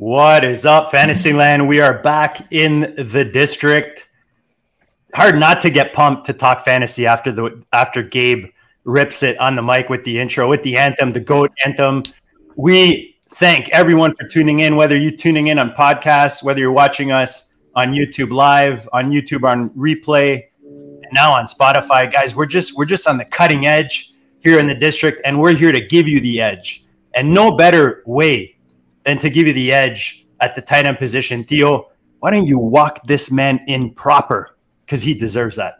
What is up, Fantasyland? We are back in the district. Hard not to get pumped to talk fantasy after the after Gabe rips it on the mic with the intro, with the anthem, the GOAT anthem. We thank everyone for tuning in, whether you're tuning in on podcasts, whether you're watching us on YouTube live, on YouTube on replay, and now on Spotify. Guys, we're just we're just on the cutting edge here in the district, and we're here to give you the edge. And no better way than to give you the edge at the tight end position. Theo, why don't you walk this man in proper? Because he deserves that.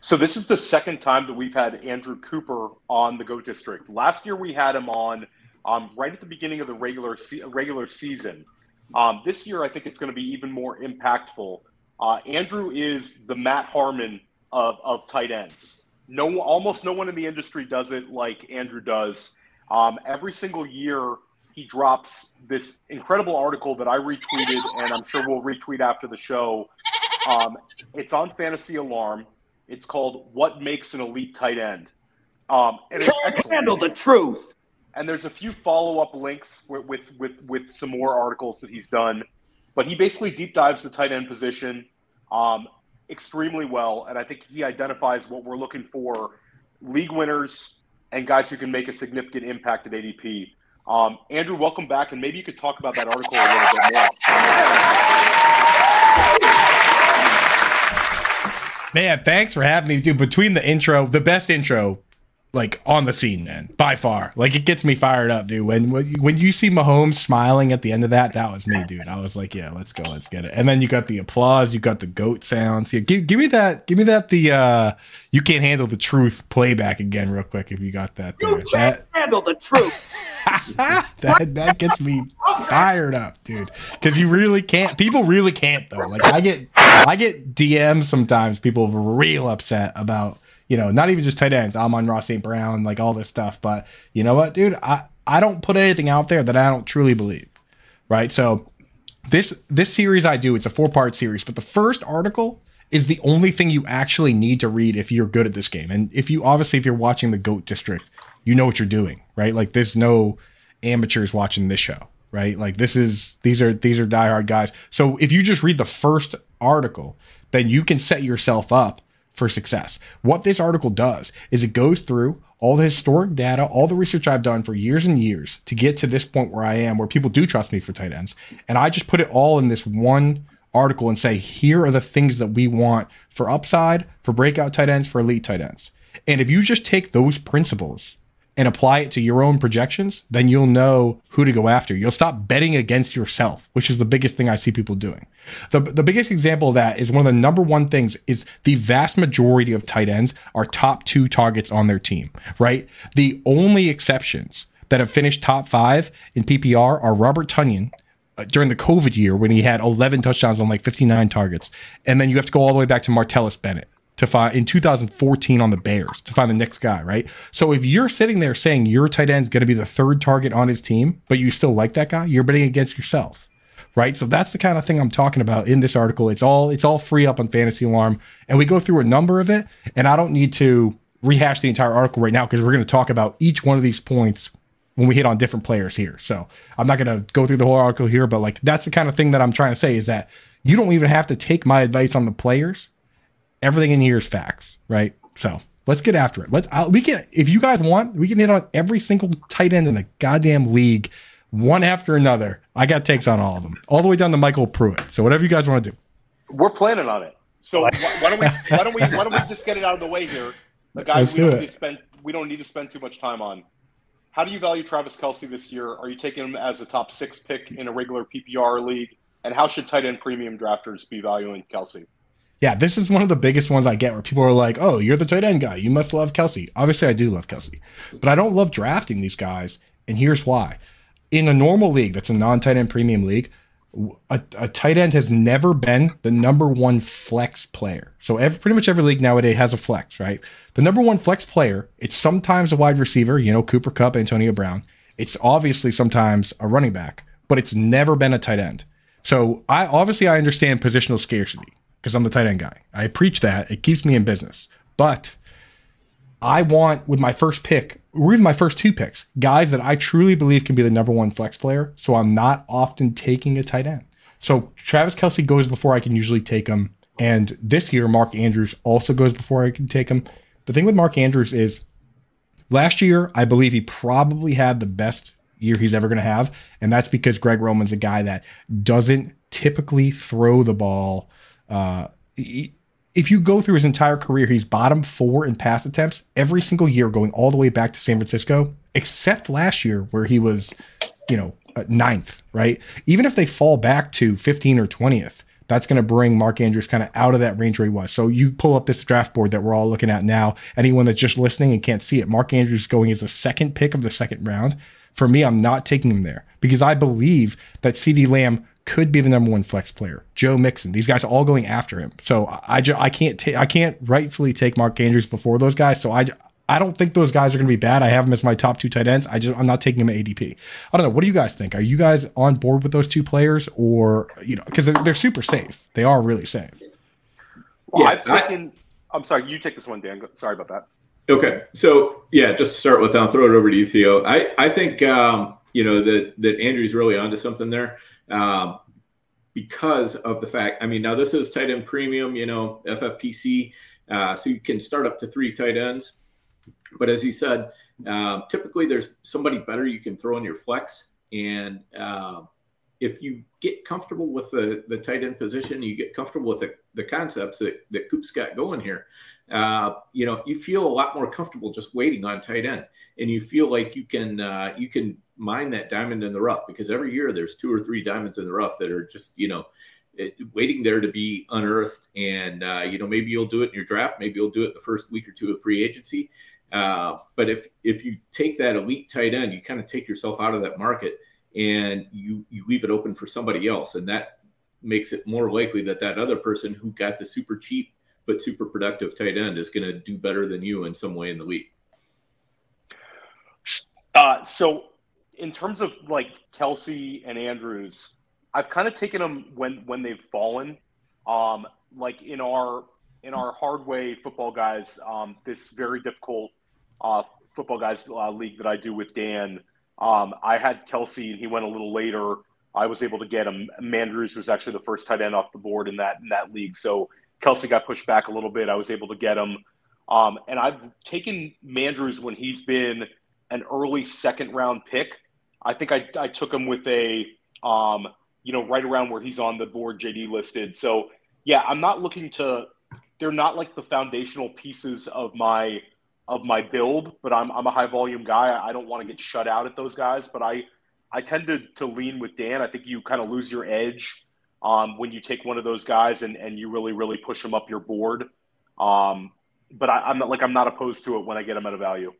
So this is the second time that we've had Andrew Cooper on the GOAT District. Last year we had him on um, right at the beginning of the regular se- regular season. Um, this year, I think it's going to be even more impactful. Uh, Andrew is the Matt Harmon of, of tight ends. No, almost no one in the industry does it like Andrew does. Um, every single year, he drops this incredible article that I retweeted, and I'm sure we'll retweet after the show. Um, it's on Fantasy Alarm. It's called "What Makes an Elite Tight End." Um, and it's excellent. handle the truth. and there's a few follow-up links with, with with with some more articles that he's done but he basically deep dives the tight end position um, extremely well and i think he identifies what we're looking for league winners and guys who can make a significant impact at adp um, andrew welcome back and maybe you could talk about that article a little bit more Man, thanks for having me, dude. Between the intro, the best intro, like on the scene, man, by far. Like it gets me fired up, dude. When when you- see Mahomes smiling at the end of that, that was me, dude. I was like, yeah, let's go, let's get it. And then you got the applause, you got the goat sounds. Yeah, give, give me that, give me that. The uh, you can't handle the truth playback again, real quick, if you got that. There. You can't That, handle the truth. that that gets me fired up, dude. Because you really can't. People really can't though. Like I get, I get DMs sometimes. People real upset about you know not even just tight ends. I'm on Ross St. Brown, like all this stuff. But you know what, dude? I I don't put anything out there that I don't truly believe. Right. So this this series I do. It's a four part series, but the first article is the only thing you actually need to read if you're good at this game. And if you obviously if you're watching the Goat District, you know what you're doing, right? Like there's no amateurs watching this show, right? Like this is these are these are diehard guys. So if you just read the first article, then you can set yourself up for success. What this article does is it goes through all the historic data, all the research I've done for years and years to get to this point where I am, where people do trust me for tight ends. And I just put it all in this one article and say, here are the things that we want for upside, for breakout tight ends, for elite tight ends. And if you just take those principles and apply it to your own projections, then you'll know who to go after. You'll stop betting against yourself, which is the biggest thing I see people doing. The, the biggest example of that is one of the number one things is the vast majority of tight ends are top two targets on their team, right? The only exceptions that have finished top five in PPR are Robert Tonyan uh, during the COVID year when he had 11 touchdowns on like 59 targets. And then you have to go all the way back to Martellus Bennett to find in 2014 on the Bears to find the next guy, right? So if you're sitting there saying your tight end's going to be the third target on his team, but you still like that guy, you're betting against yourself. Right. So that's the kind of thing I'm talking about in this article. It's all it's all free up on Fantasy Alarm. And we go through a number of it. And I don't need to rehash the entire article right now because we're going to talk about each one of these points when we hit on different players here. So I'm not going to go through the whole article here, but like that's the kind of thing that I'm trying to say is that you don't even have to take my advice on the players. Everything in here is facts, right? So Let's get after it. Let's. I'll, we can, if you guys want, we can hit on every single tight end in the goddamn league, one after another. I got takes on all of them, all the way down to MyCole Pruitt. So whatever you guys want to do. We're planning on it. So why, why don't we? Why don't we? Why don't we just get it out of the way here? The guys Let's we do don't it. need to spend. We don't need to spend too much time on. How do you value Travis Kelce this year? Are you taking him as a top six pick in a regular PPR league? And how should tight end premium drafters be valuing Kelce? Yeah, this is one of the biggest ones I get where people are like, "Oh, you're the tight end guy. You must love Kelce." Obviously, I do love Kelce, but I don't love drafting these guys, and here's why. In a normal league, that's a non-tight end premium league, a, a tight end has never been the number one flex player. So every, pretty much every league nowadays has a flex, right? The number one flex player, it's sometimes a wide receiver, you know, Cooper Kupp, Antonio Brown. It's obviously sometimes a running back, but it's never been a tight end. So I obviously I understand positional scarcity because I'm the tight end guy. I preach that. It keeps me in business. But I want with my first pick, or even my first two picks, guys that I truly believe can be the number one flex player. So I'm not often taking a tight end. So Travis Kelce goes before I can usually take him. And this year, Mark Andrews also goes before I can take him. The thing with Mark Andrews is last year, I believe he probably had the best year he's ever going to have. And that's because Greg Roman's a guy that doesn't typically throw the ball. Uh, if you go through his entire career, he's bottom four in pass attempts every single year, going all the way back to San Francisco, except last year where he was, you know, uh, ninth, right? Even if they fall back to 15 or 20th, that's going to bring Mark Andrews kind of out of that range where he was. So you pull up this draft board that we're all looking at now. Anyone that's just listening and can't see it, Mark Andrews going as the second pick of the second round. For me, I'm not taking him there because I believe that CeeDee Lamb could be the number one flex player. Joe Mixon, these guys are all going after him. So I, I, ju- I can't take I can't rightfully take Mark Andrews before those guys. So I I don't think those guys are going to be bad. I have them as my top two tight ends. I just I'm not taking them at ADP. I don't know. What do you guys think? Are you guys on board with those two players, or you know, because they're, they're super safe. They are really safe. Well, Yeah, I've I- taken. I'm sorry. You take this one, Dan. Sorry about that. Okay, so yeah, just to start with, I'll throw it over to you, Theo. I I think um, you know that that Andrew's really onto something there, um, because of the fact. I mean, now this is tight end premium, you know, FFPC, uh, so you can start up to three tight ends. But as he said, um, typically there's somebody better you can throw in your flex, and uh, if you get comfortable with the the tight end position, you get comfortable with the, the concepts that that Coop's got going here uh, you know, you feel a lot more comfortable just waiting on tight end, and you feel like you can uh, you can mine that diamond in the rough because every year there's two or three diamonds in the rough that are just you know it, waiting there to be unearthed, and uh, you know maybe you'll do it in your draft, maybe you'll do it the first week or two of free agency. Uh, but if if you take that elite tight end, you kind of take yourself out of that market and you you leave it open for somebody else, and that makes it more likely that that other person who got the super cheap but super productive tight end is going to do better than you in some way in the league. Uh, so, in terms of like Kelce and Andrews, I've kind of taken them when when they've fallen. Um, like in our in our hard way football guys, um, this very difficult uh, football guys uh, league that I do with Dan. Um, I had Kelce, and he went a little later. I was able to get him. Mandrews was actually the first tight end off the board in that in that league. So Kelce got pushed back a little bit. I was able to get him. Um, and I've taken Mandrews when he's been an early second round pick. I think I, I took him with a, um, you know, right around where he's on the board, JD listed. So, yeah, I'm not looking to, they're not like the foundational pieces of my, of my build, but I'm, I'm a high volume guy. I don't want to get shut out at those guys, but I, I tend to, to lean with Dan. I think you kind of lose your edge um, when you take one of those guys and, and you really, really push them up your board. Um, but I, I'm not like I'm not opposed to it when I get them at a value.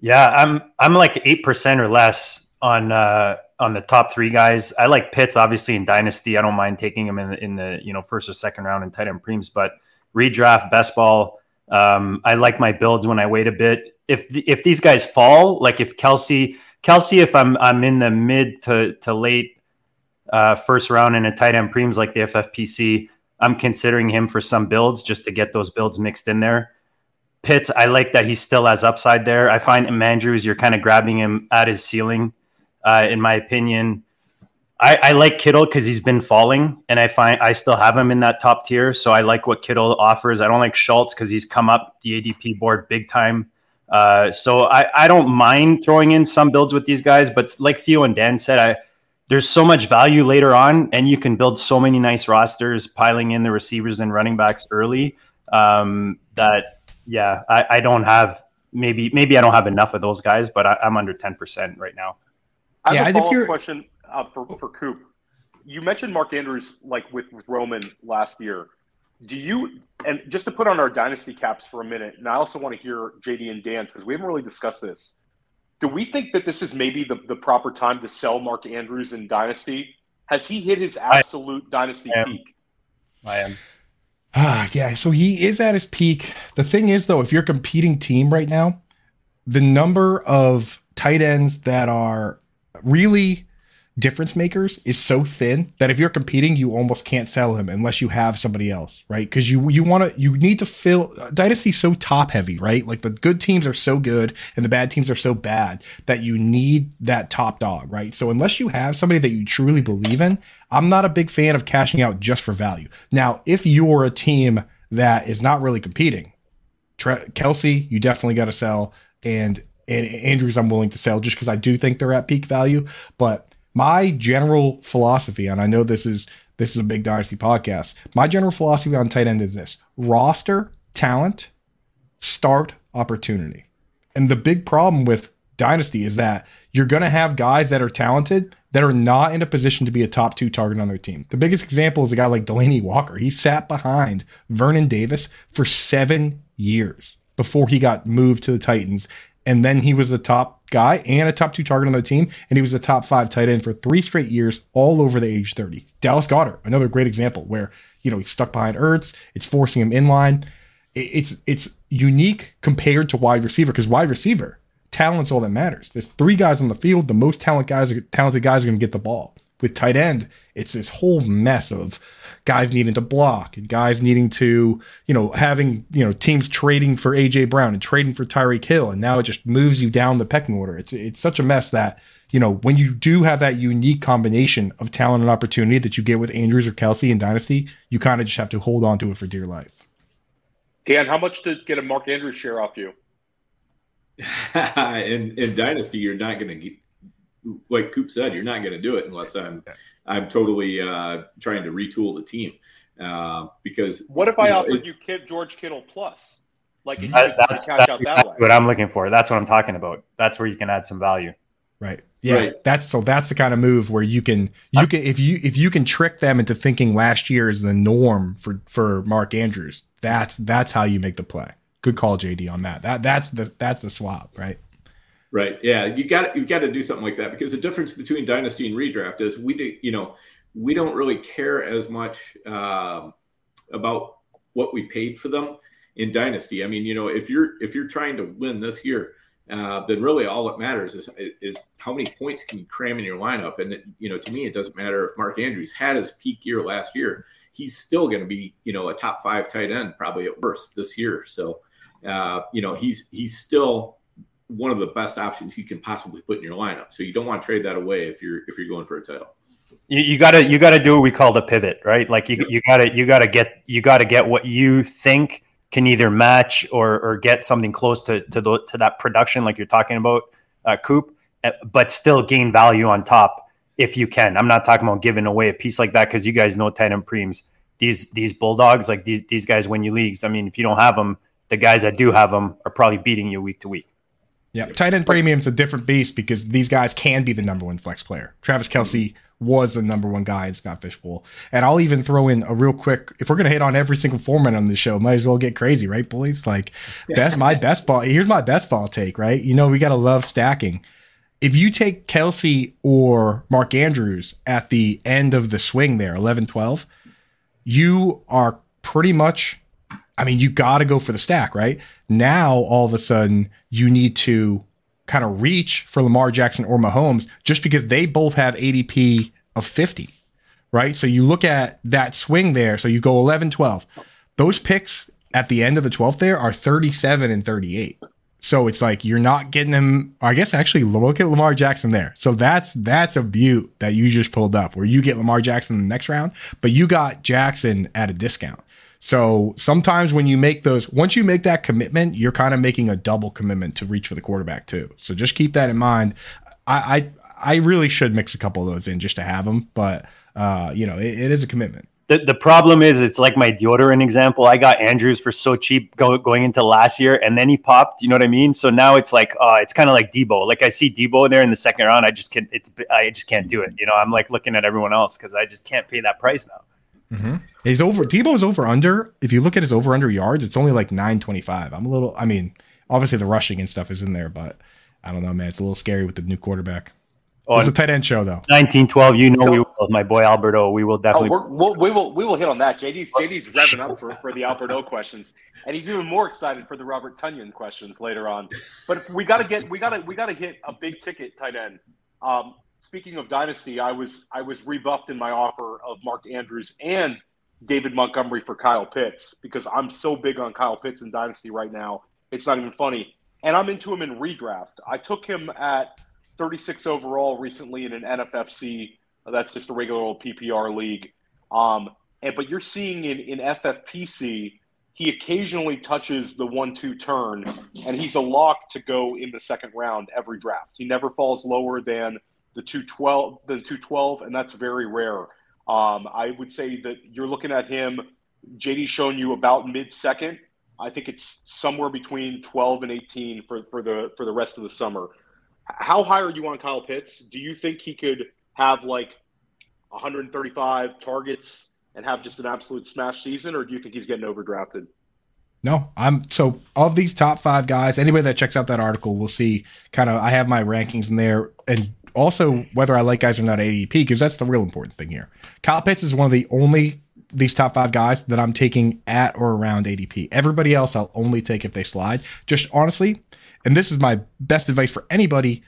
Yeah, I'm I'm like eight percent or less on uh, on the top three guys. I like Pitts obviously in dynasty. I don't mind taking him in the, in the you know first or second round in tight end preems, but redraft best ball. Um, I like my builds when I wait a bit. If the, if these guys fall, like if Kelce Kelce, if I'm I'm in the mid to to late uh, first round in a tight end preems like the FFPC, I'm considering him for some builds just to get those builds mixed in there. Pitts, I like that he still has upside there. I find Andrews, you're kind of grabbing him at his ceiling, uh, in my opinion. I, I like Kittle because he's been falling, and I find I still have him in that top tier. So I like what Kittle offers. I don't like Schultz because he's come up the ADP board big time. Uh, so I, I don't mind throwing in some builds with these guys, but like Theo and Dan said, I there's so much value later on, and you can build so many nice rosters, piling in the receivers and running backs early. Um, that yeah, I, I don't have maybe maybe I don't have enough of those guys, but I, I'm under ten percent right now. I Yeah, I have a think follow-up question uh, for for Coop. You mentioned Mark Andrews like with, with Roman last year. Do you and just to put on our dynasty caps for a minute, and I also want to hear JD and Dan's because we haven't really discussed this. Do we think that this is maybe the, the proper time to sell Mark Andrews in dynasty? Has he hit his absolute dynasty I am. peak? I am. Ah, yeah. So he is at his peak. The thing is, though, if you're a competing team right now, the number of tight ends that are really difference makers is so thin that if you're competing, you almost can't sell him unless you have somebody else, right? Because you you want to you need to fill Dynasty's so top heavy, right? Like the good teams are so good and the bad teams are so bad that you need that top dog, right? So unless you have somebody that you truly believe in, I'm not a big fan of cashing out just for value. Now, if you're a team that is not really competing, Tre- Kelce, you definitely got to sell, and and Andrews, I'm willing to sell just because I do think they're at peak value. But my general philosophy, and I know this is this is a big dynasty podcast. My general philosophy on tight end is this: roster talent, start opportunity. And the big problem with dynasty is that you're going to have guys that are talented that are not in a position to be a top two target on their team. The biggest example is a guy like Delanie Walker. He sat behind Vernon Davis for seven years before he got moved to the Titans. And then he was the top guy and a top two target on the team. And he was a top five tight end for three straight years, all over the age 30. Dallas Goedert, another great example where, you know, he's stuck behind Ertz. It's forcing him in line. It's, it's unique compared to wide receiver because wide receiver, talent's all that matters. There's three guys on the field. The most talent guys, talented guys are going to get the ball. With tight end, it's this whole mess of guys needing to block and guys needing to, you know, having, you know, teams trading for AJ Brown and trading for Tyreek Hill. And now it just moves you down the pecking order. It's, it's such a mess that, you know, when you do have that unique combination of talent and opportunity that you get with Andrews or Kelce in Dynasty, you kind of just have to hold on to it for dear life. Dan, how much to get a Mark Andrews share off you? in in dynasty, you're not going to get like Coop said, you're not going to do it unless I'm I'm totally uh, trying to retool the team uh, because What if I know, offered it- you Kid George Kittle plus? Like you That- could that's that's out that exactly what I'm looking for. That's what I'm talking about. That's where you can add some value. Right. Yeah. Right. That's so that's the kind of move where you can you can if you if you can trick them into thinking last year is the norm for for Mark Andrews, that's that's how you make the play. Good call, JD, on that. That that's the that's the swap, right? Right. Yeah. You got you've got to do something like that because the difference between dynasty and redraft is we do you know we don't really care as much um, about what we paid for them in dynasty. I mean, you know, if you're if you're trying to win this year, uh, then really all that matters is is how many points can you cram in your lineup. And it, you know, to me, it doesn't matter if Mark Andrews had his peak year last year. He's still going to be you know a top five tight end probably at worst this year. So uh, you know he's he's still one of the best options you can possibly put in your lineup. So you don't want to trade that away if you're if you're going for a title. You, you gotta you gotta do what we call the pivot, right? Like you you gotta you gotta get you gotta get what you think can either match or or get something close to to the, to that production, like you're talking about, uh, Coop, uh, but still gain value on top if you can. I'm not talking about giving away a piece like that because you guys know tight end preems. These these bulldogs, like these these guys, win you leagues. I mean, if you don't have them, the guys that do have them are probably beating you week to week. Yeah. Tight end premium's a different beast because these guys can be the number one flex player. Travis Kelce was the number one guy in Scott Fish Bowl. And I'll even throw in a real quick if we're gonna hit on every single format on this show, might as well get crazy, right, boys? Like that's my best ball. Here's my best ball take, right? You know, we gotta love stacking. If you take Kelce or Mark Andrews at the end of the swing there, 11 12, you are pretty much I mean, you got to go for the stack, right? Now, all of a sudden, you need to kind of reach for Lamar Jackson or Mahomes just because they both have ADP of 50, right? So you look at that swing there. So you go 11, 12. Those picks at the end of the 12th there are 37 and 38. So it's like you're not getting them. I guess actually look at Lamar Jackson there. So that's that's a butte that you just pulled up where you get Lamar Jackson in the next round, but you got Jackson at a discount. So sometimes when you make those, once you make that commitment, you're kind of making a double commitment to reach for the quarterback too. So just keep that in mind. I I, I really should mix a couple of those in just to have them, but uh, you know, it, it is a commitment. The, the problem is it's like my deodorant example. I got Andrews for so cheap go, going into last year, and then he popped. You know what I mean? So now it's like uh, it's kind of like Deebo. Like I see Deebo there in the second round, I just can't. It's I just can't do it. You know, I'm like looking at everyone else because I just can't pay that price now. Mm-hmm. He's over. Deebo's over under. If you look at his over under yards, it's only like nine twenty five. I'm a little. I mean, obviously the rushing and stuff is in there, but I don't know, man. It's a little scary with the new quarterback. Oh, it's a tight end show though. 1912. You know, so, we will, my boy Alberto. We will oh, definitely. Oh, we'll, we will. We will hit on that. JD's JD's revving up for, for the Alberto questions, and he's even more excited for the Robert Tonyan questions later on. But we got to get. We got to. We got to hit a big ticket tight end. Um, speaking of dynasty, I was I was rebuffed in my offer of Mark Andrews and David Montgomery for Kyle Pitts because I'm so big on Kyle Pitts in dynasty right now. It's not even funny, and I'm into him in redraft. I took him at 36 overall recently in an NFFC. That's just a regular old PPR league. Um, and but you're seeing in, in FFPC, he occasionally touches the one-two turn, and he's a lock to go in the second round every draft. He never falls lower than the 212, the 212, and that's very rare. Um, I would say that you're looking at him. JD's shown you about mid-second. I think it's somewhere between 12 and 18 for, for the for the rest of the summer. How high are you on Kyle Pitts? Do you think he could have like 135 targets and have just an absolute smash season, or do you think he's getting overdrafted? No, I'm so of these top five guys. Anybody that checks out that article will see kind of I have my rankings in there, and also whether I like guys or not ADP because that's the real important thing here. Kyle Pitts is one of the only these top five guys that I'm taking at or around ADP. Everybody else I'll only take if they slide. Just honestly, and this is my best advice for anybody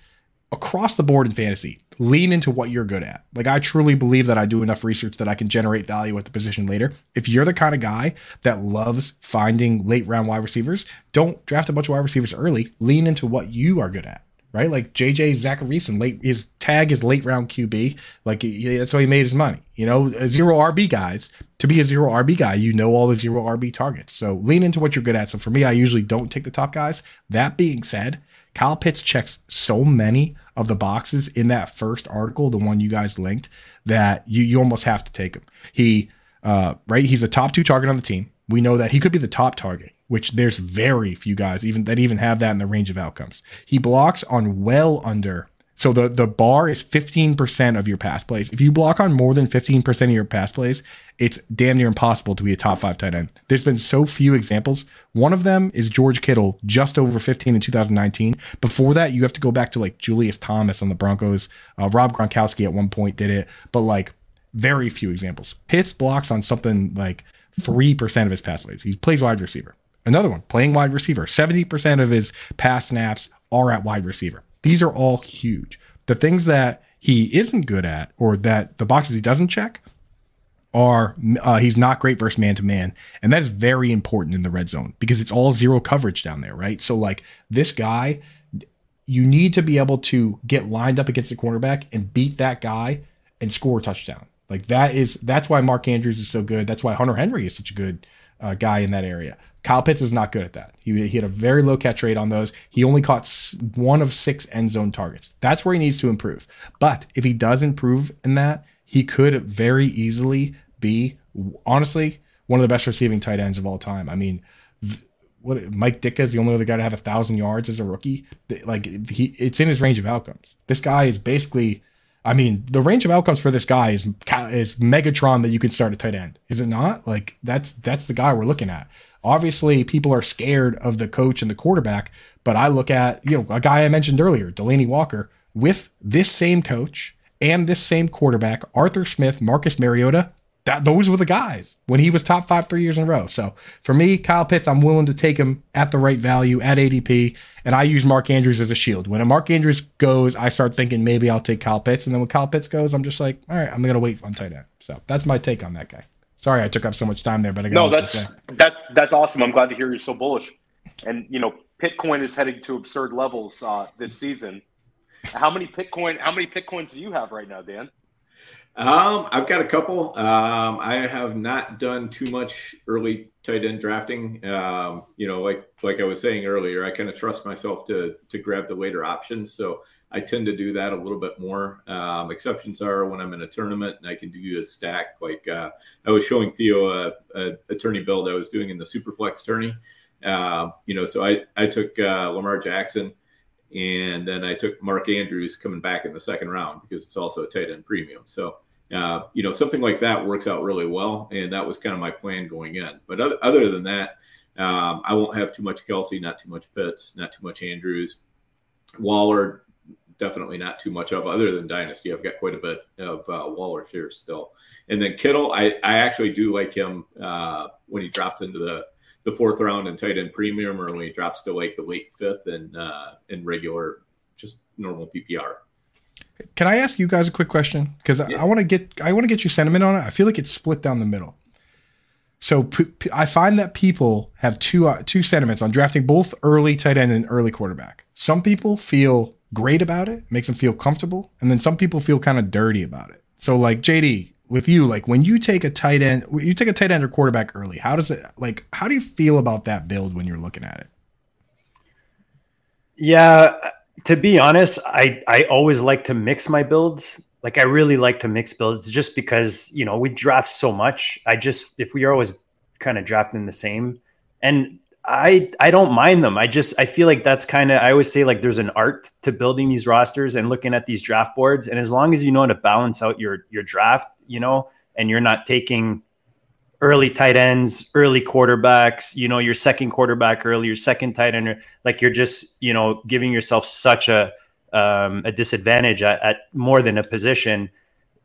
across the board in fantasy lean into what you're good at. Like I truly believe that I do enough research that I can generate value at the position later. If you're the kind of guy that loves finding late round wide receivers, don't draft a bunch of wide receivers early. Lean into what you are good at. Right, like JJ Zachariason, late his tag is late round QB. Like that's how he made his money. You know, zero RB guys. To be a zero RB guy, you know all the zero RB targets. So lean into what you're good at. So for me, I usually don't take the top guys. That being said, Kyle Pitts checks so many of the boxes in that first article, the one you guys linked, that you you almost have to take him. He uh, right, he's a top two target on the team. We know that he could be the top target, which there's very few guys even that even have that in the range of outcomes. He blocks on well under so the the bar is 15% of your pass plays. If you block on more than 15% of your pass plays, it's damn near impossible to be a top 5 tight end. There's been so few examples. One of them is George Kittle, just over 15 in 2019. Before that, you have to go back to like Julius Thomas on the Broncos. Uh, Rob Gronkowski at one point did it, but like very few examples. Pitts blocks on something like 3% of his pass plays. He plays wide receiver. Another one, playing wide receiver. 70% of his pass snaps are at wide receiver. These are all huge. The things that he isn't good at, or that the boxes he doesn't check, are uh, he's not great versus man to man, and that is very important in the red zone because it's all zero coverage down there, right? So like this guy, you need to be able to get lined up against the cornerback and beat that guy and score a touchdown. Like that is that's why Mark Andrews is so good. That's why Hunter Henry is such a good uh, guy in that area. Kyle Pitts is not good at that. He, he had a very low catch rate on those. He only caught one of six end zone targets. That's where he needs to improve. But if he does improve in that, he could very easily be, honestly, one of the best receiving tight ends of all time. I mean, what Mike Ditka is the only other guy to have a thousand yards as a rookie. Like he, it's in his range of outcomes. This guy is basically I mean, the range of outcomes for this guy is is Megatron that you can start a tight end. Is it not? Like that's that's the guy we're looking at. Obviously, people are scared of the coach and the quarterback, but I look at, you know, a guy I mentioned earlier, Delanie Walker, with this same coach and this same quarterback, Arthur Smith, Marcus Mariota, that those were the guys when he was top five three years in a row. So for me, Kyle Pitts, I'm willing to take him at the right value at ADP, and I use Mark Andrews as a shield. When a Mark Andrews goes, I start thinking maybe I'll take Kyle Pitts, and then when Kyle Pitts goes, I'm just like, all right, I'm gonna wait on tight end. So that's my take on that guy. Sorry, I took up so much time there, but I got no, that's that's that's awesome. I'm glad to hear you're so bullish. And you know, Bitcoin is heading to absurd levels uh, this season. How many Bitcoin? How many Bitcoins do you have right now, Dan? Um, I've got a couple. Um, I have not done too much early tight end drafting. Um, you know, like like I was saying earlier, I kind of trust myself to to grab the later options. So I tend to do that a little bit more. Um, exceptions are when I'm in a tournament and I can do a stack. Like uh, I was showing Theo a, a, a, tourney build I was doing in the Superflex tourney. Uh, you know, so I I took uh, Lamar Jackson and then I took Mark Andrews coming back in the second round because it's also a tight end premium. So uh, you know, something like that works out really well, and that was kind of my plan going in. But other, other than that, um, I won't have too much Kelce, not too much Pitts, not too much Andrews, Waller, definitely not too much of. Other than Dynasty, I've got quite a bit of uh, Waller here still. And then Kittle, I, I actually do like him uh, when he drops into the the fourth round in tight end premium, or when he drops to like the late fifth and uh, in regular, just normal PPR. Can I ask you guys a quick question? Because yeah. I, I want to get I want to get your sentiment on it. I feel like it's split down the middle. So p- p- I find that people have two uh, two sentiments on drafting both early tight end and early quarterback. Some people feel great about it, makes them feel comfortable, and then some people feel kind of dirty about it. So like JD, with you, like when you take a tight end, you take a tight end or quarterback early. How does it like? How do you feel about that build when you're looking at it? Yeah, to be honest, I I always like to mix my builds. Like I really like to mix builds just because, you know, we draft so much. I just if we are always kind of drafting the same and I I don't mind them. I just I feel like that's kind of I always say like there's an art to building these rosters and looking at these draft boards and as long as you know how to balance out your your draft, you know, and you're not taking early tight ends, early quarterbacks, you know, your second quarterback early, your second tight end, like you're just, you know, giving yourself such a um, a disadvantage at, at, more than a position.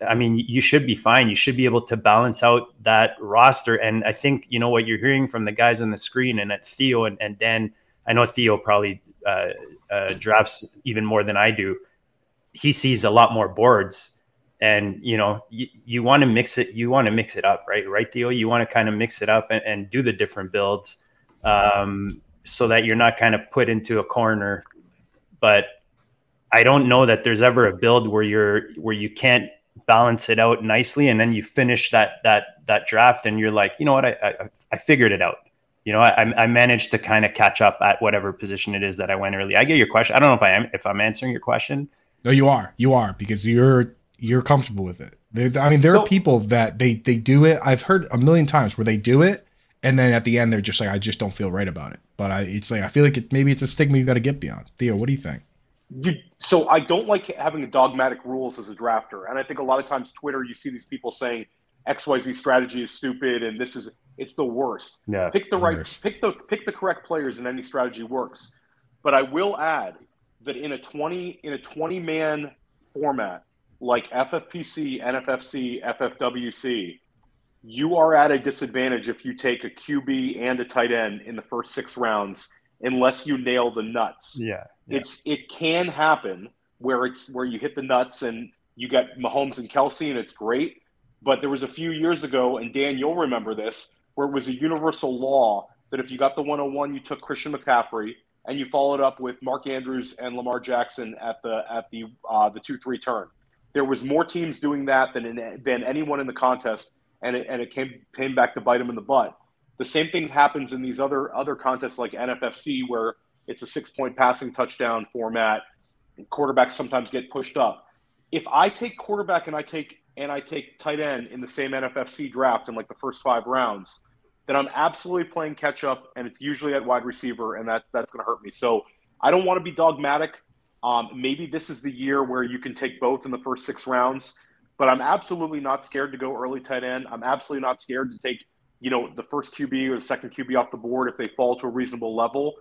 I mean, you should be fine. You should be able to balance out that roster. And I think, you know, what you're hearing from the guys on the screen and at Theo and, and Dan, I know Theo probably uh, uh, drafts even more than I do. He sees a lot more boards and you know you, you want to mix it you want to mix it up right? Right Theo? You want to kind of mix it up and, and do the different builds um, so that you're not kind of put into a corner. But I don't know that there's ever a build where you're where you can't balance it out nicely and then you finish that that that draft and you're like you know what? I I, I figured it out. You know I, I managed to kind of catch up at whatever position it is that I went early. I get your question I don't know if I am if I'm answering your question. No you are you are because you're you're comfortable with it. They, I mean, there so, are people that they they do it. I've heard a million times where they do it, and then at the end they're just like, I just don't feel right about it. But I, it's like I feel like it, maybe it's a stigma you got to get beyond. Theo, what do you think? You, so I don't like having dogmatic rules as a drafter, and I think a lot of times Twitter you see these people saying X Y Z strategy is stupid, and this is it's the worst. Yeah, pick the right, worst. pick the pick the correct players, and any strategy works. But I will add that in a twenty in a twenty man format, like FFPC, NFFC, FFWC, you are at a disadvantage if you take a QB and a tight end in the first six rounds unless you nail the nuts. Yeah, yeah. It's it can happen where it's where you hit the nuts and you get Mahomes and Kelce and it's great. But there was a few years ago, and Dan, you'll remember this, where it was a universal law that if you got the 101, you took Christian McCaffrey and you followed up with Mark Andrews and Lamar Jackson at the at the uh, the two three turn. There was more teams doing that than in, than anyone in the contest, and it, and it came came back to bite them in the butt. The same thing happens in these other other contests like NFFC, where it's a six point passing touchdown format. Quarterbacks sometimes get pushed up. If I take quarterback and I take and I take tight end in the same NFFC draft in like the first five rounds, then I'm absolutely playing catch up, and it's usually at wide receiver, and that that's going to hurt me. So I don't want to be dogmatic. Um, maybe this is the year where you can take both in the first six rounds, but I'm absolutely not scared to go early tight end. I'm absolutely not scared to take, you know, the first QB or the second QB off the board if they fall to a reasonable level.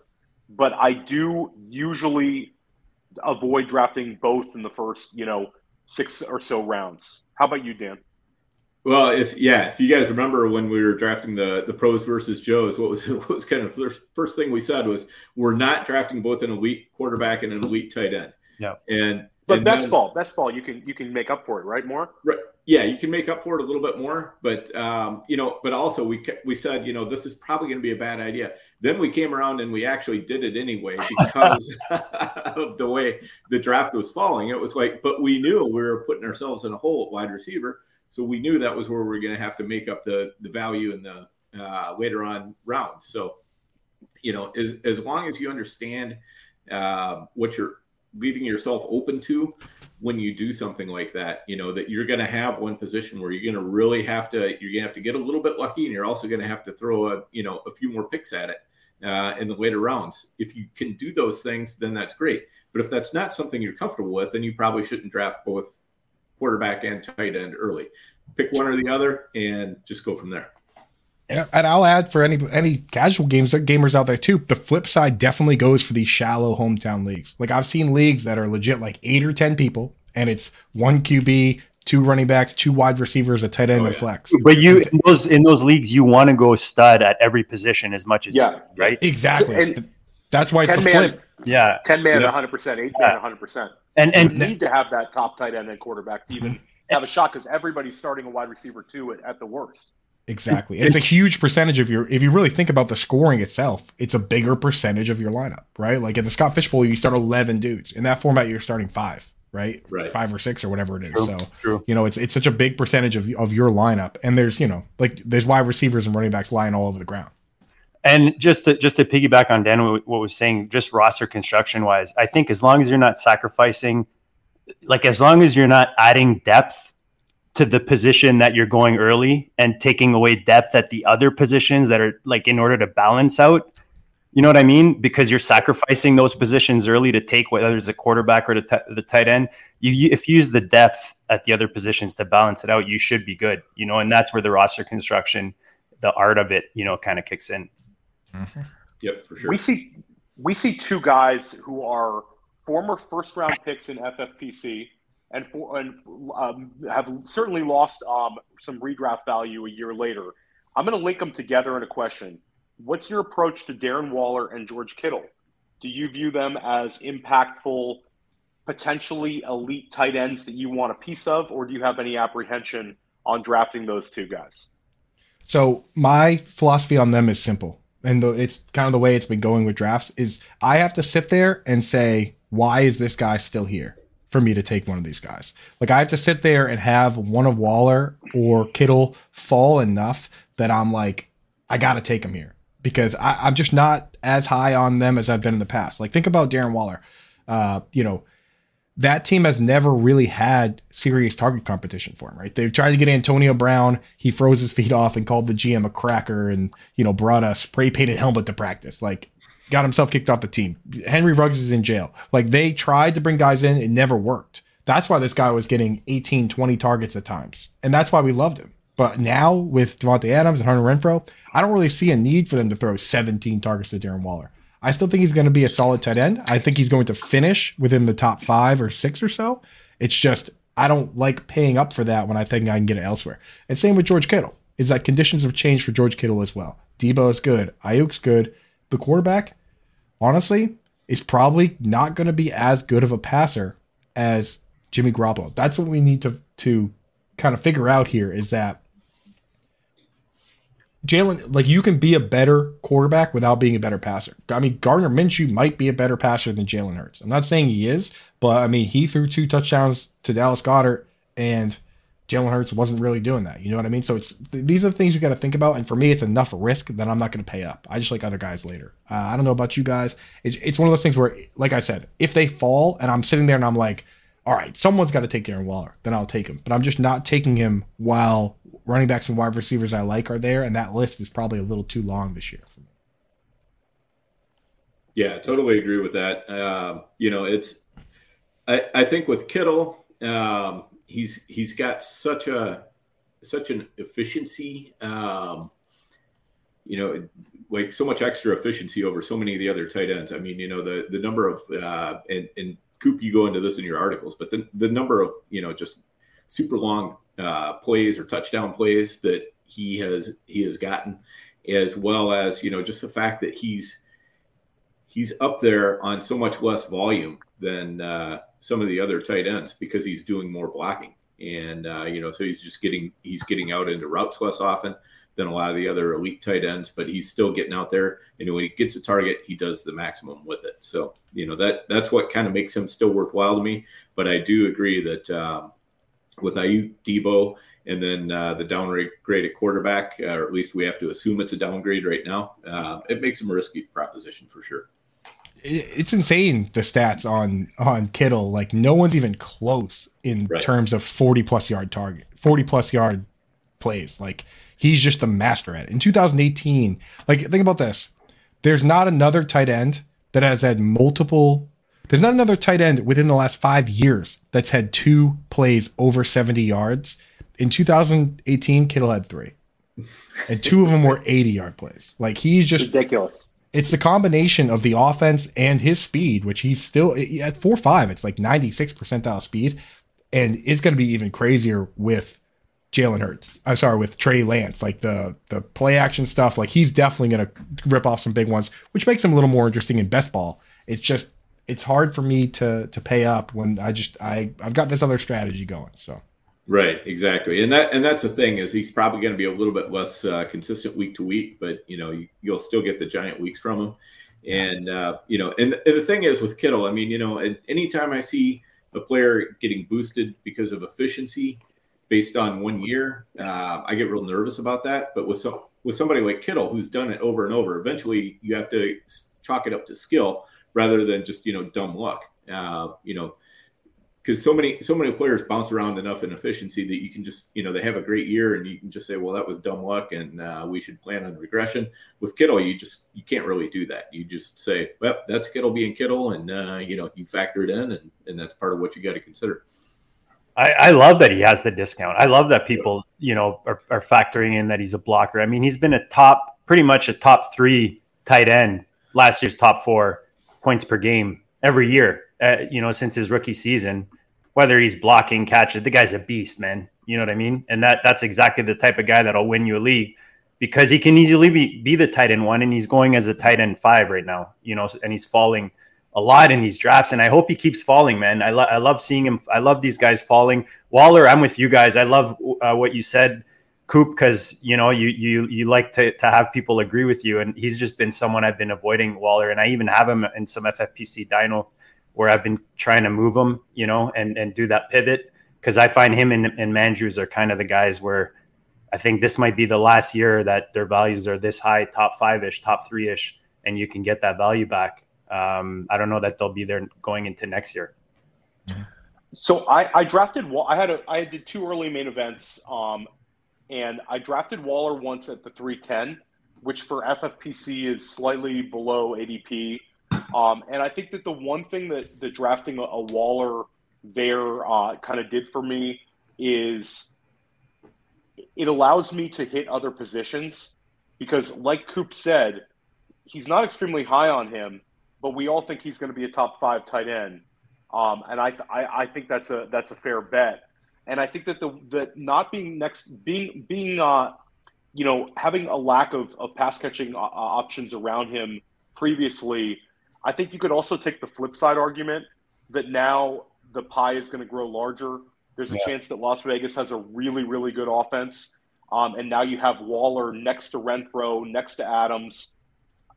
But I do usually avoid drafting both in the first, you know, six or so rounds. How about you, Dan? Well, if yeah, if you guys remember when we were drafting the the pros versus Joes, what was what was kind of the first thing we said was we're not drafting both an elite quarterback and an elite tight end. Yeah. And But And best then- ball, best ball, you can you can make up for it, right? More. Right. Yeah, you can make up for it a little bit more, but um, you know, but also we we said, you know, this is probably going to be a bad idea. Then we came around and we actually did it anyway because of the way the draft was falling. It was like, but we knew we were putting ourselves in a hole at wide receiver, so we knew that was where we were going to have to make up the the value in the uh, later on rounds. So, you know, as as long as you understand uh, what you're leaving yourself open to when you do something like that, you know, that you're going to have one position where you're going to really have to, you're going to have to get a little bit lucky and you're also going to have to throw a, you know, a few more picks at it uh, in the later rounds. If you can do those things, then that's great. But if that's not something you're comfortable with, then you probably shouldn't draft both quarterback and tight end early. Pick one or the other and just go from there. Yeah, and I'll add for any any casual games gamers out there too. The flip side definitely goes for these shallow hometown leagues. Like I've seen leagues that are legit like eight or ten people, and it's one QB, two running backs, two wide receivers, a tight end, Oh, and flex. But you in those in those leagues, you want to go stud at every position as much as Yeah. you right? Exactly. And That's why it's ten the man, flip. Yeah, ten man, Yeah. one hundred percent, eight man, one hundred percent. and You and need to have that top tight end and quarterback to even have a shot because everybody's starting a wide receiver too at, at the worst. Exactly. And it's a huge percentage of your if you really think about the scoring itself, it's a bigger percentage of your lineup, right? Like at the Scott Fish Bowl, you start eleven dudes. In that format, you're starting five, right? Right. Five or six or whatever it is. True, so true. you know, it's it's such a big percentage of of your lineup. And there's, you know, like there's wide receivers and running backs lying all over the ground. And just to just to piggyback on Dan, what was saying, just roster construction wise, I think as long as you're not sacrificing, like as long as you're not adding depth to the position that you're going early and taking away depth at the other positions that are like in order to balance out, you know what I mean? Because you're sacrificing those positions early to take whether it's a quarterback or the, t- the tight end. You, you if you use the depth at the other positions to balance it out, you should be good, you know. And that's where the roster construction, the art of it, you know, kind of kicks in. Yep, for sure. We see we see two guys who are former first round picks in FFPC and for, and um, have certainly lost um, some redraft value a year later. I'm going to link them together in a question. What's your approach to Darren Waller and George Kittle? Do you view them as impactful, potentially elite tight ends that you want a piece of, or do you have any apprehension on drafting those two guys? So my philosophy on them is simple, and the, it's kind of the way it's been going with drafts. Is I have to sit there and say, why is this guy still here for me to take one of these guys? Like I have to sit there and have one of Waller or Kittle fall enough that I'm like, I got to take him here because I, I'm just not as high on them as I've been in the past. Like think about Darren Waller. Uh, you know, that team has never really had serious target competition for him, right? They've tried to get Antonio Brown. He froze his feet off and called the GM a cracker and, you know, brought a spray painted helmet to practice. Like, got himself kicked off the team. Henry Ruggs is in jail. Like, they tried to bring guys in, it never worked. That's why this guy was getting 18, 20 targets at times. And that's why we loved him. But now with Davante Adams and Hunter Renfrow, I don't really see a need for them to throw 17 targets to Darren Waller. I still think he's going to be a solid tight end. I think he's going to finish within the top five or six or so. It's just I don't like paying up for that when I think I can get it elsewhere. And same with George Kittle. Is that conditions have changed for George Kittle as well. Deebo is good. Aiyuk's good. The quarterback, honestly, is probably not going to be as good of a passer as Jimmy Garoppolo. That's what we need to to kind of figure out here. Is that Jalen, like you can be a better quarterback without being a better passer. I mean, Gardner Minshew might be a better passer than Jalen Hurts. I'm not saying he is, but I mean, he threw two touchdowns to Dallas Goedert, and Jalen Hurts wasn't really doing that. You know what I mean? So it's these are the things you got to think about. And for me, it's enough risk that I'm not going to pay up. I just like other guys later. Uh, I don't know about you guys. It's, it's one of those things where, like I said, if they fall and I'm sitting there and I'm like, all right, someone's got to take Darren Waller, then I'll take him. But I'm just not taking him while running backs and wide receivers I like are there, and that list is probably a little too long this year for me. Yeah, totally agree with that. Um, you know, it's I, I think with Kittle, um, he's he's got such a such an efficiency, um, you know, like so much extra efficiency over so many of the other tight ends. I mean, you know, the the number of uh, and, and Coop, you go into this in your articles, but the the number of you know just super long uh, plays or touchdown plays that he has he has gotten, as well as you know just the fact that he's he's up there on so much less volume than uh, some of the other tight ends because he's doing more blocking, and uh, you know, so he's just getting he's getting out into routes less often than a lot of the other elite tight ends, but he's still getting out there. And when he gets a target, he does the maximum with it. So you know that that's what kind of makes him still worthwhile to me. But I do agree that um, with Aiyuk, Deebo, and then uh, the downgrade at quarterback, uh, or at least we have to assume it's a downgrade right now. Uh, it makes him a risky proposition for sure. It's insane the stats on on Kittle. Like no one's even close in right. terms of forty plus yard target, forty plus yard plays. Like he's just the master at it. In 2018, like think about this. There's not another tight end that has had multiple there's not another tight end within the last 5 years that's had two plays over 70 yards. In 2018, Kittle had 3. And two of them were 80 yard plays. Like he's just ridiculous. It's the combination of the offense and his speed, which he's still at 4 5. It's like 96 percentile speed. And it's going to be even crazier with Jalen Hurts. I'm sorry, with Trey Lance, like the the play action stuff. Like he's definitely going to rip off some big ones, which makes him a little more interesting in best ball. It's just it's hard for me to to pay up when I just I I've got this other strategy going. So right, exactly, and that and that's the thing is he's probably going to be a little bit less uh, consistent week to week, but you know you, will still get the giant weeks from him. And uh, you know, and, and the thing is with Kittle, I mean, you know, anytime I see a player getting boosted because of efficiency based on one year, uh, I get real nervous about that. But with some with somebody like Kittle who's done it over and over, eventually you have to chalk it up to skill rather than just you know dumb luck. Uh, you know, because so many so many players bounce around enough in efficiency that you can just you know they have a great year and you can just say well that was dumb luck and uh, we should plan on regression with kittle you just you can't really do that you just say well that's kittle being kittle and uh, you know you factor it in and, and that's part of what you got to consider I, I, love that he has the discount. I love that people, you know, are, are, factoring in that he's a blocker. I mean, he's been a top, pretty much a top three tight end last year's top four points per game every year, uh, you know, since his rookie season. Whether he's blocking, catching, the guy's a beast, man. You know what I mean? And that that's exactly the type of guy that'll win you a league because he can easily be, be the tight end one, and he's going as a tight end five right now. You know, and he's falling a lot in these drafts, and I hope he keeps falling, man. I, lo- I love seeing him. I love these guys falling. Waller, I'm with you guys. I love uh, what you said, Coop, because you know you you you like to to have people agree with you, and he's just been someone I've been avoiding Waller, and I even have him in some FFPC Dyno where I've been trying to move him, you know, and and do that pivot because I find him and, and Mandrews are kind of the guys where I think this might be the last year that their values are this high, top five ish, top three ish, and you can get that value back um, I don't know that they'll be there going into next year. So I, I drafted. I had a I had did two early main events, um, and I drafted Waller once at the three ten, which for FFPC is slightly below ADP. Um, and I think that the one thing that the drafting a, a Waller there uh, kind of did for me is it allows me to hit other positions because, like Coop said, he's not extremely high on him, but we all think he's going to be a top five tight end. Um, and I, I, I think that's a that's a fair bet. And I think that the that not being next being being uh, you know having a lack of, of pass catching uh, uh, options around him previously, I think you could also take the flip side argument that now the pie is going to grow larger. There's a yeah. chance that Las Vegas has a really really good offense, um, and now you have Waller next to Renfrow, next to Adams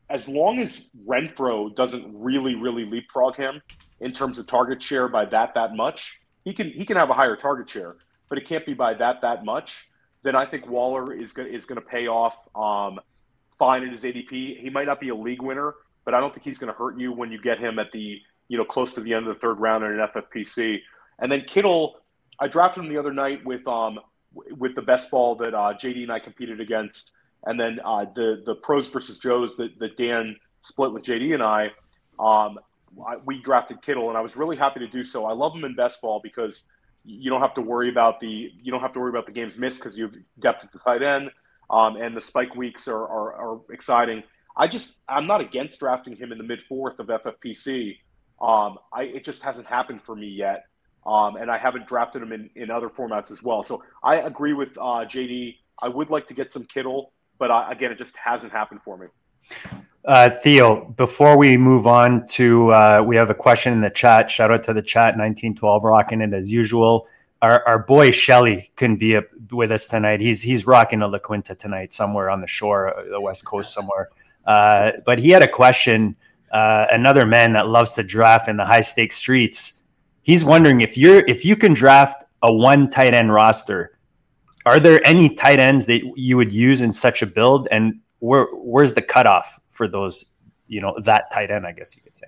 as long as Renfrow doesn't really, really leapfrog him in terms of target share by that that much, he can he can have a higher target share, but it can't be by that that much. Then I think Waller is going is going to pay off um, fine in his ADP. He might not be a league winner, but I don't think he's going to hurt you when you get him at the you know close to the end of the third round in an FFPC. And then Kittle, I drafted him the other night with um with the best ball that uh, JD and I competed against and then uh, the the pros versus Joes that, that Dan split with JD and I, um, I, we drafted Kittle, and I was really happy to do so. I love him in best ball because you don't have to worry about the you don't have to worry about the games missed because you have depth at the tight end, um, and the spike weeks are, are, are exciting. I just I'm not against drafting him in the mid fourth of FFPC. Um, I it just hasn't happened for me yet, um, and I haven't drafted him in, in other formats as well. So I agree with uh, JD. I would like to get some Kittle but uh, again, it just hasn't happened for me. Uh, Theo, before we move on to, uh, we have a question in the chat. Shout out to the chat, 1912, rocking it as usual. Our, our boy Shelly couldn't be up with us tonight. He's he's rocking a La Quinta tonight, somewhere on the shore, uh, the west coast somewhere. Uh, but he had a question. Uh, another man that loves to draft in the high stakes streets. He's wondering if you're if you can draft a one tight end roster, are there any tight ends that you would use in such a build, and where where's the cutoff for those? You know that tight end, I guess you could say.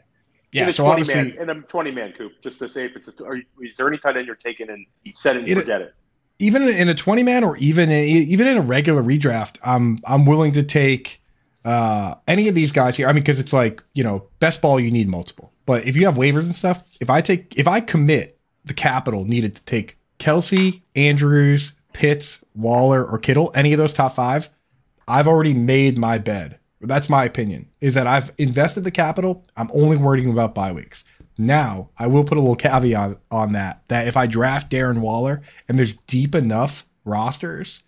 Yeah, in a so 20 obviously, man, in a 20 man coop, just to say if it's a, are you, is there any tight end you're taking and set it and It- forget it? even in a 20 man or even in, even in a regular redraft, I'm I'm willing to take uh, any of these guys here. I mean, because it's like you know, best ball you need multiple, but if you have waivers and stuff, if I take if I commit the capital needed to take Kelce, Andrews, Pitts, Waller, or Kittle, any of those top five, I've already made my bed. That's my opinion. Is that I've invested the capital. I'm only worrying about bye weeks. Now, I will put a little caveat on that that if I draft Darren Waller and there's deep enough rosters,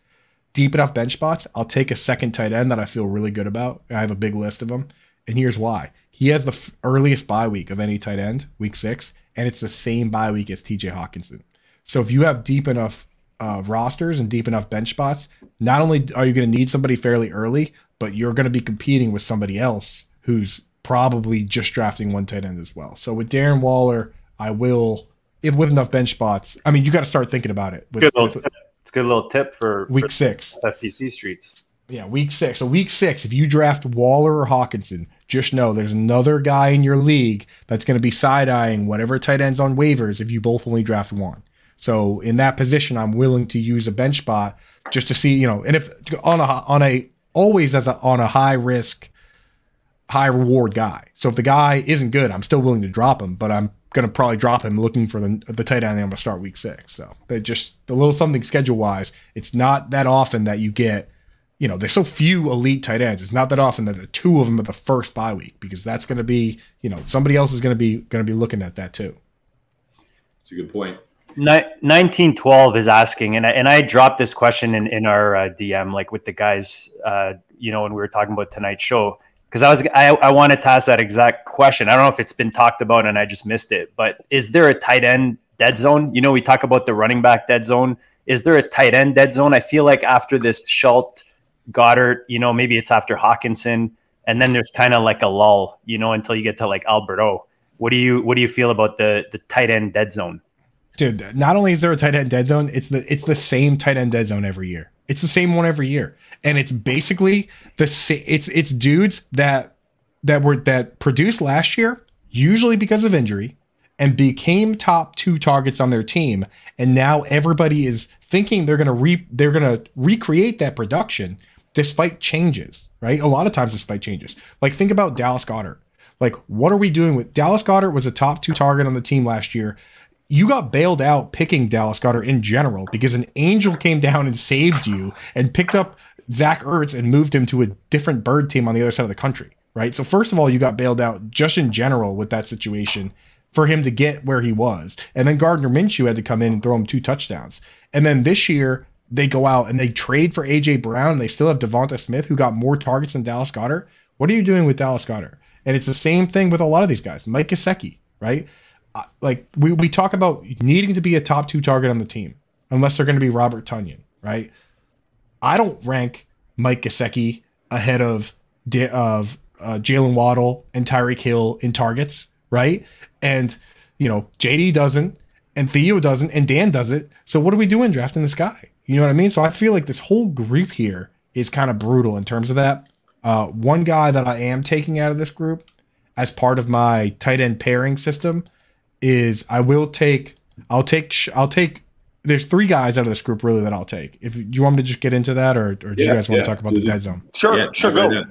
deep enough bench spots, I'll take a second tight end that I feel really good about. I have a big list of them. And here's why. He has the f- earliest bye week of any tight end, week six, and it's the same bye week as TJ Hockenson. So if you have deep enough uh, rosters and deep enough bench spots, not only are you going to need somebody fairly early, but you're going to be competing with somebody else who's probably just drafting one tight end as well. So with Darren Waller, I will, if with enough bench spots, I mean, you got to start thinking about it. With, Good little with. It's a good little tip for, week for six. FPC streets. Yeah, week six. So week six, if you draft Waller or Hockenson, just know there's another guy in your league that's going to be side eyeing whatever tight ends on waivers if you both only draft one. So in that position, I'm willing to use a bench spot just to see, you know, and if on a on a always as a on a high risk, high reward guy. So if the guy isn't good, I'm still willing to drop him, but I'm going to probably drop him looking for the the tight end. I'm going to start week six. So they just a little something schedule wise. It's not that often that you get you know, there's so few elite tight ends. It's not that often that the two of them are the first bye week because that's going to be, you know, somebody else is going to be going to be looking at that too. It's a good point. Ni- 1912 is asking, and I, and I dropped this question in, in our uh, DM, like with the guys, uh, you know, when we were talking about tonight's show, because I was I, I wanted to ask that exact question. I don't know if it's been talked about and I just missed it, but is there a tight end dead zone? You know, we talk about the running back dead zone. Is there a tight end dead zone? I feel like after this Schultz, Goedert, you know, maybe it's after Hockenson, and then there's kind of like a lull, you know, until you get to like Albert O. What do you what do you feel about the the tight end dead zone? Dude, not only is there a tight end dead zone, it's the it's the same tight end dead zone every year. It's the same one every year, and it's basically the it's it's dudes that that were that produced last year, usually because of injury, and became top two targets on their team, and now everybody is thinking they're gonna re they're gonna recreate that production despite changes, right? A lot of times despite changes. Like think about Dallas Goedert. Like what are we doing with Dallas Goedert was a top two target on the team last year you got bailed out picking Dallas Goedert in general because an angel came down and saved you and picked up Zach Ertz and moved him to a different bird team on the other side of the country, right? So first of all, you got bailed out just in general with that situation for him to get where he was. And then Gardner Minshew had to come in and throw him two touchdowns. And then this year they go out and they trade for AJ Brown and they still have Devonta Smith who got more targets than Dallas Goedert. What are you doing with Dallas Goedert? And it's the same thing with a lot of these guys. Mike Gesicki, right? Like we, we talk about needing to be a top two target on the team, unless they're going to be Robert Tonyan, right? I don't rank Mike Gesicki ahead of of uh, Jaylen Waddle and Tyreek Hill in targets, right? And you know JD doesn't, and Theo doesn't, and Dan does it. So what are we doing drafting this guy? You know what I mean? So I feel like this whole group here is kind of brutal in terms of that. Uh, one guy that I am taking out of this group as part of my tight end pairing system is I will take I'll take I'll take there's three guys out of this group really that I'll take. If you want me to just get into that or, or do you guys want yeah. to talk about the Is it- dead zone? Sure, Yeah, sure, right go.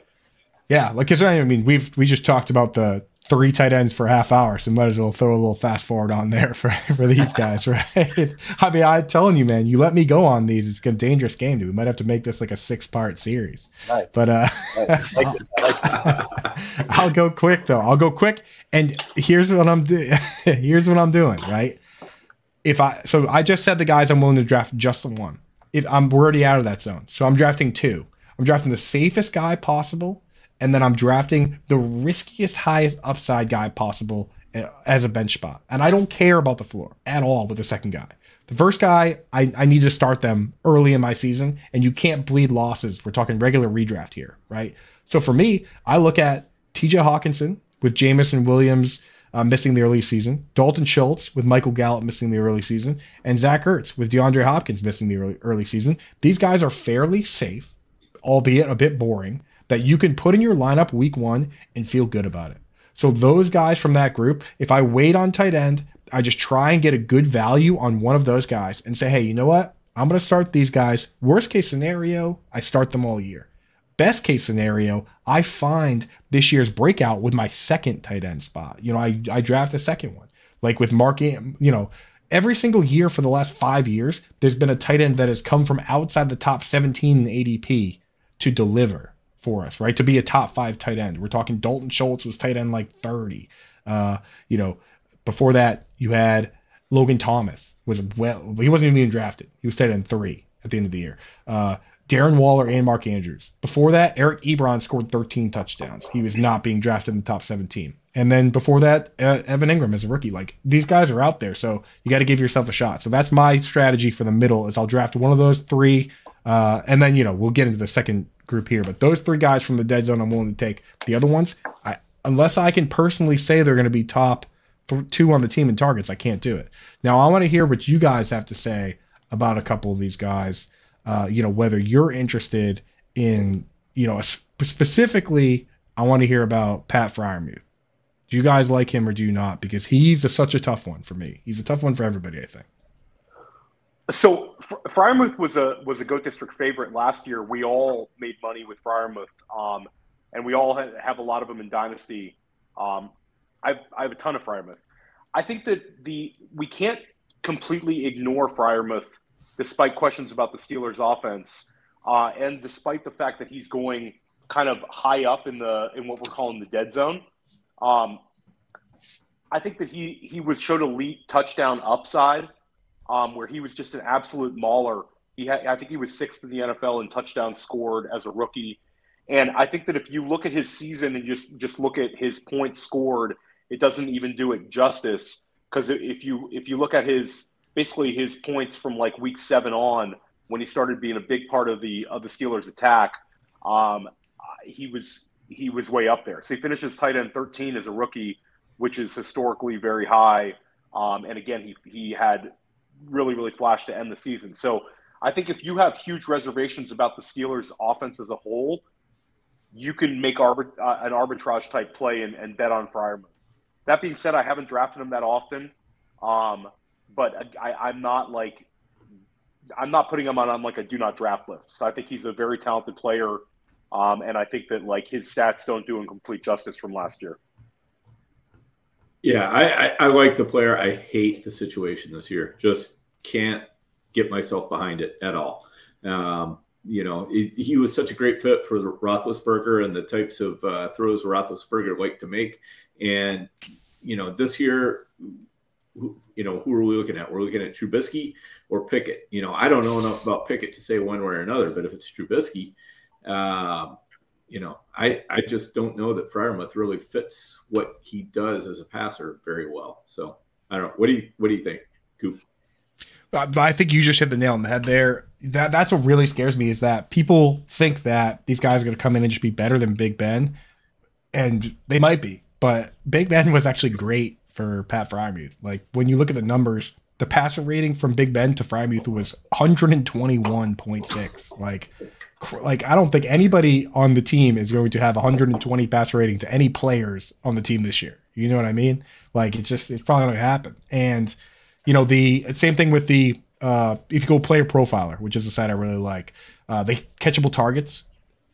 Yeah, like cause I mean we've we just talked about the three tight ends for a half hour, so might as well throw a little fast forward on there for, for these guys, right? I mean, I'm telling you, man, you let me go on these, it's a dangerous game, dude. We might have to make this like a six part series. Nice. But uh Nice. Like like I'll go quick though. I'll go quick. And here's what I'm doing. here's what I'm doing. Right. If I so I just said the guys I'm willing to draft just the one. If I'm we're already out of that zone, so I'm drafting two. I'm drafting the safest guy possible and then I'm drafting the riskiest, highest upside guy possible uh, as a bench spot. And I don't care about the floor at all with the second guy. The first guy, I, I need to start them early in my season, and you can't bleed losses. We're talking regular redraft here, right? So for me, I look at TJ Hockenson with Jameson Williams uh, missing the early season, Dalton Schultz with Michael Gallup missing the early season, and Zach Ertz with DeAndre Hopkins missing the early, early season. These guys are fairly safe, albeit a bit boring, that you can put in your lineup week one and feel good about it. So those guys from that group, if I wait on tight end, I just try and get a good value on one of those guys and say, hey, you know what? I'm going to start these guys. Worst case scenario, I start them all year. Best case scenario, I find this year's breakout with my second tight end spot. You know, I, I draft a second one. Like with Mark, you know, every single year for the last five years, there's been a tight end that has come from outside the top 17 in ADP to deliver for us, right? To be a top five tight end. We're talking Dalton Schultz was tight end like 30. Uh, you know, before that, you had Logan Thomas was well, he wasn't even being drafted. He was tight end three at the end of the year. Uh, Darren Waller and Mark Andrews. Before that, Eric Ebron scored 13 touchdowns. He was not being drafted in the top 17. And then before that, uh, Evan Engram as a rookie. Like these guys are out there, so you got to give yourself a shot. So that's my strategy for the middle. Is I'll draft one of those three, uh, and then you know we'll get into the second group here. But those three guys from the dead zone, I'm willing to take. The other ones, I, unless I can personally say they're going to be top two on the team in targets. I can't do it. Now, I want to hear what you guys have to say about a couple of these guys. Uh, you know, whether you're interested in, you know, specifically, I want to hear about Pat Freiermuth. Do you guys like him or do you not? Because he's a, such a tough one for me. He's a tough one for everybody, I think. So Freiermuth was a was a GOAT District favorite last year. We all made money with Freiermuth, um, and we all have a lot of them in Dynasty. Um, I've, I have a ton of Freiermuth. I think that the we can't completely ignore Freiermuth, despite questions about the Steelers' offense, uh, and despite the fact that he's going kind of high up in the in what we're calling the dead zone. Um, I think that he he was showed elite touchdown upside, um, where he was just an absolute mauler. He had, I think he was sixth in the NFL in touchdowns scored as a rookie, and I think that if you look at his season and just just look at his points scored it doesn't even do it justice because if you if you look at his basically his points from like week seven on when he started being a big part of the of the Steelers attack, um, he was he was way up there. So he finishes tight end 13 as a rookie, which is historically very high. Um, and again, he he had really really flashed to end the season. So I think if you have huge reservations about the Steelers' offense as a whole, you can make arbit- uh, an arbitrage type play and, and bet on Freiermuth. That being said, I haven't drafted him that often, um, but I, am not like I'm not putting him on, on like a do not draft list. So I think he's a very talented player, um, and I think that like his stats don't do him complete justice from last year. Yeah, I, I, I like the player. I hate the situation this year. Just can't get myself behind it at all. Um, you know, it, he was such a great fit for the Roethlisberger and the types of uh, throws Roethlisberger liked to make. And you know, this year, you know, who are we looking at? We're looking at Trubisky or Pickett. You know, I don't know enough about Pickett to say one way or another, but if it's Trubisky, um, you know, I, I just don't know that Freiermuth really fits what he does as a passer very well. So I don't know. What do you what do you think, Coop? Uh, I think you just hit the nail on the head there. That that's what really scares me is that people think that these guys are going to come in and just be better than Big Ben, and they might be. But Big Ben was actually great for Pat Freiermuth. Like when you look at the numbers, the passer rating from Big Ben to Freiermuth was 121.6. Like, like I don't think anybody on the team is going to have 120 passer rating to any players on the team this year. You know what I mean? Like it's just it's probably not gonna happen. And you know the same thing with the uh, if you go player profiler, which is a site I really like, uh, the catchable targets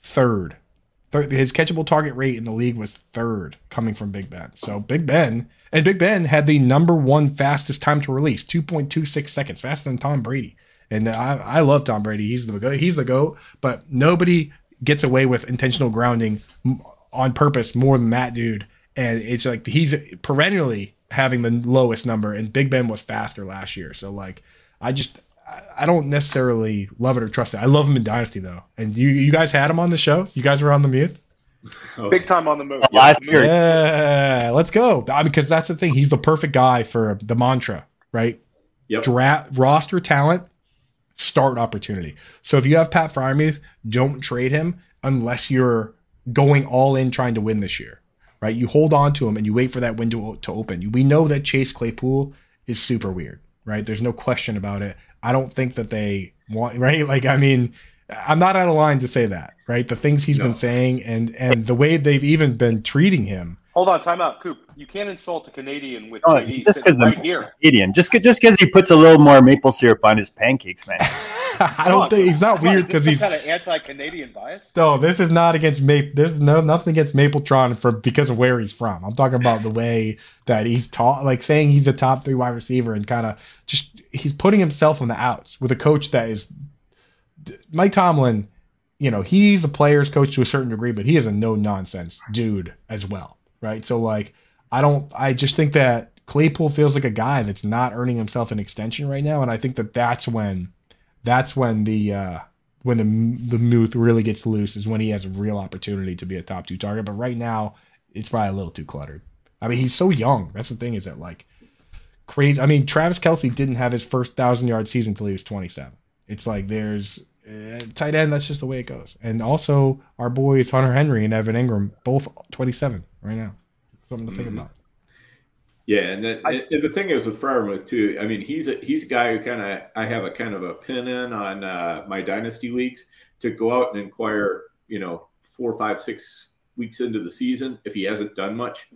third. third his catchable target rate in the league was third coming from Big Ben. So Big Ben and Big Ben had the number one fastest time to release, 2.26 seconds, faster than Tom Brady. And I, I love Tom Brady. He's the he's the goat, but nobody gets away with intentional grounding on purpose more than that dude. And it's like he's perennially having the lowest number, and Big Ben was faster last year. So like, I just I don't necessarily love it or trust it. I love him in Dynasty though. And you you guys had him on the show. You guys were on the mute. Oh, Big time on the move. Last Yeah. year. Yeah, let's go. I mean, because that's the thing. He's the perfect guy for the mantra, right? Yep. Draft roster talent, start opportunity. So if you have Pat Freiermuth, don't trade him unless you're going all in trying to win this year, right? You hold on to him and you wait for that window to open. We know that Chase Claypool is super weird, right? There's no question about it. I don't think that they want, right? Like, I mean, I'm not out of line to say that, right? The things he's No. been saying and and the way they've even been treating him. Hold on, time out, Coop. You can't insult a Canadian with Oh, JD just sitting 'cause right the- here. Canadian. Just just because he puts a little more maple syrup on his pancakes, man. I don't think he's not weird because some he's kind of anti-Canadian bias. no. This is not against Maple. There's no nothing against Mapletron for because of where he's from. I'm talking about the way that he's taught, like saying he's a top three wide receiver and kind of just he's putting himself on the outs with a coach that is Mike Tomlin. You know, he's a player's coach to a certain degree, but he is a no nonsense dude as well, right? So like, I don't. I just think that Claypool feels like a guy that's not earning himself an extension right now, and I think that that's when that's when the uh when the the Muth really gets loose is when he has a real opportunity to be a top two target. But right now, it's probably a little too cluttered. I mean, he's so young. That's the thing is that like crazy. I mean, Travis Kelce didn't have his first thousand yard season until he was twenty seven. It's like there's uh, tight end. That's just the way it goes. And also our boys Hunter Henry and Evan Engram both twenty seven right now. Something to think Mhm. about. Yeah, and, the, and the thing is with Freiermuth too. I mean, he's a he's a guy who kind of I have a kind of a pin in on uh, my dynasty leagues to go out and inquire. You know, four, five, six weeks into the season if he hasn't done much,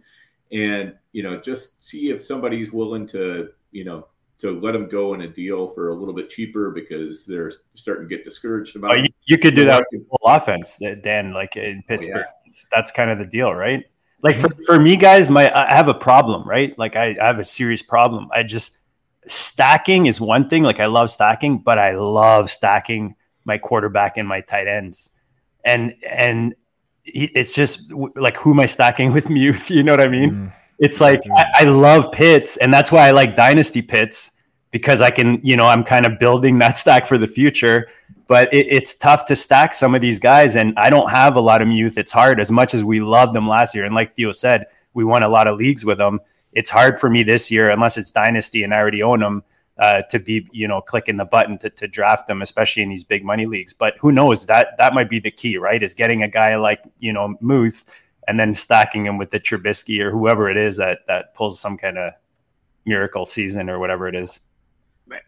and you know, just see if somebody's willing to you know to let him go in a deal for a little bit cheaper because they're starting to get discouraged Oh, about. you, you could do that with the whole offense, Dan. Like in Oh, Pittsburgh, that's kind of the deal, right? Like for, for me, guys, my I have a problem, right? Like I, I have a serious problem. I just stacking is one thing. Like I love stacking, but I love stacking my quarterback and my tight ends, and and it's just like who am I stacking with Muth? You know what I mean? Mm. It's like I, I love Pitts and that's why I like Dynasty Pitts because I can, you know, I'm kind of building that stack for the future. But it, it's tough to stack some of these guys, and I don't have a lot of youth. It's hard as much as we loved them last year, and like Theo said, we won a lot of leagues with them. It's hard for me this year, unless it's Dynasty and I already own them, uh, to be, you know, clicking the button to, to draft them, especially in these big money leagues. But who knows? That that might be the key, right? Is getting a guy like you know Muth and then stacking him with the Trubisky or whoever it is that that pulls some kind of miracle season or whatever it is.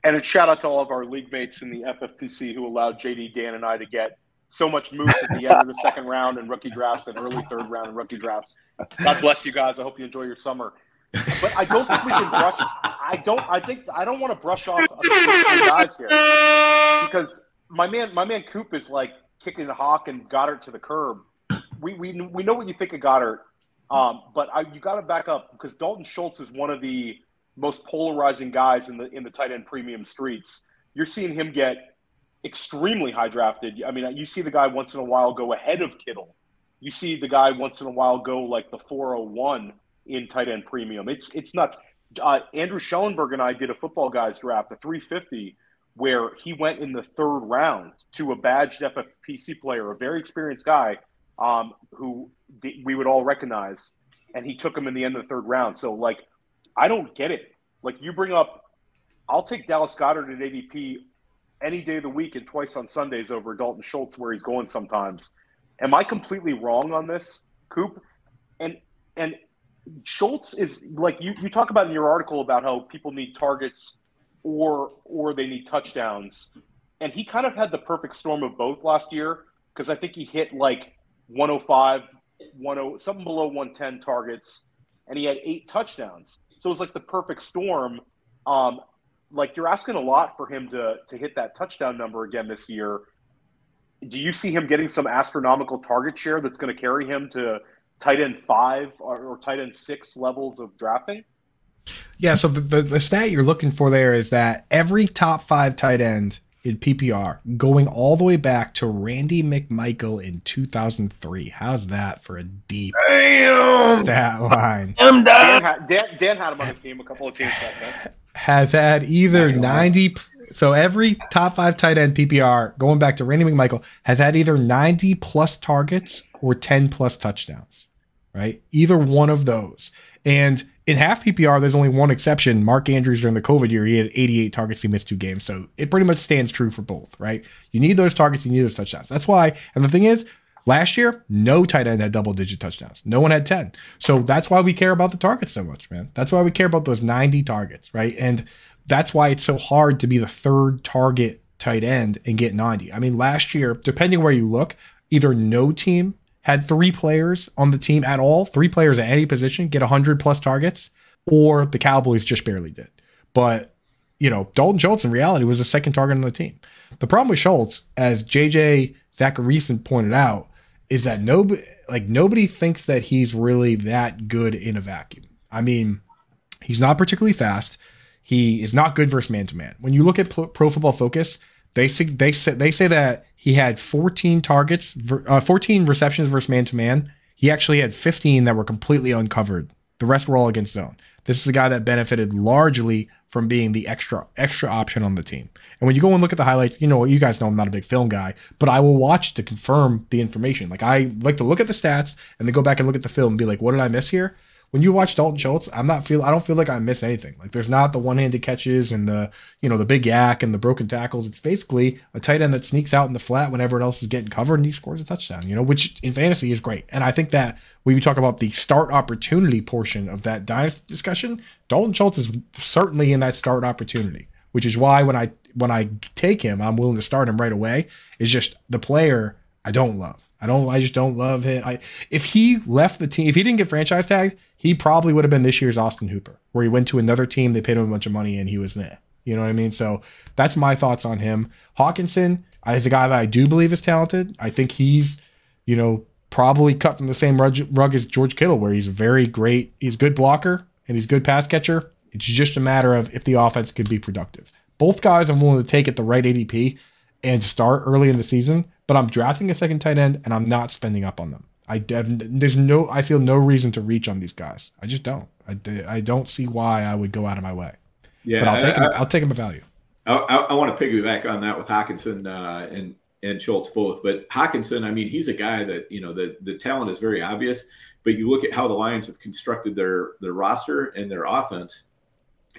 And a shout out to all of our league mates in the FFPC who allowed JD, Dan, and I to get so much moose at the end of the second round and rookie drafts and early third round and rookie drafts. God bless you guys. I hope you enjoy your summer. But I don't think we can brush. I don't. I think I don't want to brush off guys here because my man, my man Coop is like kicking Hawk and Goedert to the curb. We we we know what you think of Goedert, um, but I, you got to back up because Dalton Schultz is one of the most polarizing guys in the in the tight end premium streets. You're seeing him get extremely high drafted. I mean, you see the guy once in a while go ahead of Kittle. You see the guy once in a while go like the 401 in tight end premium. It's it's nuts. Uh, Andrew Schellenberg and I did a football guys draft, a 350, where he went in the third round to a badged FFPC player, a very experienced guy um, who d- we would all recognize, and he took him in the end of the third round. So like, I don't get it. Like you bring up, I'll take Dallas Goedert at ADP any day of the week and twice on Sundays over Dalton Schultz where he's going sometimes. Am I completely wrong on this, Coop? And and Schultz is like you, you talk about in your article about how people need targets or or they need touchdowns. And he kind of had the perfect storm of both last year because I think he hit like 105, 10 something below 110 targets and he had eight touchdowns. So it was like the perfect storm. Um, like you're asking a lot for him to to hit that touchdown number again this year. Do you see him getting some astronomical target share that's going to carry him to tight end five or, or tight end six levels of drafting? Yeah, so the, the, the stat you're looking for there is that every top five tight end in PPR going all the way back to Randy McMichael in 2003. How's that for a deep stat line? I'm Dan, had, Dan, Dan had him on his team a couple of teams back then. Has had either 90. So every top five tight end PPR going back to Randy McMichael has had either 90 plus targets or 10 plus touchdowns, right? Either one of those. And in half PPR, there's only one exception. Mark Andrews during the COVID year, he had 88 targets. He missed two games. So it pretty much stands true for both, right? You need those targets, you need those touchdowns. That's why. And the thing is, last year, no tight end had double digit touchdowns. No one had 10. So that's why we care about the targets so much, man. That's why we care about those 90 targets, right? And that's why it's so hard to be the third target tight end and get 90. I mean, last year, depending where you look, either no team had three players on the team at all, three players at any position get 100 plus targets, or the Cowboys just barely did. But, you know, Dalton Schultz in reality was the second target on the team. The problem with Schultz, as JJ Zachariason pointed out, is that nobody like nobody thinks that he's really that good in a vacuum. I mean, he's not particularly fast. He is not good versus man to man. When you look at Pro Football Focus, they say they say they say that he had 14 targets, uh, 14 receptions versus man to man. He actually had 15 that were completely uncovered. The rest were all against zone. This is a guy that benefited largely from being the extra extra option on the team. And when you go and look at the highlights, you know you guys know I'm not a big film guy, but I will watch to confirm the information. Like I like to look at the stats and then go back and look at the film and be like, what did I miss here? When you watch Dalton Schultz, I'm not feel I don't feel like I miss anything. Like there's not the one-handed catches and the you know the big YAC and the broken tackles. It's basically a tight end that sneaks out in the flat when everyone else is getting covered and he scores a touchdown. You know, which in fantasy is great. And I think that when you talk about the start opportunity portion of that dynasty discussion, Dalton Schultz is certainly in that start opportunity. Which is why when I when I take him, I'm willing to start him right away. It's just the player I don't love. I don't. I just don't love him. I if he left the team, if he didn't get franchise tagged, he probably would have been this year's Austin Hooper, where he went to another team, they paid him a bunch of money, and he was there. You know what I mean? So that's my thoughts on him. Hockenson is a guy that I do believe is talented. I think he's, you know, probably cut from the same rug, rug as George Kittle, where he's a very great, he's a good blocker and he's a good pass catcher. It's just a matter of if the offense could be productive. Both guys I'm willing to take at the right ADP and start early in the season but I'm drafting a second tight end and I'm not spending up on them. I there's no I feel no reason to reach on these guys. I just don't. I, I don't see why I would go out of my way. Yeah, but I'll take I, him. I, will take him a value. I, I, want to piggyback on that with Hockenson uh, and and Schultz both. But Hockenson, I mean, he's a guy that you know the the talent is very obvious. But you look at how the Lions have constructed their their roster and their offense,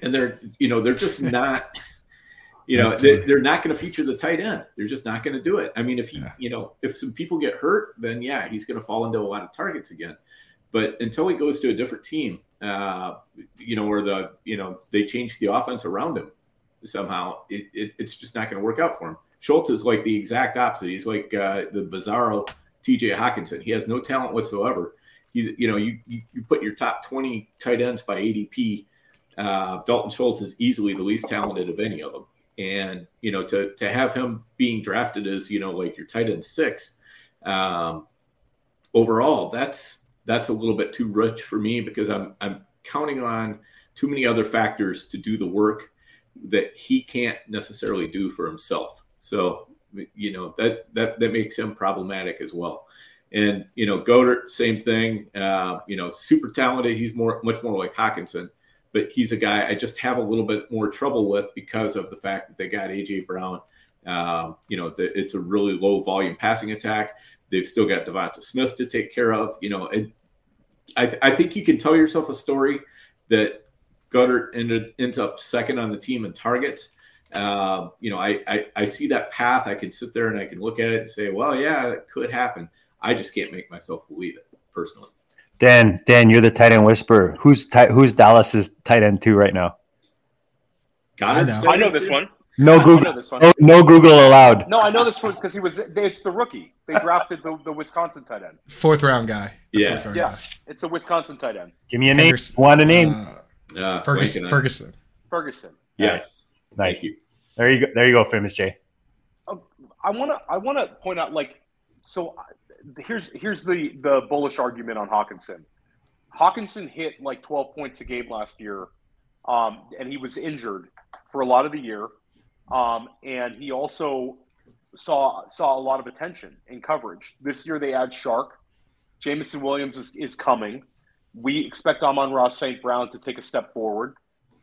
and they're you know they're just not. You know, they, are not going to feature the tight end. They're just not going to do it. I mean, if he, yeah. you know, if some people get hurt, then yeah, he's going to fall into a lot of targets again. But until he goes to a different team, uh, you know, where the, you know, they change the offense around him somehow, it, it, it's just not going to work out for him. Schultz is like the exact opposite. He's like uh, the bizarro TJ Hockenson. He has no talent whatsoever. He's, you know, you, you, you put your top 20 tight ends by ADP. Uh, Dalton Schultz is easily the least talented of any of them. And you know, to to have him being drafted as you know like your tight end six, um, overall, that's that's a little bit too rich for me because I'm I'm counting on too many other factors to do the work that he can't necessarily do for himself. So you know that that that makes him problematic as well. And you know, Goedert, same thing. Uh, you know, super talented. He's more much more like Hockenson but he's a guy I just have a little bit more trouble with because of the fact that they got AJ Brown. Um, you know, the, it's a really low volume passing attack. They've still got Devonta Smith to take care of. You know, I, I think you can tell yourself a story that Goedert ended, ends up second on the team in targets. Uh, you know, I, I, I see that path. I can sit there and I can look at it and say, well, yeah, it could happen. I just can't make myself believe it personally. Dan, Dan, you're the tight end whisperer. Who's tight, who's Dallas's tight end two right now? Got it. I know, I know this one. No I Google. No, no, Google allowed. No, I know this one because he was. It's the rookie. They drafted the, the Wisconsin tight end. Fourth round guy. Yeah, round yeah. Guy. It's a Wisconsin tight end. Give me a name. Want a name? Uh, Ferguson. Ferguson. Ferguson. Yes. Nice. There you go. There you go, famous Jay. Um, I want to. I want to point out, like, so here's here's the the bullish argument on Hockenson. Hockenson hit like 12 points a game last year, um, and he was injured for a lot of the year. Um, and he also saw saw a lot of attention in coverage. This year they add Chark. Jameson Williams is, is coming. We expect Amon-Ra St. Brown to take a step forward.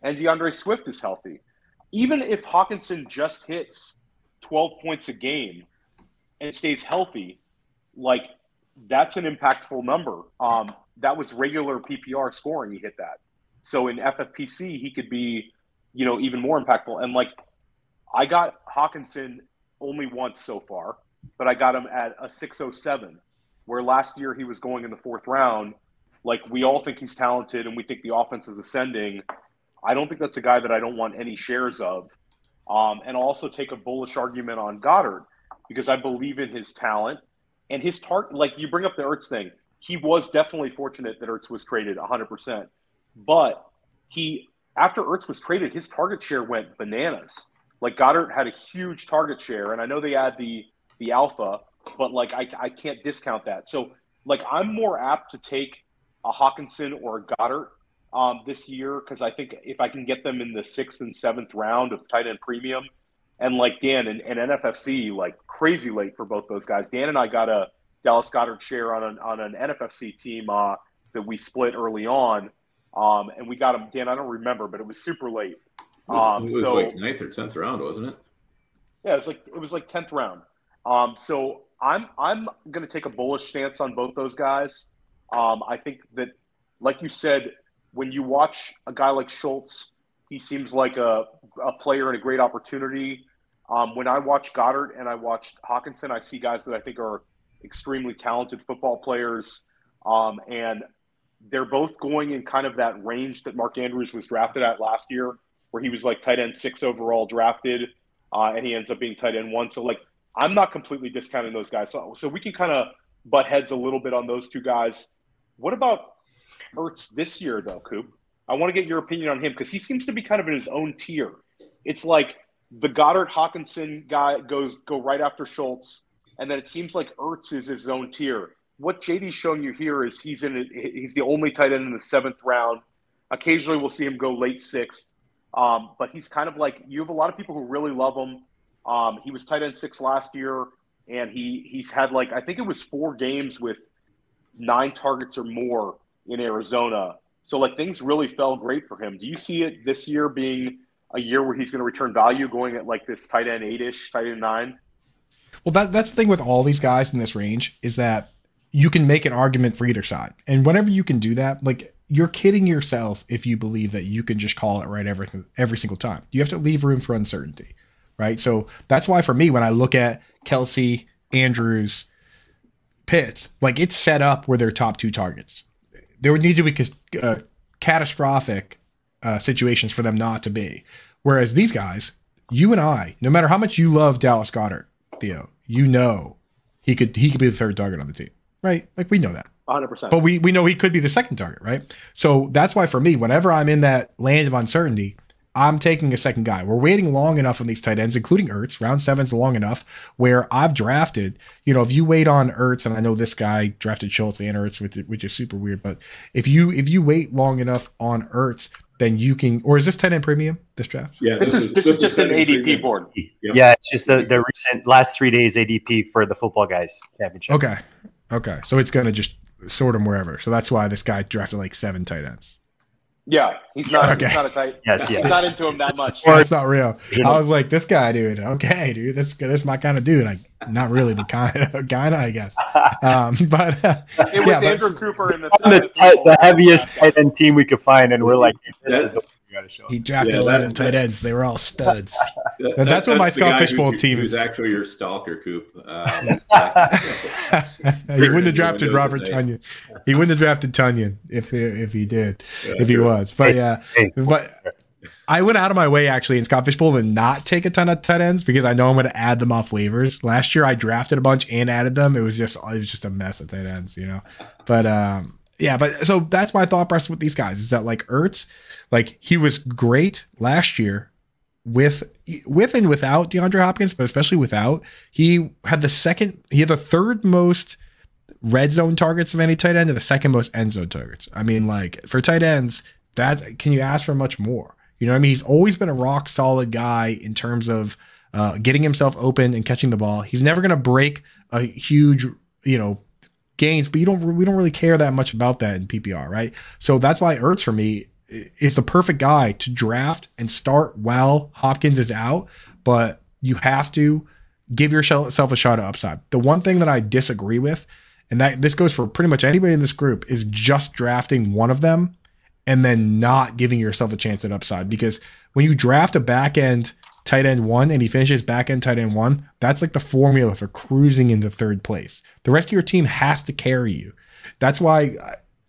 And D'Andre Swift is healthy. Even if Hockenson just hits 12 points a game and stays healthy, like that's an impactful number. Um, that was regular PPR scoring. He hit that. So in FFPC, he could be, you know, even more impactful. And like, I got Hockenson only once so far, but I got him at a 607, where last year he was going in the fourth round. Like, we all think he's talented and we think the offense is ascending. I don't think that's a guy that I don't want any shares of. Um, and I'll also take a bullish argument on Goedert because I believe in his talent and his target. Like you bring up the Ertz thing, he was definitely fortunate that Ertz was traded 100%. But he, after Ertz was traded, his target share went bananas. Like Goedert had a huge target share, and I know they add the the alpha, but like I, I can't discount that. So like I'm more apt to take a Hockenson or a Goedert um, this year because I think if I can get them in the sixth and seventh round of tight end premium, and like Dan and, and NFFC, like crazy late for both those guys. Dan and I got a Dallas Goedert share on an on an NFFC team uh, that we split early on, um, and we got him. Dan, I don't remember, but it was super late. It was, Um, it was so- like ninth or tenth round, wasn't it? Yeah, it was like it was like tenth round. Um, so I'm I'm going to take a bullish stance on both those guys. Um, I think that, like you said, when you watch a guy like Schultz, he seems like a a player and a great opportunity. Um, when I watch Goedert and I watched Hockenson, I see guys that I think are extremely talented football players, um, and they're both going in kind of that range that Mark Andrews was drafted at last year, where he was like tight end six overall drafted, uh, and he ends up being tight end one. So like I'm not completely discounting those guys. So, so we can kind of butt heads a little bit on those two guys. What about Ertz this year, though, Coop? I want to get your opinion on him because he seems to be kind of in his own tier. It's like the Goedert Hockenson guy goes go right after Schultz, and then it seems like Ertz is his own tier. What JD's showing you here is he's in a, he's the only tight end in the seventh round. Occasionally, we'll see him go late sixth, um, but he's kind of like you have a lot of people who really love him. Um, he was tight end six last year, and he he's had like I think it was four games with nine targets or more in Arizona. So like things really fell great for him. Do you see it this year being a year where he's going to return value, going at like this tight end eight ish, tight end nine? Well, that that's the thing with all these guys in this range is that you can make an argument for either side, and whenever you can do that, like you're kidding yourself if you believe that you can just call it right every every single time. You have to leave room for uncertainty, right? So that's why for me, when I look at Kelce, Andrews, Pitts, like it's set up where they're top two targets. There would need to be uh, catastrophic uh, situations for them not to be. Whereas these guys, you and I, no matter how much you love Dallas Goedert, Theo, you know he could he could be the third target on the team, right? Like we know that. 100%. But we we know he could be the second target, right? So that's why for me, whenever I'm in that land of uncertainty, I'm taking a second guy. We're waiting long enough on these tight ends, including Ertz. Round seven's long enough where I've drafted. You know, if you wait on Ertz, and I know this guy drafted Schultz and Ertz, which, which is super weird, but if you if you wait long enough on Ertz, then you can. Or is this tight end premium? This draft? Yeah, this, is this, is just an ADP premium. board. Yep. Yeah, it's just the, the recent last three days ADP for the football guys championship. Okay, okay. So it's gonna just sort them wherever. So that's why this guy drafted like seven tight ends. Yeah, he's not, Okay. he's not a tight. Yes, He's yes. not into him that much. or it's not real. I was like, this guy, dude. Okay, dude. This this my kind of dude. Like, not really, the kind of, kind of, I guess. Um, but uh, It was yeah, but- Andrew Cooper in the, On the, the heaviest tight end team we could find, and we're like, this is the one we got to show. he drafted Yeah, that- eleven tight ends. They were all studs. That- And that's what my Scott guy Fishbowl team who's is- actually your stalker, Coop. Um, he wouldn't have drafted Robert at. Tonyan. He wouldn't have drafted Tonyan if if he did, Yeah, if he sure. was. But yeah, Hey, but I went out of my way actually in Scott Fish Bowl to not take a ton of tight ends because I know I'm going to add them off waivers. Last year I drafted a bunch and added them. It was just it was just a mess of tight ends, you know. But um, yeah, but so that's my thought process with these guys is that like Ertz, like he was great last year with with and without DeAndre Hopkins, but especially without, he had the second, he had the third most red zone targets of any tight end and the second most end zone targets. I mean, like for tight ends, that can you ask for much more? You know I mean? He's always been a rock solid guy in terms of uh, getting himself open and catching the ball. He's never going to break a huge, you know, gains, but you don't we don't really care that much about that in PPR, right? So that's why Ertz for me is the perfect guy to draft and start while Hopkins is out, but you have to give yourself a shot at upside. The one thing that I disagree with and that this goes for pretty much anybody in this group, is just drafting one of them and then not giving yourself a chance at upside. Because when you draft a back end tight end one and he finishes back end tight end one, that's like the formula for cruising into third place. The rest of your team has to carry you. That's why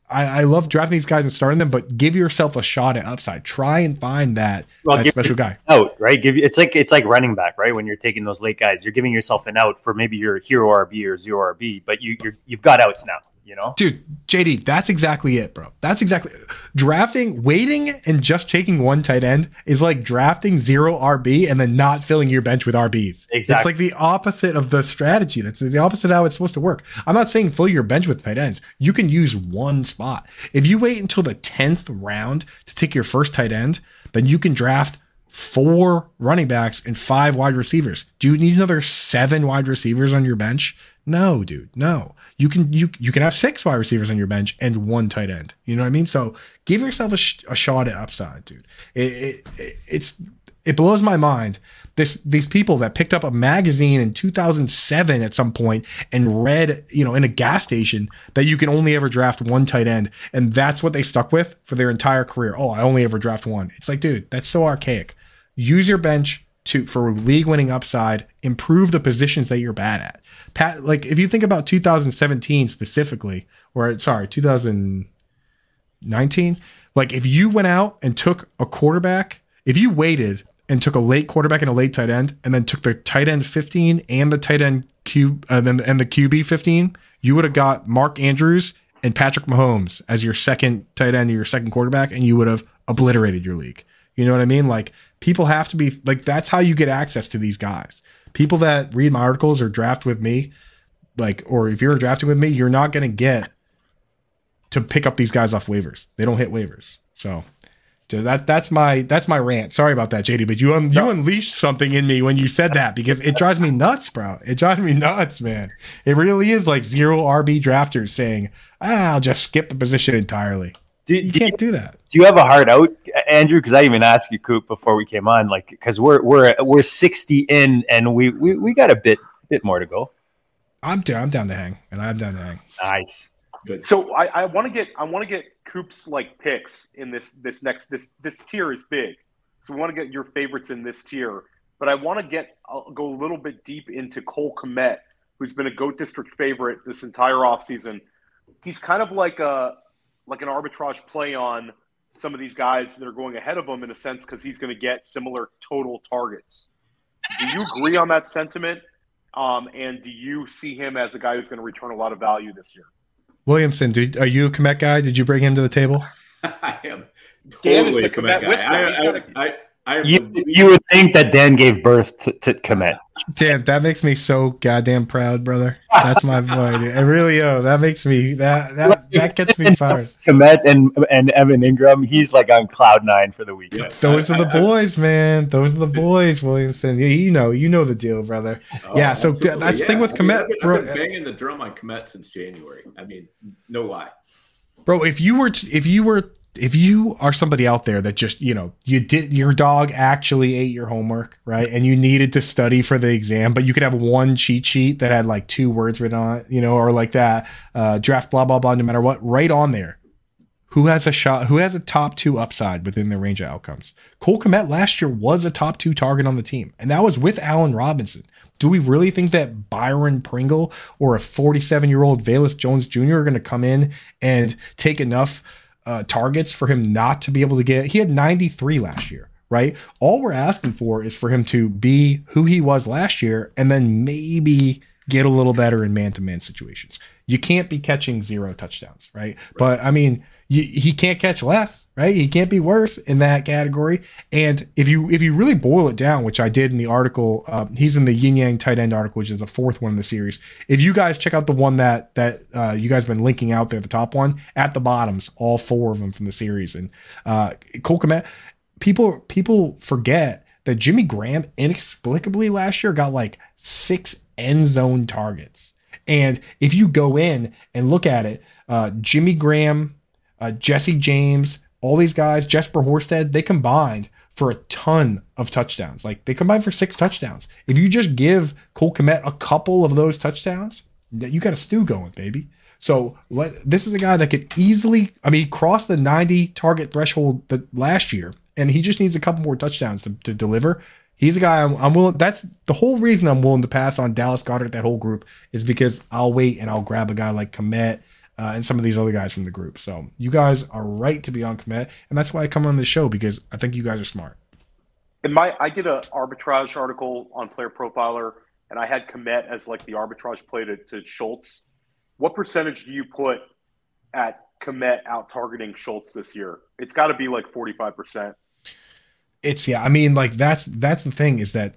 I, I love drafting these guys and starting them, but give yourself a shot at upside. Try and find that, Well, that special guy. out, right? Give you it's like it's like running back, right? When you're taking those late guys, you're giving yourself an out for maybe your hero RB or zero RB, but you you're, you've got outs now. You know, Dude, JD, that's exactly it, bro. That's exactly drafting, waiting and just taking one tight end is like drafting zero RB and then not filling your bench with RBs. Exactly. It's like the opposite of the strategy. That's the opposite of how it's supposed to work. I'm not saying fill your bench with tight ends. You can use one spot. If you wait until the 10th round to take your first tight end, then you can draft four running backs and five wide receivers. Do you need another seven wide receivers on your bench? No, dude, no. You can you you can have six wide receivers on your bench and one tight end. You know what I mean? So give yourself a, sh- a shot at upside, dude. It, it, it it's it blows my mind. This these people that picked up a magazine in 2007 at some point and read, you know, in a gas station that you can only ever draft one tight end, and that's what they stuck with for their entire career. Oh, I only ever draft one. It's like, dude, that's so archaic. Use your bench to for league winning upside, improve the positions that you're bad at. Pat, like if you think about 2017 specifically, or sorry, 2019, like if you went out and took a quarterback, if you waited and took a late quarterback and a late tight end, and then took the tight end 15 and the tight end Q, uh, then and the QB 15, you would have got Mark Andrews and Patrick Mahomes as your second tight end or your second quarterback, and you would have obliterated your league. You know what I mean? Like people have to be like that's how you get access to these guys. People that read my articles or draft with me, like, or if you're drafting with me, you're not going to get to pick up these guys off waivers. They don't hit waivers. So that that's my that's my rant. Sorry about that, JD, but you un, you unleashed something in me when you said that because it drives me nuts, bro. It drives me nuts, man. It really is like zero RB drafters saying, ah, "I'll just skip the position entirely." Do, You do, can't do that. do you have a hard out, Andrew? Because I even asked you, Coop, before we came on, like because we're we're we're sixty in, and we we, we got a bit bit more to go. I'm down. I'm down to hang, and I'm down to hang. Nice. Good. So I, I want to get I want to get Coop's like picks in this this next this this tier is big. So we want to get your favorites in this tier, but I want to get I'll go a little bit deep into Cole Kmet, who's been a GOAT District favorite this entire offseason. He's kind of like a like an arbitrage play on some of these guys that are going ahead of him in a sense because he's going to get similar total targets. Do you agree on that sentiment? Um, and do you see him as a guy who's going to return a lot of value this year? Williamson, did, are you a Kmet guy? Did you bring him to the table? I am Dan is totally the a Kmet Kmet guy. I, I, I, I You you would think that Dan gave birth to, to Kmet. Dan, that makes me so goddamn proud, brother. That's my boy. Dude. It really, oh, that makes me that that that gets me fired. Kmet and and Evan Engram, he's like on cloud nine for the weekend. Those I- are the I- I- boys, man. Those are the boys, Williamson. Yeah, you know, you know the deal, brother. Oh, Yeah, so absolutely, that's the thing with I Kmet, I've been, bro- I've been banging the drum on Kmet since January. I mean, no lie. Bro, if you were to, if you were if you are somebody out there that just, you know, you did your dog actually ate your homework, right? And you needed to study for the exam, but you could have one cheat sheet that had like two words written on it, you know, or like that uh draft blah blah blah no matter what, right on there. Who has a shot? Who has a top two upside within their range of outcomes? Cole Kmet last year was a top two target on the team, and that was with Allen Robinson. Do we really think that Byron Pringle or a 47 year old Velus Jones Jr. are going to come in and take enough uh, targets for him not to be able to get? He had 93 last year, right? All we're asking for is for him to be who he was last year and then maybe get a little better in man to man situations. You can't be catching zero touchdowns, right? But I mean, you, he can't catch less, right? He can't be worse in that category. And if you if you really boil it down, which I did in the article, uh, he's in the Yin Yang tight end article, which is the fourth one in the series. If you guys check out the one that that uh, you guys have been linking out there, the top one at the bottoms, all four of them from the series, and uh, Cole Kmet, people people forget that Jimmy Graham inexplicably last year got like six end zone targets. And if you go in and look at it, uh, Jimmy Graham, uh, Jesse James, all these guys, Jesper Horsted, they combined for a ton of touchdowns. Like they combined for six touchdowns. If you just give Cole Kmet a couple of those touchdowns, you got a stew going, baby. So let, this is a guy that could easily, I mean, cross the 90 target threshold the, last year, and he just needs a couple more touchdowns to, to deliver. He's a guy I'm, I'm willing. That's the whole reason I'm willing to pass on Dallas Goedert. That whole group is because I'll wait and I'll grab a guy like Kmet uh, and some of these other guys from the group. So you guys are right to be on Kmet, and that's why I come on this show because I think you guys are smart. In my, I did an arbitrage article on Player Profiler, and I had Kmet as like the arbitrage play to, to Schultz. What percentage do you put at Kmet out targeting Schultz this year? It's got to be like forty five percent. It's yeah. I mean, like that's that's the thing is that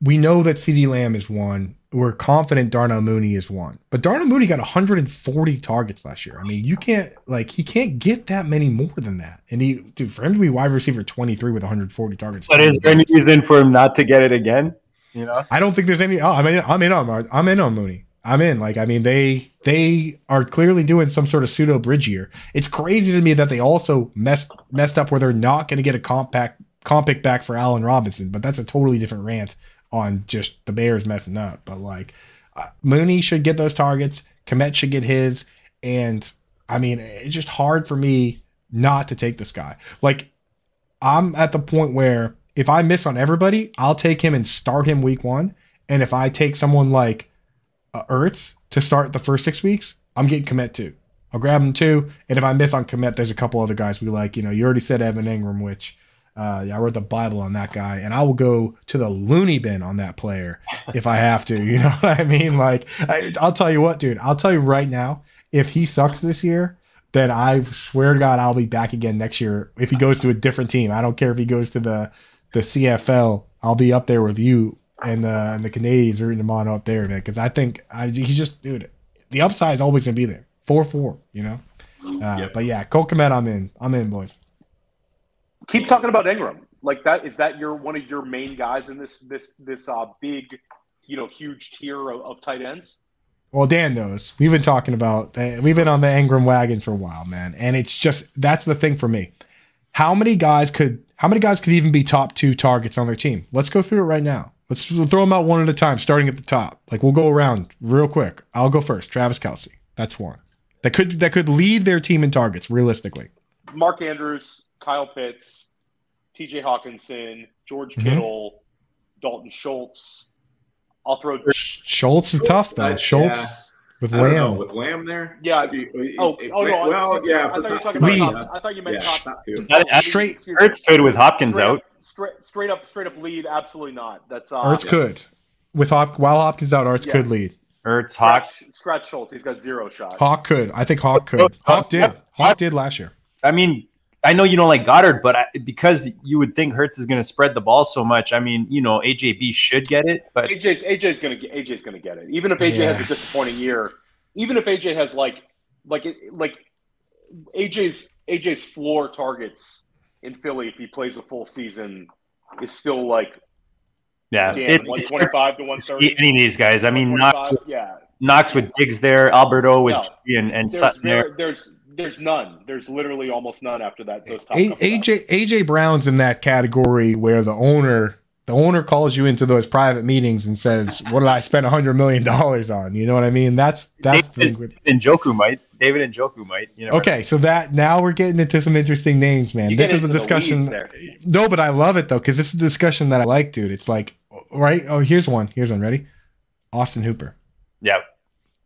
we know that CeeDee Lamb is one. We're confident Darnell Mooney is one, but Darnell Mooney got 140 targets last year. I mean, you can't like he can't get that many more than that. And he, dude, for him to be wide receiver 23 with 140 targets. But is there any reason for him not to get it again? You know, I don't think there's any. Oh, I mean, I'm in on I'm in on Mooney. I'm in. Like, I mean, they they are clearly doing some sort of pseudo bridge year. It's crazy to me that they also messed messed up where they're not going to get a comp back comp pick back for Allen Robinson, but that's a totally different rant on just the Bears messing up. But like uh, Mooney should get those targets, Kmet should get his, and I mean it's just hard for me not to take this guy. Like I'm at the point where if I miss on everybody, I'll take him and start him week one. And if I take someone like uh, Ertz to start the first six weeks, I'm getting Kmet too. I'll grab him too. And if I miss on Kmet, there's a couple other guys we like. You know, you already said Evan Engram, which uh, I wrote the Bible on that guy, and I will go to the loony bin on that player if I have to. You know what I mean? Like, I, I'll tell you what, dude. I'll tell you right now, if he sucks this year, then I swear to God, I'll be back again next year. If he goes to a different team, I don't care if he goes to the the CFL. I'll be up there with you and the and the Canadians rooting him on up there, man. Because I think I, he's just, dude. The upside is always gonna be there. Four four, you know. Uh, yep. But yeah, Cole Kmet, I'm in. I'm in, boys keep talking about Engram. Like that is that your one of your main guys in this this this uh big, you know, huge tier of, of tight ends? Well, Dan knows. We've been talking about we've been on the Engram wagon for a while, man. And it's just that's the thing for me. How many guys could how many guys could even be top two targets on their team? Let's go through it right now. Let's throw them out one at a time, starting at the top. Like we'll go around real quick. I'll go first. Travis Kelce. That's one. That could that could lead their team in targets, realistically. Mark Andrews, Kyle Pitts, T.J. Hockenson, George mm-hmm. Kittle, Dalton Schultz. I'll throw Schultz is tough though. Schultz yeah. with Lamb know, with Lamb there. Yeah. Be, oh, it, oh no. Well, yeah. I thought, you were talking about top, I thought you meant yeah, top, two. Straight. Ertz could with Hopkins straight, out. Straight, straight up, straight up lead. Absolutely not. That's uh, Ertz yeah. could with Hop while Hopkins out. Ertz yeah. could lead. Ertz Hawk scratch, scratch Schultz. He's got zero shot. Hawk could. I think Hawk could. Hawk did. Hawk did last year. I mean, I know you don't like Goedert, but I, because you would think Hurts is going to spread the ball so much, I mean, you know, AJB should get it, but AJ's AJ's going to AJ's going to get it. Even if AJ yeah. has a disappointing year, even if AJ has like like like AJ's AJ's floor targets in Philly if he plays a full season is still like yeah, it's, 125 to 130. Any of these guys, I mean, Knox, with, yeah, Knox with Diggs there, Albert O with no, and, and Sutton there. There's there's none. There's literally almost none after that. Those top A- AJ AJ Brown's in that category where the owner the owner calls you into those private meetings and says, "What did I spend a hundred million dollars on?" You know what I mean? That's that's David, with Njoku might David Njoku might. You know. Okay, so that now we're getting into some interesting names, man. this is a discussion. No, but I love it though because this is a discussion that I like, dude. It's like, right? Oh, here's one. Here's one. Ready? Austin Hooper. Yep.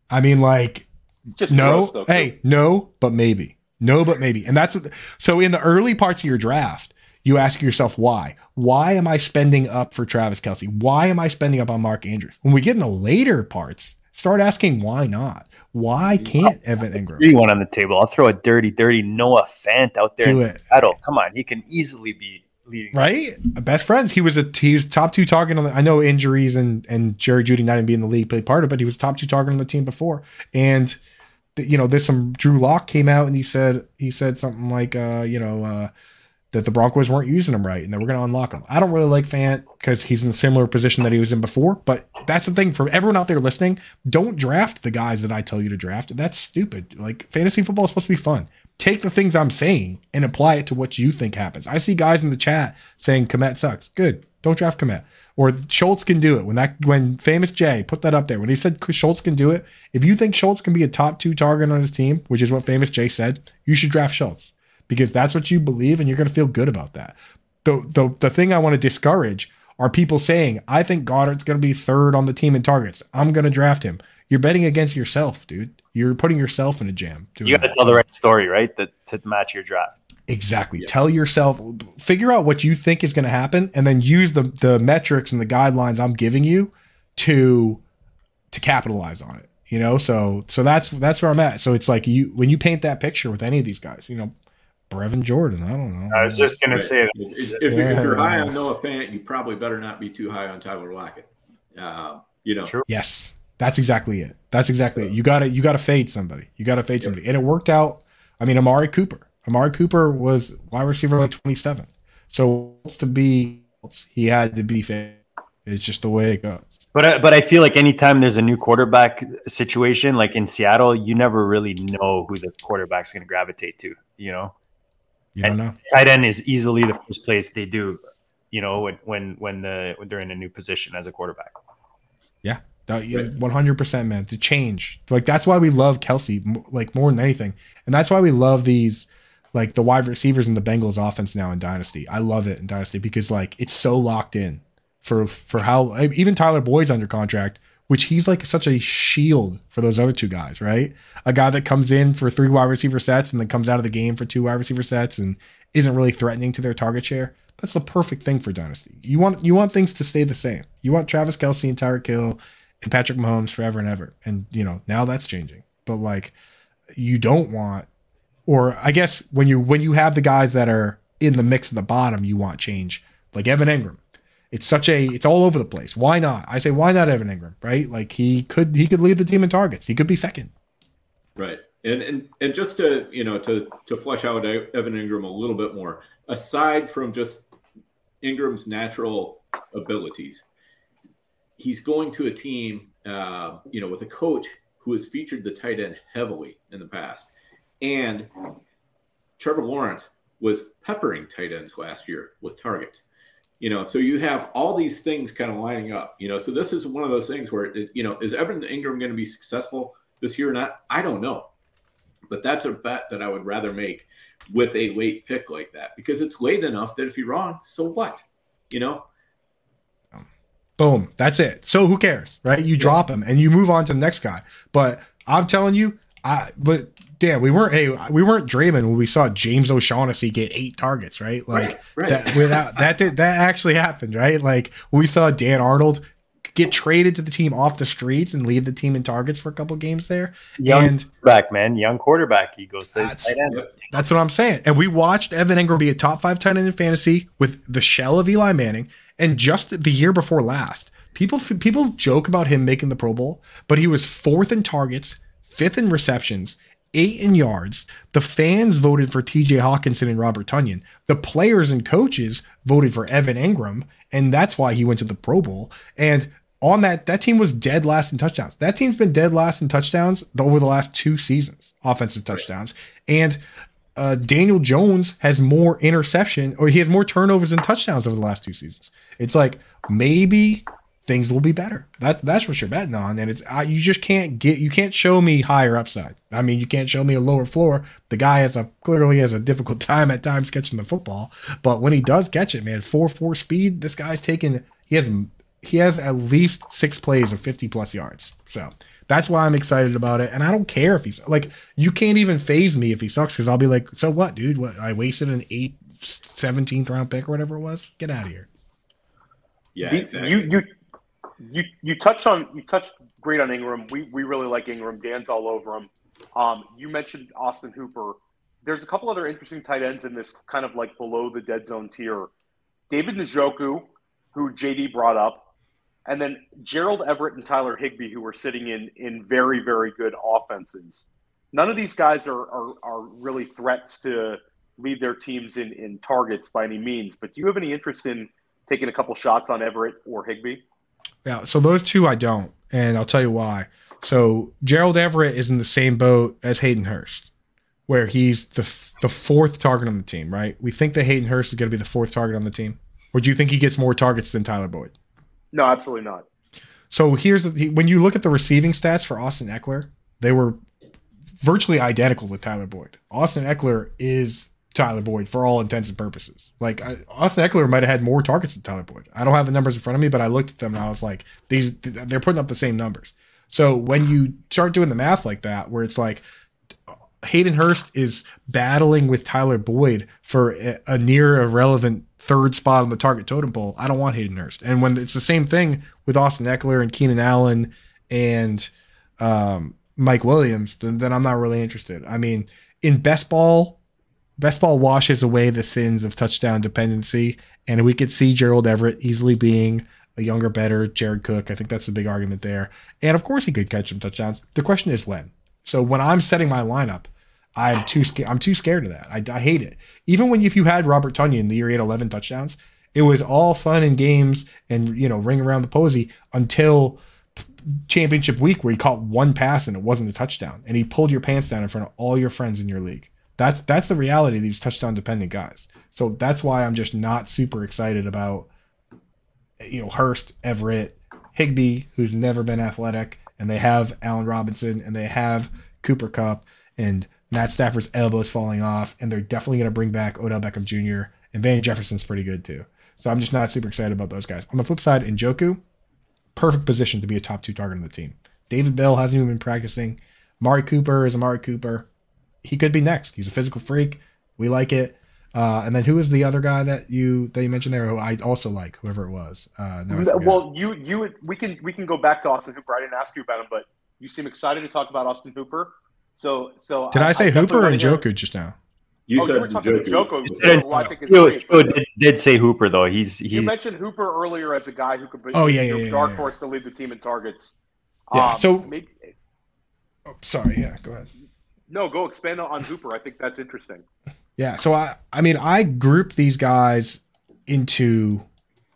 I mean, like it's just no. Gross, though, hey, no, but maybe. No, but maybe. And that's so in the early parts of your draft, you ask yourself why. Why am I spending up for Travis Kelce? Why am I spending up on Mark Andrews? When we get in the later parts, start asking why not. Why can't Evan Engram? Three one on the table. I'll throw a dirty, dirty Noah Fant out there. Do it. Battle. Come on, he can easily be leading. Right, best friends. He was a he was top two target on the. I know injuries and and Jerry Jeudy not even being in the league played part of it, but he was top two target on the team before. And you know, there's some Drew Lock came out and he said he said something like, uh, you know, uh, that the Broncos weren't using him right and they were going to unlock him. I don't really like Fant because he's in a similar position that he was in before. But that's the thing for everyone out there listening: don't draft the guys that I tell you to draft. That's stupid. Like fantasy football is supposed to be fun. Take the things I'm saying and apply it to what you think happens. I see guys in the chat saying Kmet sucks. Good. Don't draft Kmet. or Schultz can do it. When that when famous Jay put that up there when he said Schultz can do it, if you think Schultz can be a top two target on his team, which is what famous Jay said, you should draft Schultz because that's what you believe and you're going to feel good about that. The the the thing I want to discourage are people saying I think Goedert's going to be third on the team in targets. I'm going to draft him. You're betting against yourself, dude. You're putting yourself in a jam. doing You got to tell the right story, right? That to match your draft. Exactly. Tell yourself, figure out what you think is going to happen, and then use the the metrics and the guidelines I'm giving you to to capitalize on it. You know, so so that's that's where I'm at. So it's like you when you paint that picture with any of these guys, you know, Brevin Jordan. I don't know. I was just gonna Right. say If, that. if, you're, if you're high Yeah. on Noah Fant, you probably better not be too high on Tyler Lockett. Uh, you know, True. Yes, that's exactly it. That's exactly it. You got to you got to fade somebody. You got to fade somebody, and it worked out. I mean, Amari Cooper. Amari Cooper was wide receiver like 27. So to be, he had to be fade. It's just the way it goes. But I, but I feel like anytime there's a new quarterback situation, like in Seattle, you never really know who the quarterback's going to gravitate to. You know, You don't know. tight end is easily the first place they do. You know, when when when the when they're in a new position as a quarterback. One hundred percent, man. To change, like that's why we love Kelce, like more than anything, and that's why we love these, like the wide receivers in the Bengals offense now in Dynasty. I love it in Dynasty because like it's so locked in for for how even Tyler Boyd's under contract, which he's like such a shield for those other two guys, right? A guy that comes in for three wide receiver sets and then comes out of the game for two wide receiver sets and isn't really threatening to their target share. That's the perfect thing for Dynasty. You want you want things to stay the same. You want Travis Kelce and Tyreek Hill Patrick Mahomes forever and ever. And you know, now that's changing. But like you don't want or I guess when you when you have the guys that are in the mix at the bottom, you want change. Like Evan Engram. It's such a it's all over the place. Why not? I say why not Evan Engram, right? Like he could he could lead the team in targets. He could be second. Right. And and and just to you know to to flesh out Evan Engram a little bit more, aside from just Engram's natural abilities, he's going to a team, uh, you know, with a coach who has featured the tight end heavily in the past, and Trevor Lawrence was peppering tight ends last year with targets. You know, so you have all these things kind of lining up. You know, so this is one of those things where it, you know, is Evan Engram going to be successful this year or not? I don't know, but that's a bet that I would rather make with a late pick like that because it's late enough that if you're wrong, so what? You know, Boom. That's it. So who cares, right? You drop him and you move on to the next guy. But I'm telling you, I but damn, we weren't hey, we weren't dreaming when we saw James O'Shaughnessy get eight targets, right? Like right. that without that did that actually happened, right? Like we saw Dan Arnold get traded to the team off the streets and leave the team in targets for a couple games there. Young And quarterback, man, young quarterback. He goes to That's- tight end. That's what I'm saying. And we watched Evan Engram be a top five tight end in fantasy with the shell of Eli Manning. And just the year before last, people people joke about him making the Pro Bowl, but he was fourth in targets, fifth in receptions, eight in yards. The fans voted for T.J. Hockenson and Robert Tonyan. The players and coaches voted for Evan Engram, and that's why he went to the Pro Bowl. And on that, that team was dead last in touchdowns. That team's been dead last in touchdowns over the last two seasons, offensive touchdowns. And uh, Daniel Jones has more interception or he has more turnovers and touchdowns over the last two seasons. It's like maybe things will be better. That that's what you're betting on, and it's I, you just can't get you can't show me higher upside. I mean, you can't show me a lower floor. The guy has a clearly has a difficult time at times catching the football, but when he does catch it, man, four four speed. This guy's taking he has he has at least six plays of 50 plus yards. So that's why I'm excited about it. And I don't care if he's like, you can't even phase me if he sucks because I'll be like, so what, dude? What I wasted an eight, 17th round pick or whatever it was. Get out of here. Yeah, exactly. You you you you touched on you touched great on Engram. We we really like Engram. Dan's all over him. Um, you mentioned Austin Hooper. There's a couple other interesting tight ends in this kind of like below the dead zone tier. David Njoku, who JD brought up, and then Gerald Everett and Tyler Higbee, who were sitting in in very very good offenses. None of these guys are are, are really threats to lead their teams in in targets by any means. But do you have any interest in taking a couple shots on Everett or Higbee? Yeah. So those two I don't. And I'll tell you why. So Gerald Everett is in the same boat as Hayden Hurst, where he's the the fourth target on the team, right? We think that Hayden Hurst is going to be the fourth target on the team. Or do you think he gets more targets than Tyler Boyd? No, absolutely not. So here's the when you look at the receiving stats for Austin Ekeler, they were virtually identical to Tyler Boyd. Austin Ekeler is Tyler Boyd for all intents and purposes. Like I, Austin Ekeler might have had more targets than Tyler Boyd. I don't have the numbers in front of me, but I looked at them and I was like, these they're putting up the same numbers. So when you start doing the math like that, where it's like Hayden Hurst is battling with Tyler Boyd for a, a near irrelevant third spot on the target totem pole, I don't want Hayden Hurst. And when it's the same thing with Austin Ekeler and Keenan Allen and um, Mike Williams, then, then I'm not really interested. I mean, in best ball, best ball washes away the sins of touchdown dependency, and we could see Gerald Everett easily being a younger, better Jared Cook. I think that's the big argument there. And of course, he could catch some touchdowns. The question is when. So when I'm setting my lineup, I'm too scared. I'm too scared of that. I, I hate it. Even when if you had Robert Tonyan in the year he had 11 touchdowns, it was all fun and games and you know ring around the posy until championship week where he caught one pass and it wasn't a touchdown and he pulled your pants down in front of all your friends in your league. That's that's the reality of these touchdown dependent guys. So that's why I'm just not super excited about you know Hurst, Everett, Higbee, who's never been athletic, and they have Allen Robinson and they have Cooper Kupp and Matt Stafford's elbows falling off, and they're definitely going to bring back Odell Beckham Jr. and Van Jefferson's pretty good too. So I'm just not super excited about those guys. On the flip side, Njoku, perfect position to be a top two target on the team. David Bell hasn't even been practicing. Mari Cooper is Amari Cooper. He could be next. He's a physical freak. We like it. Uh, and then who is the other guy that you that you mentioned there? Who I also like, whoever it was. Uh, no, well, you you we can we can go back to Austin Hooper. I didn't ask you about him, but you seem excited to talk about Austin Hooper. So, so did I, I say I Hooper or Njoku just now? You oh, said you were talking Njoku. Njoku. Well, did, did, say Hooper though. He's he's. You mentioned Hooper earlier as a guy who could be oh, yeah, yeah, yeah, dark yeah. horse to lead the team in targets. Yeah. Um, so maybe, oh, sorry. Yeah. Go ahead. No, go expand on Hooper. I think that's interesting. Yeah. So I I mean I group these guys into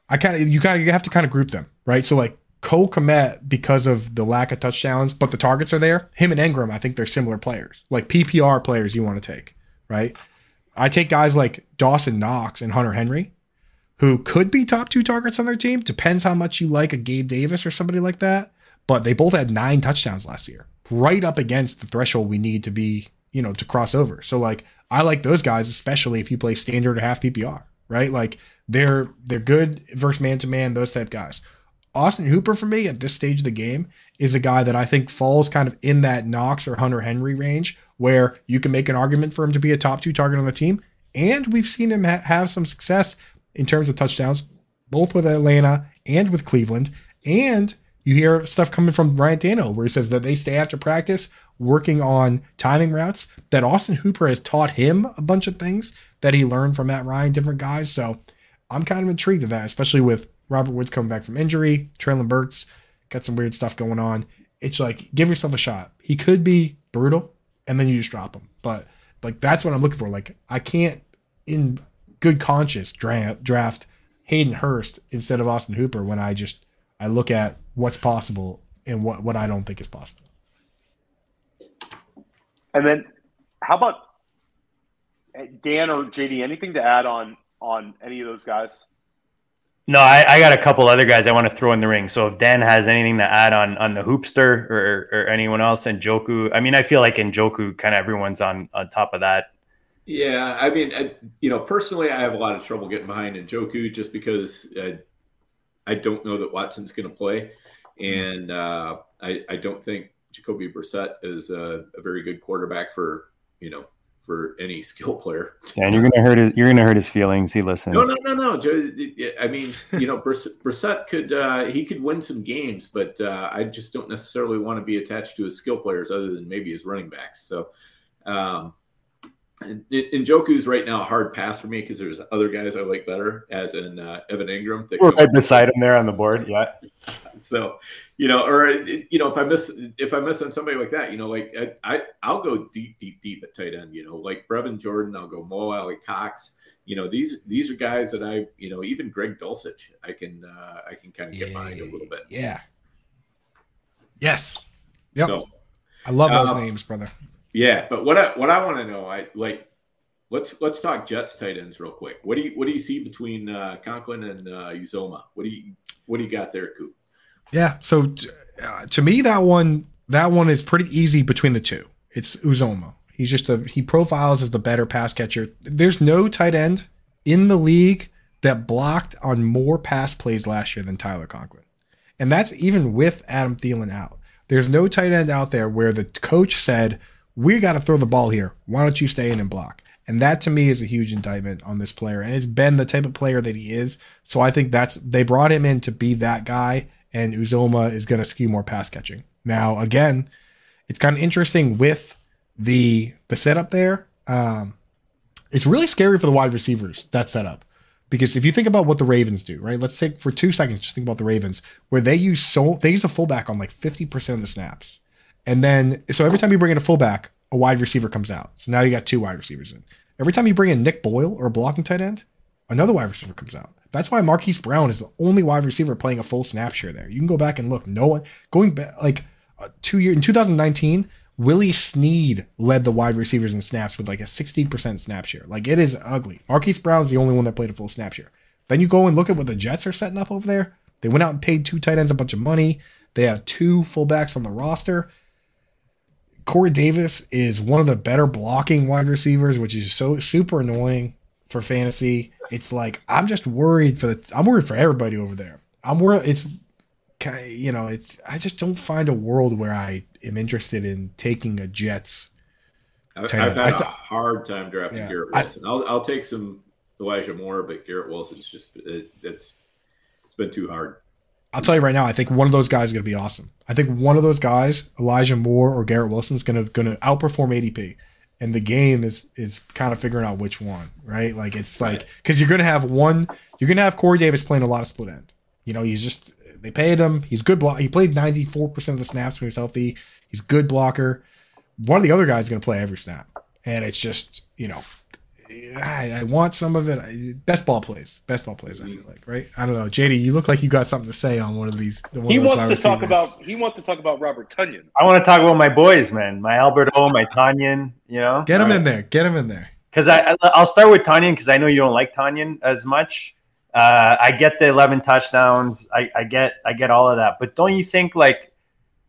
I kind of you kind of have to kind of group them right. So like Cole Kmet, because of the lack of touchdowns, but the targets are there. Him and Engram, I think they're similar players, like PPR players you want to take, right? I take guys like Dawson Knox and Hunter Henry, who could be top two targets on their team. Depends how much you like a Gabe Davis or somebody like that. But they both had nine touchdowns last year, right up against the threshold we need to be, you know, to cross over. So like I like those guys, especially if you play standard or half PPR, right? Like they're they're good versus man to man, those type guys. Austin Hooper for me at this stage of the game is a guy that I think falls kind of in that Knox or Hunter Henry range where you can make an argument for him to be a top two target on the team. And we've seen him ha- have some success in terms of touchdowns, both with Atlanta and with Cleveland. And you hear stuff coming from Ryan Tannehill where he says that they stay after practice working on timing routes, that Austin Hooper has taught him a bunch of things that he learned from Matt Ryan, different guys. So I'm kind of intrigued at that, especially with Robert Woods coming back from injury. Treylon Burks got some weird stuff going on. It's like give yourself a shot. He could be brutal, and then you just drop him. But like that's what I'm looking for. Like I can't, in good conscience, draft draft Hayden Hurst instead of Austin Hooper when I just I look at what's possible and what what I don't think is possible. And then, how about eh, Dan or JD? Anything to add on on any of those guys? No, I, I, got a couple other guys I want to throw in the ring. So if Dan has anything to add on on the hoopster or, or anyone else, Njoku, I mean, I feel like Njoku, kind of everyone's on on top of that. Yeah, I mean, I, you know, personally, I have a lot of trouble getting behind Njoku just because uh, I don't know that Watson's going to play, and uh, I, I don't think Jacoby Brissett is a, a very good quarterback for you know for any skill player. And you're gonna hurt his, you're gonna hurt his feelings. He listens. No, no, no, no. I mean, you know, Brissett could uh, he could win some games, but uh, I just don't necessarily want to be attached to his skill players other than maybe his running backs. So, um, and, and Njoku's right now a hard pass for me because there's other guys I like better, as in uh, Evan Engram. We're right beside him there on the board. Yeah. So you know, or you know, if I miss if I miss on somebody like that, you know, like I, I will go deep, deep, deep at tight end. You know, like Brevin Jordan, I'll go Mo Alie-Cox. You know, these these are guys that I, you know, even Greg Dulcich, I can uh, I can kind of get yeah, behind a little bit. Yeah. Yes. Yep. So, I love those um, names, brother. Yeah, but what I what I want to know, I like. Let's let's talk Jets tight ends real quick. What do you what do you see between uh, Conklin and uh, Uzomah? What do you what do you got there, Coop? Yeah. So uh, to me, that one that one is pretty easy between the two. It's Uzomah. He's just a he profiles as the better pass catcher. There's no tight end in the league that blocked on more pass plays last year than Tyler Conklin, and that's even with Adam Thielen out. There's no tight end out there where the coach said, "We got to throw the ball here. Why don't you stay in and block?" And that to me is a huge indictment on this player. And it's been the type of player that he is. So I think that's they brought him in to be that guy, and Uzomah is going to skew more pass catching. Now, again, it's kind of interesting with the the setup there. Um, it's really scary for the wide receivers that setup because if you think about what the Ravens do, right? Let's take for two seconds, just think about the Ravens, where they use so they use a fullback on like fifty percent of the snaps, and then so every time you bring in a fullback, a wide receiver comes out. So now you got two wide receivers in. Every time you bring in Nick Boyle or a blocking tight end, another wide receiver comes out. That's why Marquise Brown is the only wide receiver playing a full snap share there. You can go back and look. No one going back like uh, two year in 2019. Willie Snead led the wide receivers in snaps with like a 16% snap share. Like it is ugly. Marquise Brown's the only one that played a full snap share. Then you go and look at what the Jets are setting up over there. They went out and paid two tight ends a bunch of money. They have two fullbacks on the roster. Corey Davis is one of the better blocking wide receivers, which is so super annoying for fantasy. It's like I'm just worried for the I'm worried for everybody over there. I'm worried it's you know, it's I just don't find a world where I am interested in taking a Jets. I've, I've had I th- a hard time drafting yeah, Garrett Wilson. I, will I'll take some Elijah Moore, but Garrett Wilson's just it, it's it's been too hard. I'll tell you right now, I think one of those guys is going to be awesome. I think one of those guys, Elijah Moore or Garrett Wilson, is going to going to outperform ADP. And the game is is kind of figuring out which one, right? Like it's like because you're going to have one, you're going to have Corey Davis playing a lot of split end. You know, he's just they paid him. He's good block. He played 94 percent of the snaps when he was healthy. He's good blocker. One of the other guys is going to play every snap, and it's just you know I, I, want some of it. Best ball plays, best ball plays. I feel like, right? I don't know, JD. You look like you got something to say on one of these. One he wants to receivers. talk about. He wants to talk about Robert Tonyan. I want to talk about my boys, man. My Albert O, my Tonyan. You know, get him right. in there. Get him in there. Because I, I'll start with Tonyan because I know you don't like Tonyan as much. Uh, I get the 11 touchdowns. I, I get I get all of that. But don't you think like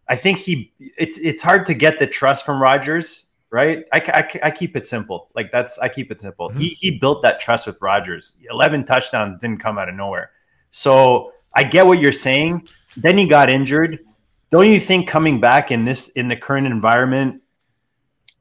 I think he it's it's hard to get the trust from Rodgers right? I, I, I, keep it simple. Like that's I keep it simple. Mm-hmm. He he built that trust with Rodgers. Eleven touchdowns didn't come out of nowhere. So I get what you're saying. Then he got injured. Don't you think coming back in this in the current environment,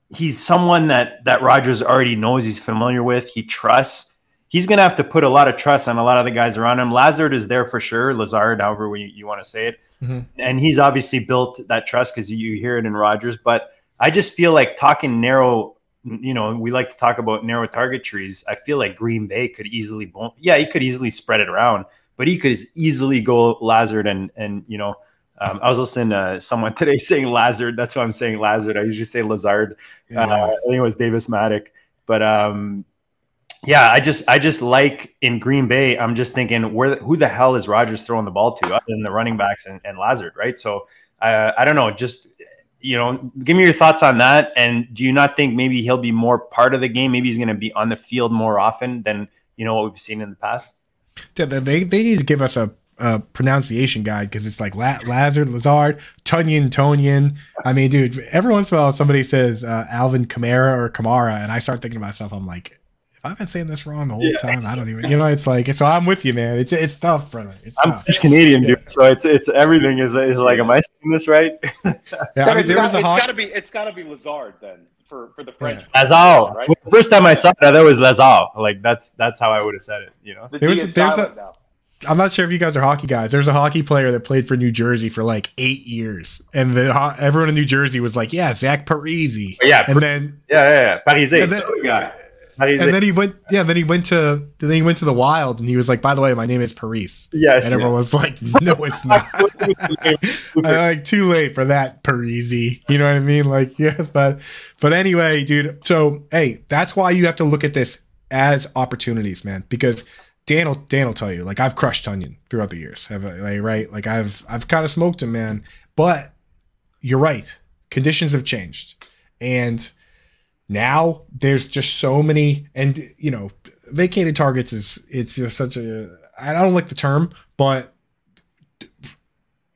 he's someone that that Rodgers already knows. He's familiar with. He trusts. He's going to have to put a lot of trust on a lot of the guys around him. Lazard is there for sure. Lazard, however you, you want to say it, mm-hmm. and he's obviously built that trust because you hear it in Rodgers, but I just feel like talking narrow. You know, we like to talk about narrow target trees. I feel like Green Bay could easily, yeah, he could easily spread it around, but he could easily go Lazard and and you know, um, I was listening to someone today saying Lazard. That's why I'm saying Lazard. I usually say Lazard. Yeah. Uh, I think it was Davis Mattek, but um, yeah, I just I just like in Green Bay. I'm just thinking where who the hell is Rodgers throwing the ball to other than the running backs and, and Lazard, right? So uh, I don't know. Just you know, give me your thoughts on that. And do you not think maybe he'll be more part of the game? Maybe he's going to be on the field more often than you know what we've seen in the past. They they, need to give us a, a pronunciation guide because it's like La- Lazard, Lazard, Tunyon, Tonyan. I mean, dude, every once in a while somebody says uh, Alvin Kamara or Kamara, and I start thinking to myself, I'm like, I've been saying this wrong the whole yeah. time. I don't even, you know, it's like, it's, so I'm with you, man. It's, it's tough, brother. It's I'm tough. Canadian, yeah. dude. So it's, it's everything is, is like, am I saying this right? yeah, I mean, there was a it's gotta be, it's gotta be Lazard then for, for the French. Yeah. Lazard. Right? Well, the first time I saw that, that was Lazard. Like that's, that's how I would have said it, you know? The there was, there's a, now. I'm not sure if you guys are hockey guys. There's a hockey player that played for New Jersey for like eight years, and the everyone in New Jersey was like, "Yeah, Zach Parise." Yeah, and then yeah, yeah, yeah. Parise. And then, yeah and then he went, yeah. Then he went to, then he went to the wild, and he was like, "By the way, my name is Paris." Yes, and everyone was like, "No, it's not." like too late for that, Parisi. You know what I mean? Like, yes, but, but anyway, dude. So, hey, that's why you have to look at this as opportunities, man. Because Dan will, Dan will tell you, like, I've crushed Tonyan throughout the years. Have I, like, right? Like, I've, I've kind of smoked him, man. But you're right. Conditions have changed, and now there's just so many, and you know, vacated targets is it's just such a I don't like the term, but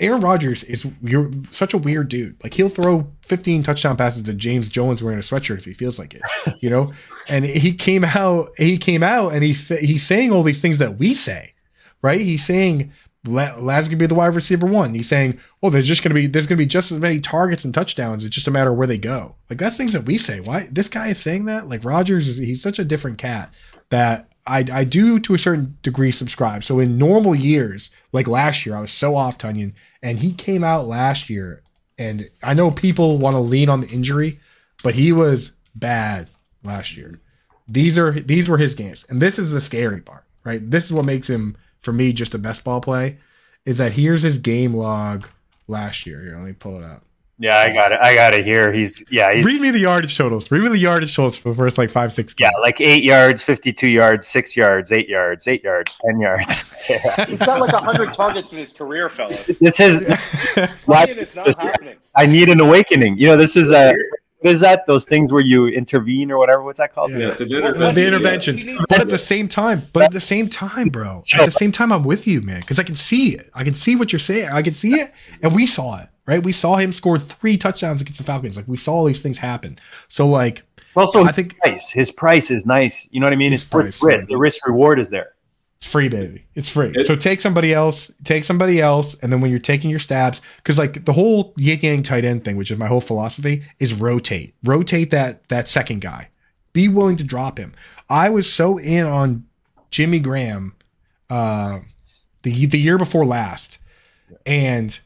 Aaron Rodgers is you're such a weird dude. Like he'll throw 15 touchdown passes to James Jones wearing a sweatshirt if he feels like it, you know. and he came out, he came out, and he he's saying all these things that we say, right? He's saying Lad's gonna be the wide receiver one. He's saying, "Oh, there's just gonna be there's gonna be just as many targets and touchdowns. It's just a matter of where they go." Like that's things that we say. Why this guy is saying that? Like Rodgers is he's such a different cat that I I do to a certain degree subscribe. So in normal years, like last year, I was so off Tonyan, and he came out last year, and I know people want to lean on the injury, but he was bad last year. These are these were his games, and this is the scary part, right? This is what makes him for me just a best ball play. Is that here's his game log last year? Here, let me pull it up. Yeah, I got it. I got it here. He's yeah. He's, Read me the yardage totals. Read me the yardage totals for the first like five, six. yeah, like eight yards, fifty-two yards, six yards, eight yards, eight yards, ten yards. He's got like hundred targets in his career, fellas. this is Why it's not happening? I need an awakening. You know, this is a what is that? Those things where you intervene or whatever. What's that called? Yeah. Yeah, it's an the, the interventions. But at the same time, but at the same time, bro, at the same time, I'm with you, man, because I can see it. I can see what you're saying. I can see it, and we saw it, right? We saw him score three touchdowns against the Falcons. Like we saw all these things happen. So like, well, so I think price. His price is nice. You know what I mean? His It's worth price, risk. yeah. The risk reward is there. It's free, baby. It's free. It- so take somebody else. Take somebody else, and then when you're taking your stabs, because like the whole yin yang tight end thing, which is my whole philosophy, is rotate. Rotate that that second guy. Be willing to drop him. I was so in on Jimmy Graham uh, the the year before last, and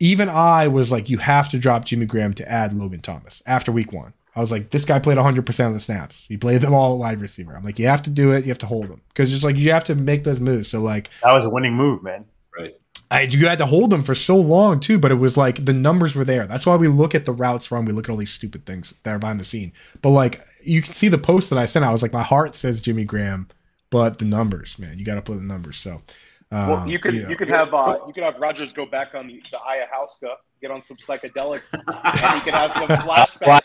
even I was like, you have to drop Jimmy Graham to add Logan Thomas after week one. I was like, this guy played 100% of the snaps. He played them all at wide receiver. I'm like, you have to do it. You have to hold them because it's like you have to make those moves. So like, That was a winning move, man. Right. I you had to hold them for so long too, but it was like the numbers were there. That's why we look at the routes run. We look at all these stupid things that are behind the scene. But like you can see the post that I sent. I was like, my heart says Jimmy Graham, but the numbers, man, you got to put the numbers. So, Well, you could know. you could have uh, you could have Rodgers go back on the, the ayahuasca, get on some psychedelics, and he could have some flashbacks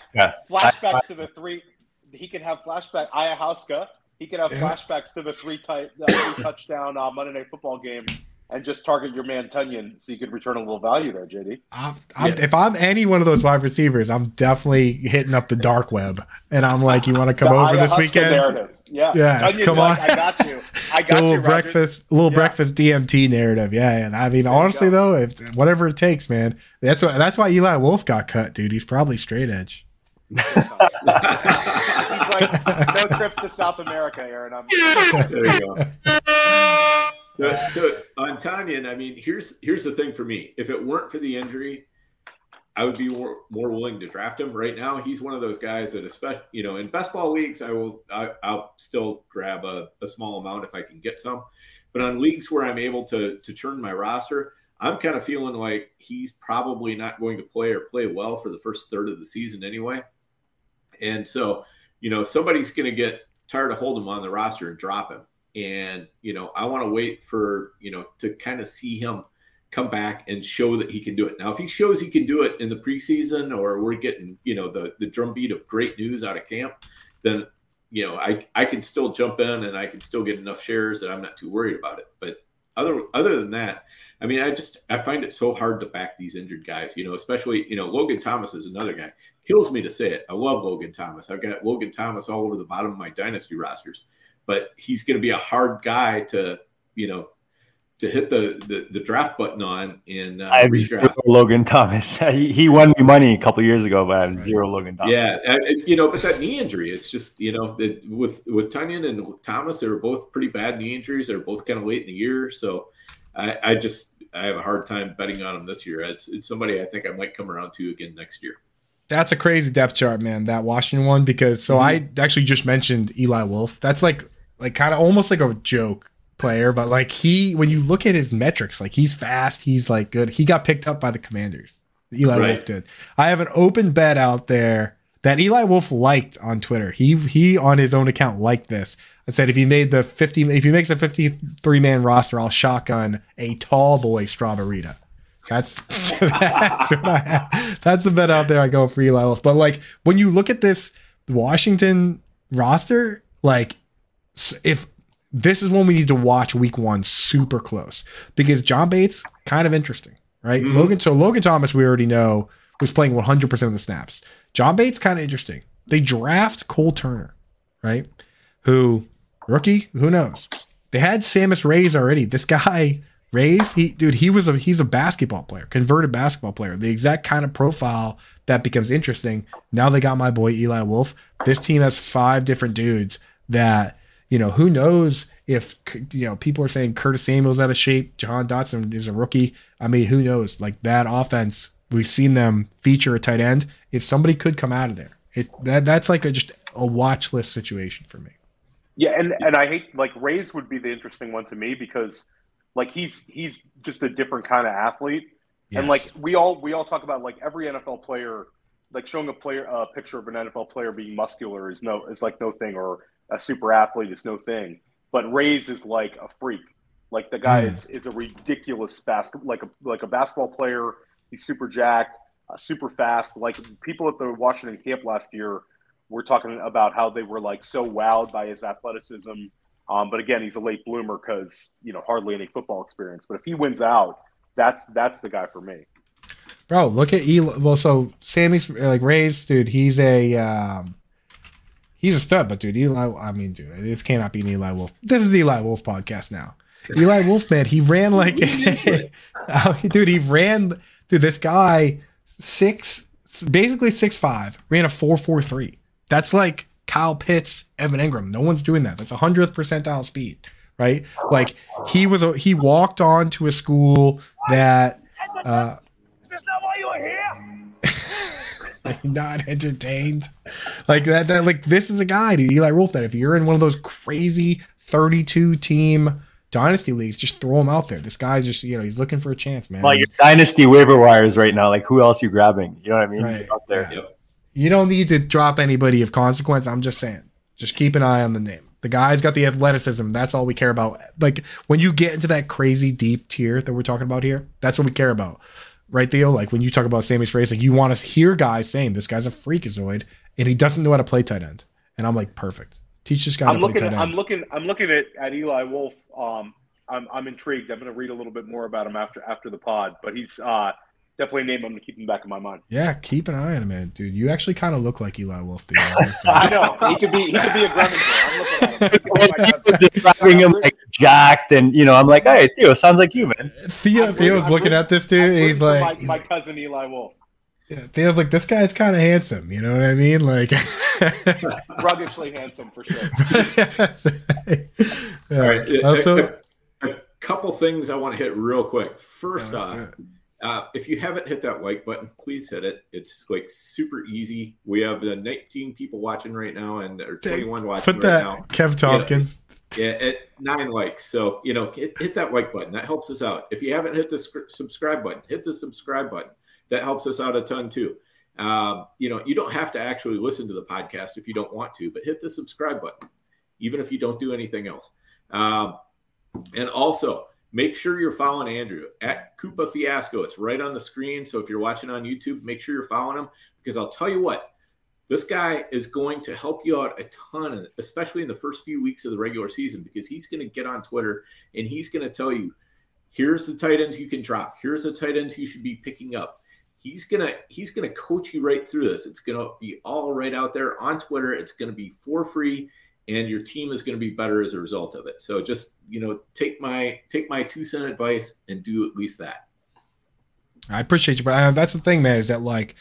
flashbacks to the three. He could have flashback ayahuasca. He could have Yeah. flashbacks to the three, ty- uh, three touchdown uh, Monday Night Football game, and just target your man Tonyan, so you could return a little value there, JD. I'm, I'm, If I'm any one of those wide receivers, I'm definitely hitting up the dark web, and I'm like, you want to come The over this ayahuasca weekend? narrative. Yeah, Yeah, Tonyan's come like, on. I got you. I The got you. little Rodgers. breakfast, little Yeah. breakfast DMT narrative. Yeah, and I mean, honestly though, if whatever it takes, man, that's what that's why Eli Wolf got cut, dude. He's probably straight edge. He's like, no trips to South America, Aaron. I'm, there you go. So, so on Tonyan, I mean, here's here's the thing for me. If it weren't for the injury, I would be more, more willing to draft him. Right now, he's one of those guys that, especially you know, in best ball leagues, I will I, I'll still grab a, a small amount if I can get some. But on leagues where I'm able to to turn my roster, I'm kind of feeling like he's probably not going to play or play well for the first third of the season anyway. And so, you know, somebody's going to get tired of holding him on the roster and drop him. And, you know, I want to wait for, you know, to kind of see him come back and show that he can do it. Now, if he shows he can do it in the preseason or we're getting, you know, the, the drumbeat of great news out of camp, then, you know, I, I can still jump in and I can still get enough shares that I'm not too worried about it. But other, other than that, I mean, I just, I find it so hard to back these injured guys, you know, especially, you know, Logan Thomas is another guy kills me to say it. I love Logan Thomas. I've got Logan Thomas all over the bottom of my dynasty rosters, but he's going to be a hard guy to, you know, to hit the the, the draft button on in uh, I have zero redraft. Logan Thomas. He, he won me money a couple years ago, but I have zero Logan Thomas. Yeah, and- and, you know, but that knee injury, it's just you know that with with Tonyan and Thomas, they were both pretty bad knee injuries. They're both kind of late in the year, so I, I just I have a hard time betting on them this year. It's it's somebody I think I might come around to again next year. That's a crazy depth chart, man. That Washington one because so I actually just mentioned Eli Wolf. That's like like kind of almost like a joke player, but like he when you look at his metrics, like he's fast, he's like good. He got picked up by the Commanders. Eli Right. Wolf did. I have an open bet out there that Eli Wolf liked on Twitter. He he on his own account liked this. I said if he made the 50 if he makes a 53 man roster, I'll shotgun a tall boy strawberryta. That's that's, what I have. that's the bet out there. I go for Eli Wolf. But like when you look at this Washington roster, like if this is when we need to watch week one super close because John Bates kind of interesting, right? Mhm. Logan. So Logan Thomas, we already know, was playing 100% of the snaps. John Bates, kind of interesting. They draft Cole Turner, right? Who rookie? Who knows? They had Sammis Reyes already. This guy Reyes, he dude, he was a he's a basketball player, converted basketball player. The exact kind of profile that becomes interesting. Now they got my boy Eli Wolf. This team has five different dudes that you know who knows if you know people are saying Curtis Samuel's out of shape, Jahan Dotson is a rookie. I mean, who knows? Like that offense, we've seen them feature a tight end. If somebody could come out of there, it that that's like a just a watch list situation for me. Yeah, and and I hate like Ray's would be the interesting one to me because like he's he's just a different kind of athlete, and like we all we all talk about like every NFL player, like showing a player a picture of an NFL player being muscular is no is like no thing, or a super athlete is no thing. But Reyes is like a freak. Like the guy Mm. is is a ridiculous basket like a like a basketball player. He's super jacked, uh, super fast. Like people at the Washington camp last year were talking about how they were like so wowed by his athleticism. Um, but again, he's a late bloomer because you know hardly any football experience. But if he wins out, that's that's the guy for me. Bro, look at Eli. Well, so Sammis like Reyes dude. He's a um, he's a stud, but dude, Eli. I mean, dude, this cannot be an Eli Wolf. This is the Eli Wolf podcast now. Eli Wolf, man, he ran like, Oh, dude, he ran. Dude, this guy six, basically six five, ran a four four three. That's like Kyle Pitts, Evan Engram. No one's doing that. That's a hundredth percentile speed, right? Like he was a he walked on to a school that. Uh, not entertained. Like that, that like this is a guy, dude. Eli Wolf, that if you're in one of those crazy 32 team dynasty leagues, just throw him out there. This guy's just, you know, he's looking for a chance, man. Like your dynasty waiver wires right now. Like who else you grabbing? You know what I mean? Right. Out there. Yeah. you don't need to drop anybody of consequence. I'm just saying, just keep an eye on the name. The guy's got the athleticism. That's all we care about. Like when you get into that crazy deep tier that we're talking about here, that's what we care about. Right, Theo? Like when you talk about Sammis Reyes, like you want to hear guys saying this guy's a freakazoid and he doesn't know how to play tight end. And I'm like, perfect. Teach this guy I'm to play looking. tight end. I'm looking. I'm looking at, at Eli Wolf. Um, I'm I'm intrigued. I'm going to read a little bit more about him after after the pod. But he's uh, definitely a name I'm going to keep in the back of my mind. Yeah, keep an eye on him, man, dude. You actually kind of look like Eli Wolf, dude. I know he could be. He could be a Gremlin. I'm looking at him. He could be my People cousin. describing him like jacked, and you know, I'm like, hey, Theo, sounds like you, man. Uh, Theo, I'm Theo's looking I'm at this dude. He's like, my, he's my cousin Eli Wolf. Yeah, Theo's like, this guy's kind of handsome. You know what I mean? Like, Ruggishly handsome for sure. All All right. A, Also, a- a couple things I want to hit real quick. First Yeah, off, do it. Uh, if you haven't hit that like button, please hit it. It's like super easy. We have uh, 19 people watching right now, and or 21 watching put right that now. Kev Tompkins. Yeah, at nine likes. So you know, hit, hit that like button. That helps us out. If you haven't hit the sc- subscribe button, hit the subscribe button. That helps us out a ton too. Um, you know, you don't have to actually listen to the podcast if you don't want to, but hit the subscribe button, even if you don't do anything else. Um, and also, make sure you're following Andrew at Koopa Fiasco. It's right on the screen. So if you're watching on YouTube, make sure you're following him because I'll tell you what, this guy is going to help you out a ton, especially in the first few weeks of the regular season, because he's going to get on Twitter and he's going to tell you, here's the tight ends you can drop. Here's the tight ends you should be picking up. He's gonna he's gonna coach you right through this. It's gonna be all right out there on Twitter. It's gonna be for free, and your team is gonna be better as a result of it. So just you know, take my take my two cent advice and do at least that. I appreciate you, but uh, that's the thing, man. Is that like,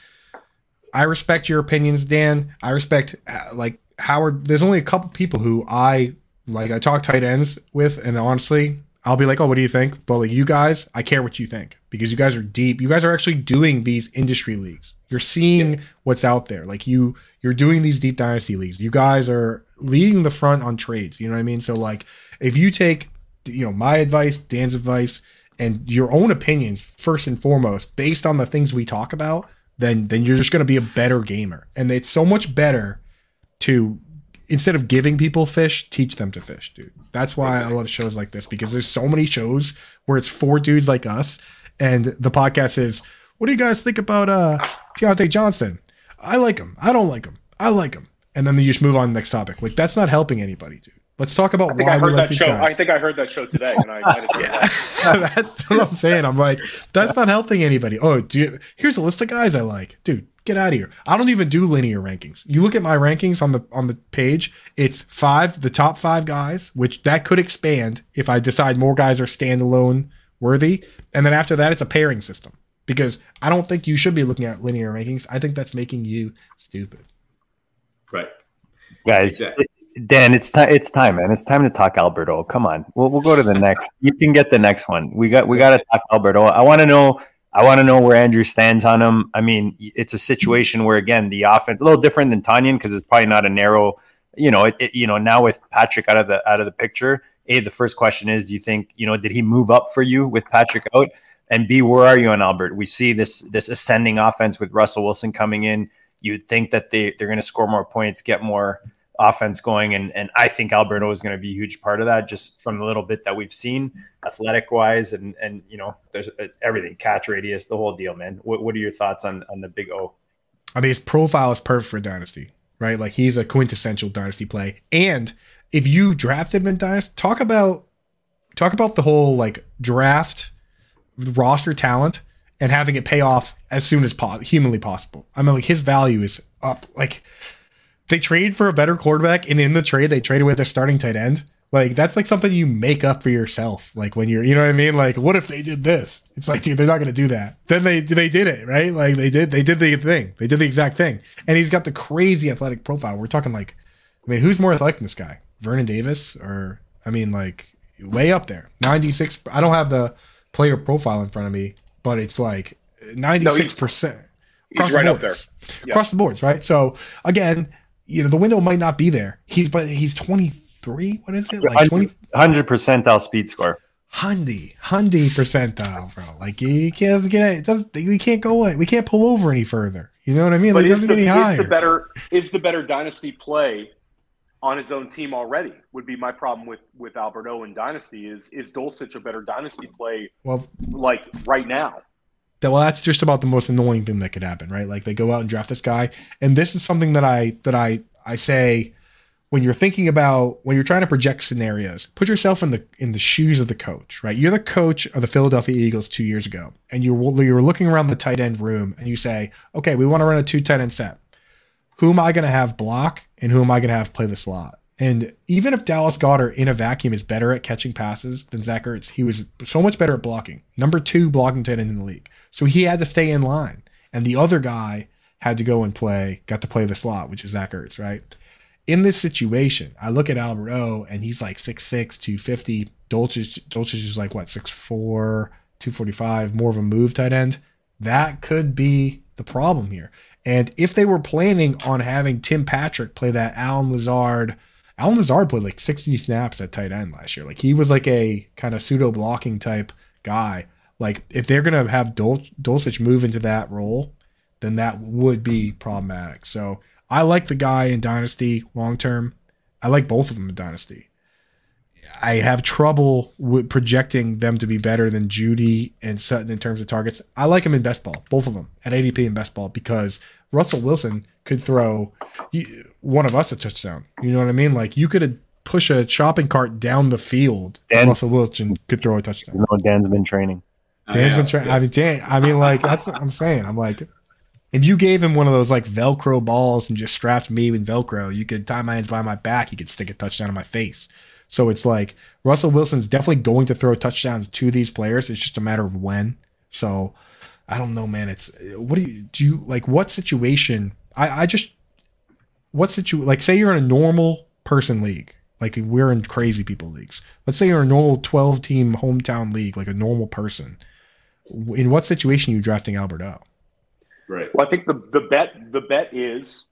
I respect your opinions, Dan. I respect uh, like Howard. There's only a couple people who I like. I talk tight ends with, and honestly, I'll be like, "Oh, what do you think?" But like you guys, I care what you think because you guys are deep. You guys are actually doing these industry leagues. You're seeing what's out there. Like you, you're doing these deep dynasty leagues. You guys are leading the front on trades. You know what I mean? So like, if you take, you know, my advice, Dan's advice, and your own opinions first and foremost, based on the things we talk about, then then you're just going to be a better gamer. And it's so much better to instead of giving people fish, teach them to fish, dude. That's why I love shows like this because there's so many shows where it's four dudes like us, and the podcast is, "What do you guys think about uh Diontae Johnson? I like him. I don't like him. I like him." And then you just move on to the next topic. Like that's not helping anybody, dude. Let's talk about I think why I we heard like that these show. guys. I think I heard that show today, and I, I didn't get that. that's what I'm saying. I'm like, that's not helping anybody. Oh, you, here's a list of guys I like, dude. Get out of here. I don't even do linear rankings. You look at my rankings on the on the page. It's five, the top five guys, which that could expand if I decide more guys are standalone worthy, and then after that, it's a pairing system. Because I don't think you should be looking at linear rankings. I think that's making you stupid. Right. Guys, Exactly. Dan, it's time. It's time, man. It's time to talk Albert O. Come on, we'll we'll go to the next. You can get the next one. We got we got to talk Albert O. I want to know. I want to know where Andrew stands on him. I mean, it's a situation where again the offense a little different than Tonyan because it's probably not a narrow. You know, it, it, you know now with Patrick out of the out of the picture. A, the first question is, do you think you know did he move up for you with Patrick out? And B, where are you on Albert? We see this this ascending offense with Russell Wilson coming in. You'd think that they they're going to score more points, get more offense going, and and I think Albert O is going to be a huge part of that, just from the little bit that we've seen, athletic wise, and and you know, there's uh, everything, catch radius, the whole deal, man. What what are your thoughts on on the big O? I mean, his profile is perfect for Dynasty, right? Like he's a quintessential Dynasty play. And if you drafted him in Dynasty, talk about talk about the whole like draft roster talent and having it pay off as soon as po- humanly possible. I mean, like his value is up. Like they trade for a better quarterback, and in the trade they trade away their starting tight end. Like that's like something you make up for yourself. Like when you're, you know what I mean? Like what if they did this? It's like, dude, they're not going to do that. Then they they did it, right? Like they did they did the thing. They did the exact thing. And he's got the crazy athletic profile. We're talking like, I mean, who's more athletic than this guy? Vernon Davis, or I mean, like way up there. Ninety six. I don't have the player profile in front of me, but it's like ninety six percent. He's right up there. Across the boards, right? So again, you know, the window might not be there. He's but he's twenty three. What is it? Like twenty Hundred percentile speed score. Hundy, Hundy percentile, bro. Like you can't get it. Doesn't we can't go? We can't pull over any further. You know what I mean? Like But doesn't the, get any is higher. the better is the better dynasty play on his own team already? Would be my problem with with Albert O and dynasty is is Dulcich a better dynasty play well, like right now? That, well, that's just about the most annoying thing that could happen, right? Like they go out and draft this guy, and this is something that I that I I say when you're thinking about when you're trying to project scenarios, put yourself in the in the shoes of the coach, right? You're the coach of the Philadelphia Eagles two years ago, and you're you're looking around the tight end room, and you say, okay, we want to run a two tight end set. Who am I going to have block, and who am I going to have play the slot? And even if Dallas Goedert in a vacuum is better at catching passes than Zach Ertz, he was so much better at blocking. Number two blocking tight end in the league. So he had to stay in line. And the other guy had to go and play, got to play the slot, which is Zach Ertz, right? In this situation, I look at Albert O and he's like 6'6, 250. Dolce, Dulcich is like what, 6'4, 245, more of a move tight end. That could be the problem here. And if they were planning on having Tim Patrick play that Allen Lazard, Allen Lazard played like 60 snaps at tight end last year. Like he was like a kind of pseudo blocking type guy. Like if they're gonna have Dul- Dulcich move into that role, then that would be problematic. So I like the guy in Dynasty long term. I like both of them in Dynasty. I have trouble with projecting them to be better than Jeudy and Sutton in terms of targets. I like them in best ball, both of them at ADP and best ball because Russell Wilson could throw one of us a touchdown. You know what I mean? Like you could push a shopping cart down the field. and Russell Wilson could throw a touchdown. You know, Dan's been training. Oh, Dan's I been trying. I mean, Dan. I mean, like that's what I'm saying. I'm like, if you gave him one of those like Velcro balls and just strapped me with Velcro, you could tie my hands behind my back. You could stick a touchdown in my face. So it's like Russell Wilson's definitely going to throw touchdowns to these players. It's just a matter of when. So I don't know, man. It's what do you do? You like what situation? I I just what situ like say you're in a normal person league. Like we're in crazy people leagues. Let's say you're a normal 12 team hometown league, like a normal person. In what situation are you drafting Albert O? Right. Well, I think the the bet the bet is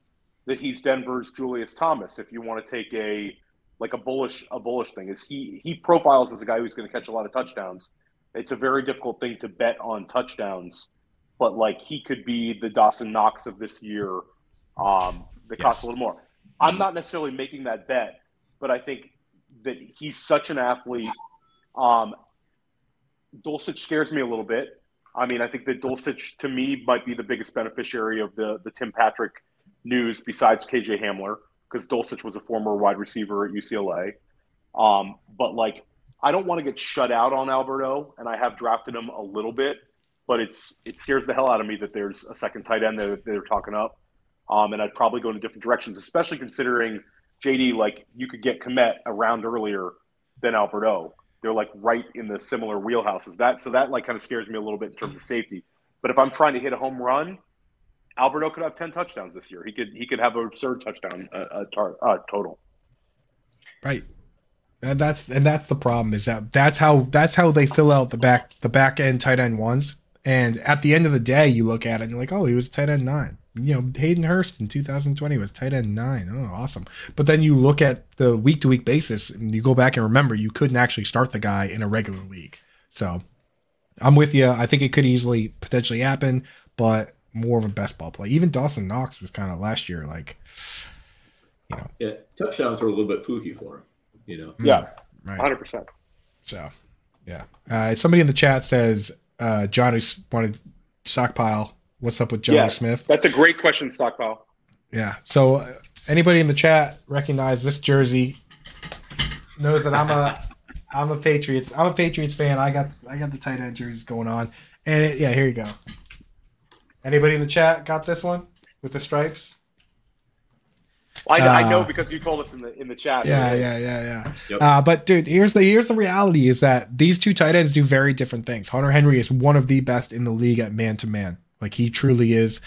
that he's Denver's Julius Thomas. If you want to take a like a bullish a bullish thing, is he he profiles as a guy who's going to catch a lot of touchdowns. It's a very difficult thing to bet on touchdowns, but like he could be the Dawson Knox of this year. Um, that costs a little more. I'm not necessarily making that bet, but I think that he's such an athlete. Um, Dulcich scares me a little bit. I mean, I think that Dulcich to me might be the biggest beneficiary of the the Tim Patrick news besides KJ Hamler because Dulcich was a former wide receiver at UCLA. Um, but like, I don't want to get shut out on Albert O, and I have drafted him a little bit, but it's it scares the hell out of me that there's a second tight end that they're talking up. Um, and I'd probably go in different directions, especially considering JD, like you could get Kmet a round earlier than Albert O. They're like right in the similar wheelhouses. That so that like kind of scares me a little bit in terms of safety. But if I'm trying to hit a home run, Albert O could have ten touchdowns this year. He could he could have a third touchdown uh, uh, tar, uh, total. Right. And that's and that's the problem is that that's how that's how they fill out the back the back end tight end ones. And at the end of the day, you look at it and you're like, oh, he was tight end nine. You know, Hayden Hurst in 2020 was tight end nine. Oh, awesome. But then you look at the week to week basis and you go back and remember you couldn't actually start the guy in a regular league. So I'm with you. I think it could easily potentially happen, but more of a best ball play. Even Dawson Knox is kind of last year, like, you know. Yeah, touchdowns were a little bit fluky for him, you know. Yeah, Right. hundred percent. So, yeah. Uh, somebody in the chat says uh, Johnny wanted stockpile. What's up with Johnny Yeah. Smith? That's a great question, Stockpile. Yeah. So, uh, anybody in the chat recognize this jersey? Knows that I'm a I'm a Patriots I'm a Patriots fan. I got I got the tight end jerseys going on, and it, yeah, here you go. Anybody in the chat got this one with the stripes? I, I Uh, know because you told us in the in the chat. Yeah, yeah, yeah, yeah. Yep. Uh, but dude, here's the here's the reality: is that these two tight ends do very different things. Hunter Henry is one of the best in the league at man to man. Like he truly is.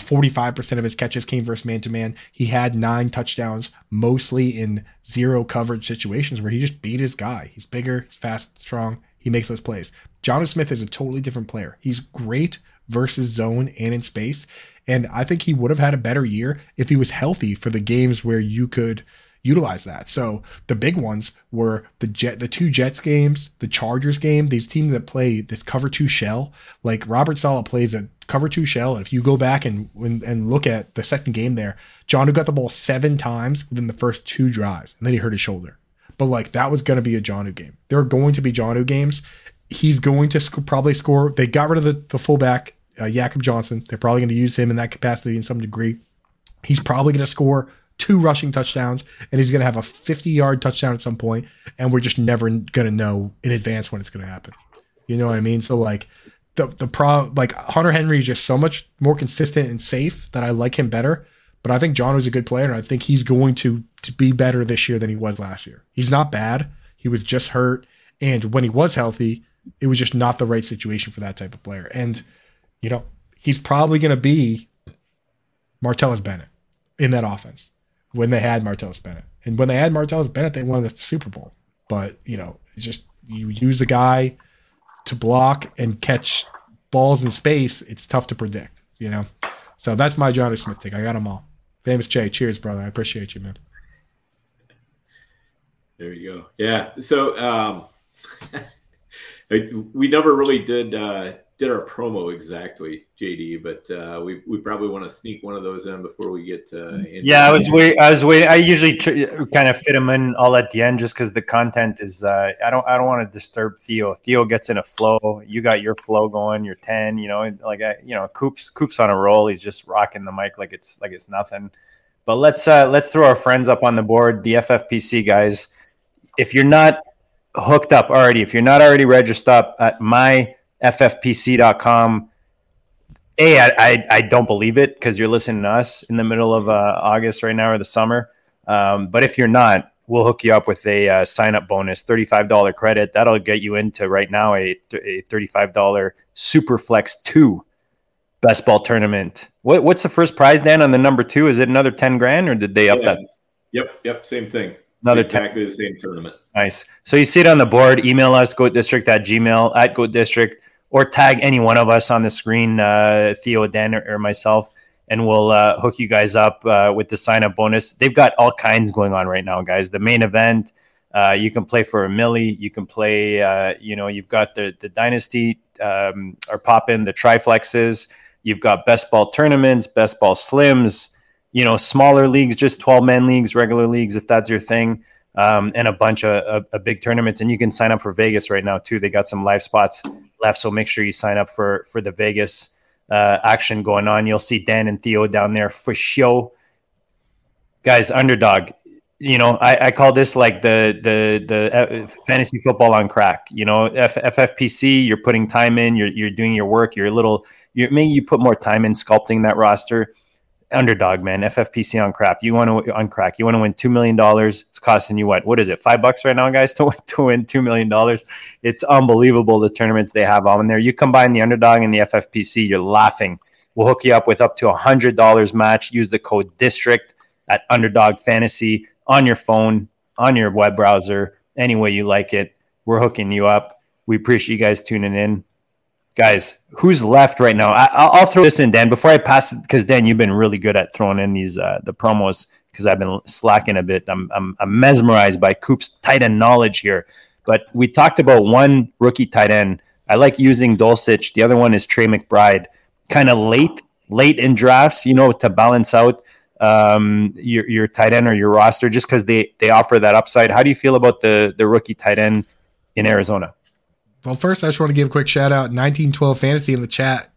Forty-five percent of his catches came versus man to man. He had nine touchdowns, mostly in zero coverage situations where he just beat his guy. He's bigger, fast, strong. He makes those plays. Jonathan Smith is a totally different player. He's great versus zone and in space. And I think he would have had a better year if he was healthy for the games where you could utilize that. So the big ones were the jet, the two Jets games, the Chargers game. These teams that play this cover two shell, like Robert Saleh plays a cover two shell, and if you go back and and, and look at the second game there, Jonnu got the ball seven times within the first two drives, and then he hurt his shoulder. But like that was going to be a Jonnu game. There are going to be Jonnu games. He's going to sc- probably score. They got rid of the, the fullback, uh, Jakob Johnson. They're probably going to use him in that capacity in some degree. He's probably going to score two rushing touchdowns, and he's going to have a 50 yard touchdown at some point, and we're just never going to know in advance when it's going to happen. You know what I mean? So like the the pro like Hunter Henry is just so much more consistent and safe that I like him better. But I think John was a good player, and I think he's going to to be better this year than he was last year. He's not bad. He was just hurt, and when he was healthy, it was just not the right situation for that type of player. And you know, he's probably going to be Martellus Bennett in that offense when they had Martellus Bennett. And when they had Martellus Bennett, they won the Super Bowl. But, you know, just you use a guy to block and catch balls in space, it's tough to predict, you know? So that's my Johnny Smith take. I got them all. Famous Jay, cheers, brother. I appreciate you, man. There you go. Yeah. So um, we never really did uh, did our promo exactly, JD, but uh, we we probably want to sneak one of those in before we get. Uh, into- Yeah, I was wait. I was waiting. I usually tr- kind of fit them in all at the end, just because the content is. Uh, I don't. I don't want to disturb Theo. Theo gets in a flow. You got your flow going. Your ten. You know, like I, you know, Coop's Coop's on a roll. He's just rocking the mic like it's like it's nothing. But let's uh, let's throw our friends up on the board. The FFPC guys. If you're not hooked up already, if you're not already registered up at myffpc.com, a, I, I, I don't believe it because you're listening to us in the middle of uh, August right now or the summer. Um, but if you're not, we'll hook you up with a uh, sign up bonus, $35 credit. That'll get you into right now a, a $35 Superflex 2 best ball tournament. What, what's the first prize, Dan, on the number two? Is it another 10 grand or did they up Yeah. that? Yep. Yep. Same thing. Another exactly the same tournament. Nice. So you see it on the board. Email us, goatdistrict at gmail, at goatdistrict, or tag any one of us on the screen, uh, Theo, Dan, or, or myself, and we'll uh, hook you guys up uh, with the sign up bonus. They've got all kinds going on right now, guys. The main event, uh, you can play for a milli. You can play, uh, you know, you've got the, the Dynasty um, or pop in the triflexes. You've got best ball tournaments, best ball slims, you know, smaller leagues, just 12 man leagues, regular leagues, if that's your thing um, and a bunch of, of, of big tournaments. And you can sign up for Vegas right now too. They got some live spots left, so make sure you sign up for for the Vegas uh, action going on. You'll see Dan and Theo down there for show. Guys, underdog, you know, I, I call this like the the the uh, fantasy football on crack. You know, F, FFPC, you're putting time in, you're you're doing your work, you're a little, you maybe you put more time in sculpting that roster. Underdog, man, FFPC on crap. You want to on crack. You want to win two million dollars. It's costing you what? What is it? Five bucks right now, guys, to to win two million dollars. It's unbelievable the tournaments they have on there. You combine the underdog and the FFPC, you're laughing. We'll hook you up with up to a hundred dollars match. Use the code district at Underdog Fantasy on your phone, on your web browser, any way you like it. We're hooking you up. We appreciate you guys tuning in. Guys, who's left right now? I, will throw this in, Dan, before I pass it, because Dan, you've been really good at throwing in these uh, the promos because I've been slacking a bit. I'm, I'm, I'm mesmerized by Coop's tight end knowledge here. But we talked about one rookie tight end. I like using Dulcich. The other one is Trey McBride, kind of late, late in drafts, you know, to balance out um, your your tight end or your roster just because they they offer that upside. How do you feel about the the rookie tight end in Arizona? Well, first I just want to give a quick shout out 1912 Fantasy in the chat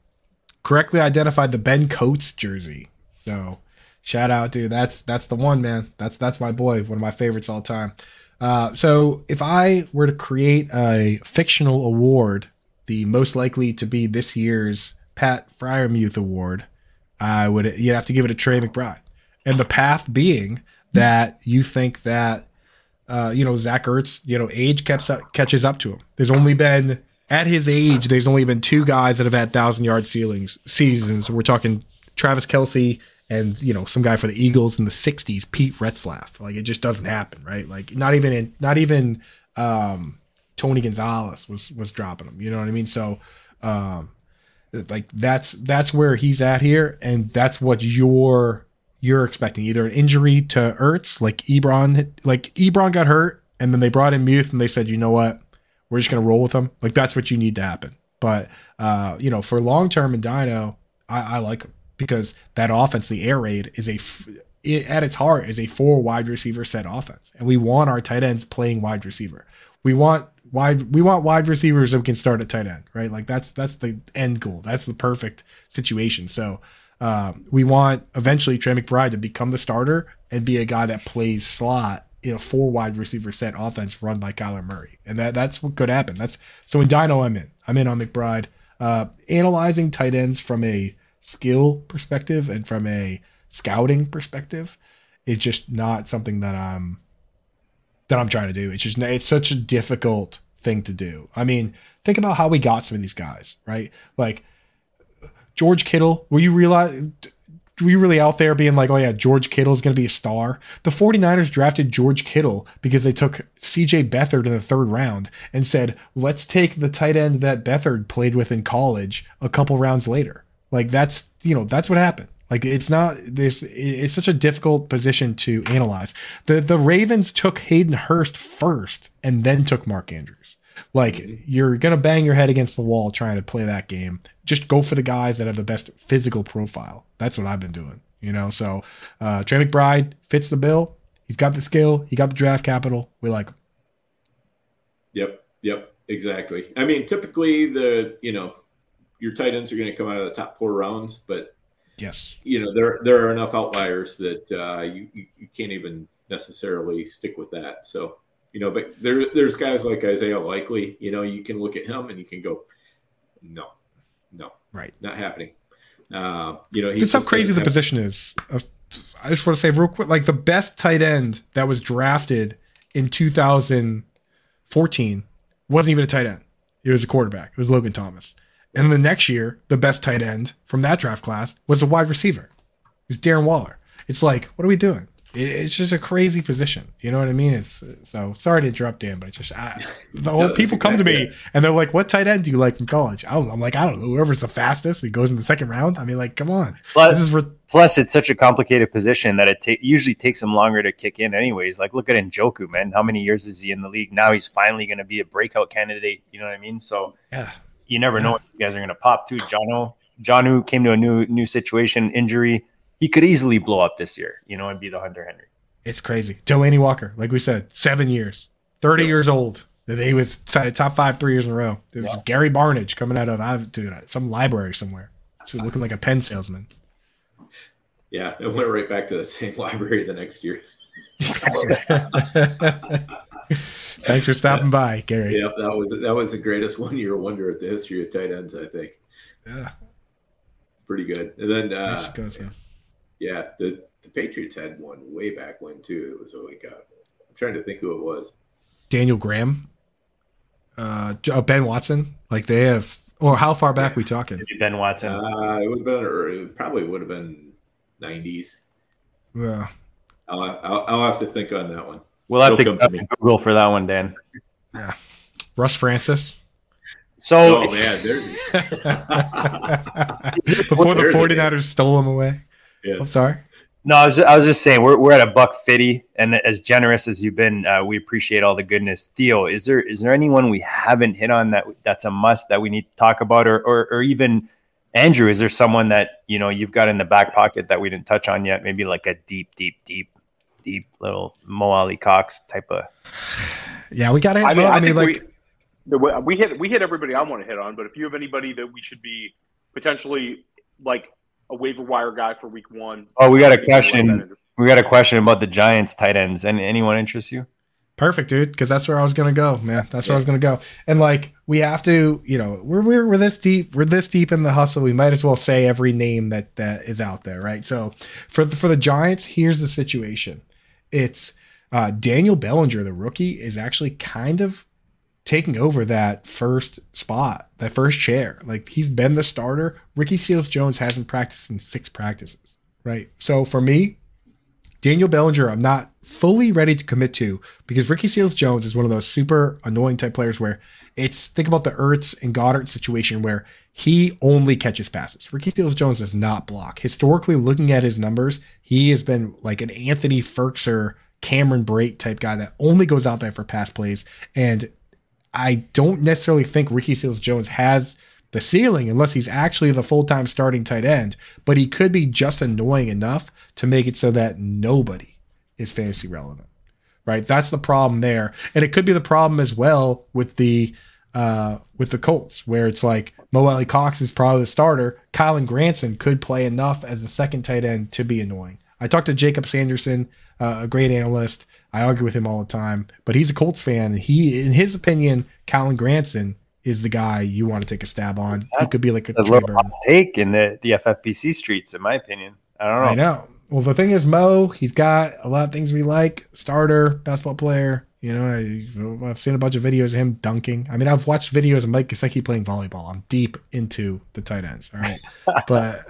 correctly identified the Ben Coates jersey. So shout out, dude. That's that's the one, man. That's that's my boy, one of my favorites all time. Uh, so if I were to create a fictional award, the most likely to be this year's Pat Freiermuth Award, I would you'd have to give it to Trey McBride and the path being that you think that uh, you know Zach Ertz, you know, age kept catches up to him. There's only been at his age, there's only been two guys that have had thousand yard ceilings seasons. We're talking Travis Kelce and you know some guy for the Eagles in the '60s, Pete Retzlaff. Like it just doesn't happen, right? Like not even in, not even um, Tony Gonzalez was was dropping them. You know what I mean? So. Um, like that's that's where he's at here, and that's what your you're expecting either an injury to Ertz, like Ebron, like Ebron got hurt, and then they brought in Muth, and they said, you know what, we're just gonna roll with him. Like that's what you need to happen. But uh, you know, for long term in Dino, I, I like him because that offense, the air raid, is a it, at its heart is a four wide receiver set offense, and we want our tight ends playing wide receiver. We want wide we want wide receivers that can start at tight end, right? Like that's that's the end goal. That's the perfect situation. So um, we want eventually Trey McBride to become the starter and be a guy that plays slot in a four wide receiver set offense run by Kyler Murray, and that that's what could happen. That's so in Dino, I'm in. I'm in on McBride. Uh, analyzing tight ends from a skill perspective and from a scouting perspective is just not something that I'm that I'm trying to do. It's just it's such a difficult thing to do. I mean, think about how we got some of these guys, right? Like George Kittle, were you realize were you really out there being like, oh yeah, George Kittle is going to be a star? The 49ers drafted George Kittle because they took CJ Beathard in the third round and said, let's take the tight end that Beathard played with in college a couple rounds later. Like that's, you know, that's what happened. Like it's not this it's such a difficult position to analyze. The the Ravens took Hayden Hurst first and then took Mark Andrews. Like you're gonna bang your head against the wall trying to play that game. Just go for the guys that have the best physical profile. That's what I've been doing. You know, so uh, Trey McBride fits the bill. He's got the skill. He got the draft capital. We like him. Yep. Yep. Exactly. I mean, typically the you know your tight ends are going to come out of the top four rounds, but yes, you know there there are enough outliers that uh, you you can't even necessarily stick with that. So you know, but there, there's guys like Isaiah Likely, you know, you can look at him and you can go, no, no, right, not happening. Uh, you know, that's how crazy the position is. I just want to say real quick, like the best tight end that was drafted in 2014 wasn't even a tight end; it was a quarterback. It was Logan Thomas. And the next year, the best tight end from that draft class was a wide receiver. It was Darren Waller. It's like, what are we doing? It, it's just a crazy position. You know what I mean? It's so sorry to interrupt, Dan, but it's just I, the no, people come to me and they're like, "What tight end do you like from college?" I don't. I'm like, I don't know. Whoever's the fastest, he goes in the second round. I mean, like, come on. Plus, re- plus it's such a complicated position that it ta- usually takes him longer to kick in. Anyways, like look at Njoku, man. How many years is he in the league? Now he's finally going to be a breakout candidate. You know what I mean? So yeah, you never know if you guys are going to pop too. Jono, Jonnu came to a new new situation, injury. He could easily blow up this year, you know, and be the Hunter Henry. It's crazy. Delanie Walker, like we said, seven years, 30 yeah. years old. He was top five three years in a row. There's yeah. Gary Barnidge coming out of I've dude, some library somewhere. Just looking like a pen salesman. Yeah, it went right back to the same library the next year. Thanks for stopping by, Gary. Yep, that was that was the greatest one year wonder at the history of tight ends. I think Yeah, pretty good. And then uh, goes, yeah. Yeah, the, the Patriots had one way back when too. It was like uh, I'm trying to think who it was. Daniel Graham, uh, oh, Ben Watson. Like they have, or how far back we talking? Maybe Ben Watson. Uh, it would have been, or it probably would have been 90s. Yeah. I'll, I'll, I'll have to think on that one. We'll have It'll come to me. Google for that one, Dan. Russ Francis. So Oh man, there's Before the There's a 49ers stole him away. I'm sorry. No, I was, I was just saying we're, we're at a buck fifty, and as generous as you've been, uh, we appreciate all the goodness. Theo, is there is there anyone we haven't hit on that that's a must that we need to talk about, or or, or even Andrew? Is there someone that you know you've got in the back pocket that we didn't touch on yet? Maybe like a deep, deep, deep, deep little Mo Alie-Cox type of. Yeah, we got to. I mean, I, think like, we, we hit we hit everybody I want to hit on. But if you have anybody that we should be potentially like a waiver wire guy for week one, Oh, we got a you can let question. We got a question about the Giants tight ends. And anyone interest you? Perfect, dude. Because that's where I was gonna go, man. That's where I was gonna go. And like, we have to, you know, we're, we're we're this deep. We're this deep in the hustle. We might as well say every name that that is out there, right? So for the, for the Giants, here's the situation. It's uh, Daniel Bellinger, the rookie, is actually kind of taking over that first spot, that first chair. Like he's been the starter. Ricky Seals Jones hasn't practiced in six practices, right? So for me, Daniel Bellinger, I'm not fully ready to commit to because Ricky Seals Jones is one of those super annoying type players where it's think about the Ertz and Goedert situation where he only catches passes. Ricky Seals Jones does not block. Historically, looking at his numbers, he has been like an Anthony Firkser, Cameron Brate type guy that only goes out there for pass plays. And I don't necessarily think Ricky Seals Jones has the ceiling unless he's actually the full time starting tight end, but he could be just annoying enough to make it so that nobody is fantasy relevant. Right? That's the problem there. And it could be the problem as well with the uh with the Colts, where it's like Mo Alie-Cox is probably the starter. Kylen Granson could play enough as the second tight end to be annoying. I talked to Jacob Sanderson, uh, a great analyst. I argue with him all the time, but he's a Colts fan. And he, in his opinion, Kylen Granson is the guy you want to take a stab on. He could be like a A take in the, the FFPC streets, in my opinion. I don't know. I know. Well, the thing is, Mo, he's got a lot of things we like. Starter, basketball player. You know, I, I've seen a bunch of videos of him dunking. I mean, I've watched videos of Mike Gesicki playing volleyball. I'm deep into the tight ends. All right, but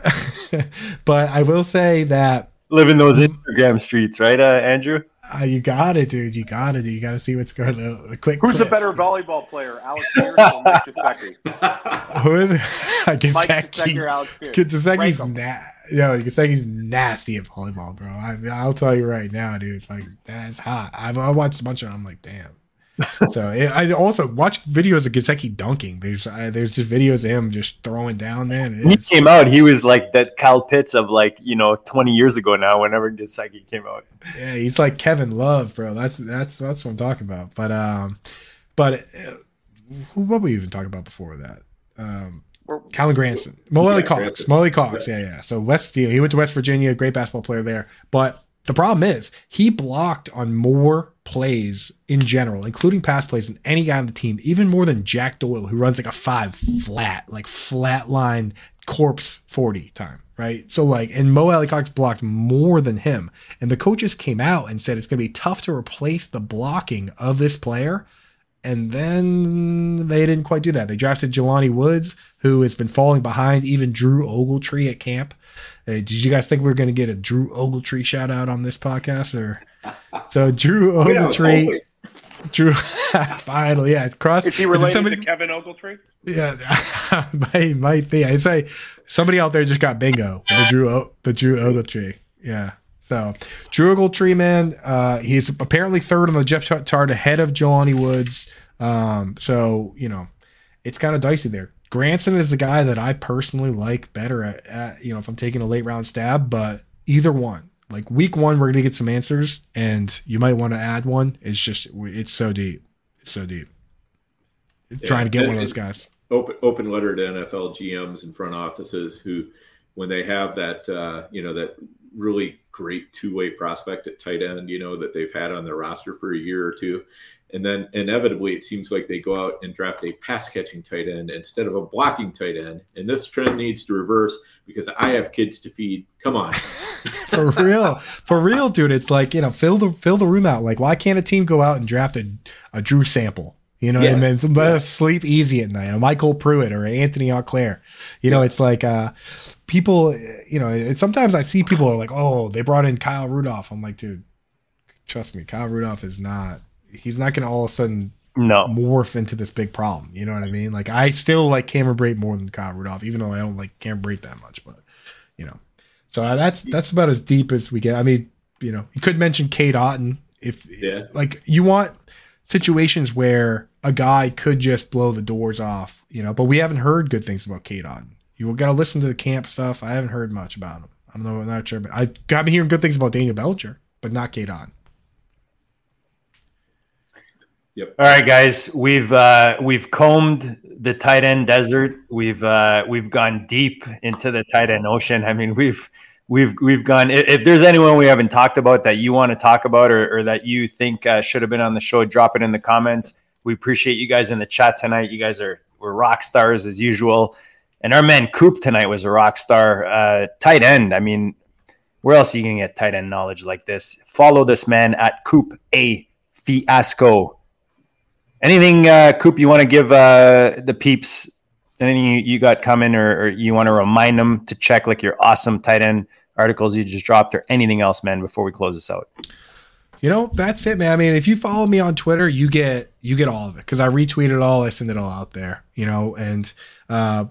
but I will say that Living those Instagram streets, right, uh, Andrew? Uh, you got it, dude. You got it. You got to see what's going. The, the quick. Who's the clip. better volleyball player, Alex Pierce or Mike Gesicki? Who is Mike Gesicki Alex Pierce? Giuseppe's na- yo, nasty at volleyball, bro. I, I'll tell you right now, dude. Like that's hot. I've I watched a bunch of. them. I'm like, damn. So yeah, I also watch videos of Gesicki dunking. There's uh, there's just videos of him just throwing down, man. When he came out, he was like that Kyle Pitts of like, you know, 20 years ago now, whenever Gesicki came out. yeah, he's like Kevin Love, bro. That's that's that's what I'm talking about. But um, but uh, who what were we even talking about before that? Um, We're- Calvin Granson, Molly Yeah, Cox, Granson. Molly Cox, yeah, yeah. So West, you know, he went to West Virginia, great basketball player there. But the problem is he blocked on more plays in general, including pass plays, than any guy on the team, even more than Jack Doyle, who runs like a five flat, like flat line corpse forty time, right? So like, and Mo Alie blocked more than him, and the coaches came out and said it's going to be tough to replace the blocking of this player. And then they didn't quite do that. They drafted Jelani Woods, who has been falling behind even Drew Ogletree at camp. Uh, did you guys think we were going to get a Drew Ogletree shout out on this podcast? Or so Drew You know, Ogletree. Drew, finally, yeah, cross. Is he related somebody- to Kevin Ogletree? yeah, might might be. I say somebody out there just got bingo. The Drew O- the Drew Ogletree. Yeah. So Drew Ogletree, man, uh, he's apparently third on the depth chart ahead of Jelani Woods. Um, so you know, it's kind of dicey there. Granson is the guy that I personally like better at, at you know if I'm taking a late round stab, but either one. Like week one, we're gonna get some answers, and you might want to add one. It's just it's so deep, it's so deep. Trying to get one of those guys. open open letter to NFL GMs and front offices who when they have that uh, you know that really great two way prospect at tight end, you know that they've had on their roster for a year or two, and then inevitably it seems like they go out and draft a pass catching tight end instead of a blocking tight end, and this trend needs to reverse because I have kids to feed. Come on. for real, for real, dude. It's like you know, fill the fill the room out. Like, why can't a team go out and draft a, a Drew Sample? You know, Yes. and then let us sleep easy at night. A MyCole Pruitt or a Anthony Auclair. You know, it's like uh, people. You know, and sometimes I see people are like, "Oh, they brought in Kyle Rudolph." I'm like, dude, trust me, Kyle Rudolph is not. He's not going to all of a sudden No, morph into this big problem. You know what I mean? Like I still like Cameron Brate more than Kyle Rudolph, even though I don't like Cameron Brate that much. But you know, so uh, that's that's about as deep as we get. I mean, you know, you could mention Cade Otton if Yeah. like you want situations where a guy could just blow the doors off. You know, but we haven't heard good things about Cade Otton. You got to listen to the camp stuff. I haven't heard much about him. I don't know. I'm not sure, but I got me hearing good things about Daniel Belcher, but not Cade Otton. All right, guys, we've uh, we've combed the tight end desert. We've uh, we've gone deep into the tight end ocean. I mean, we've we've we've gone. If there's anyone we haven't talked about that you want to talk about or, or that you think uh, should have been on the show, drop it in the comments. We appreciate you guys in the chat tonight. You guys are were rock stars as usual, and our man Coop tonight was a rock star. Uh, tight end. I mean, where else are you gonna get tight end knowledge like this? Follow this man at Coop A Fiasco. Anything, uh, Coop, you want to give uh, the peeps? Anything you, you got coming, or, or you want to remind them to check like your awesome tight end articles you just dropped, or anything else, man? Before we close this out, You know, that's it, man. I mean, if you follow me on Twitter, you get you get all of it because I retweet it all, I send it all out there. You know, and uh,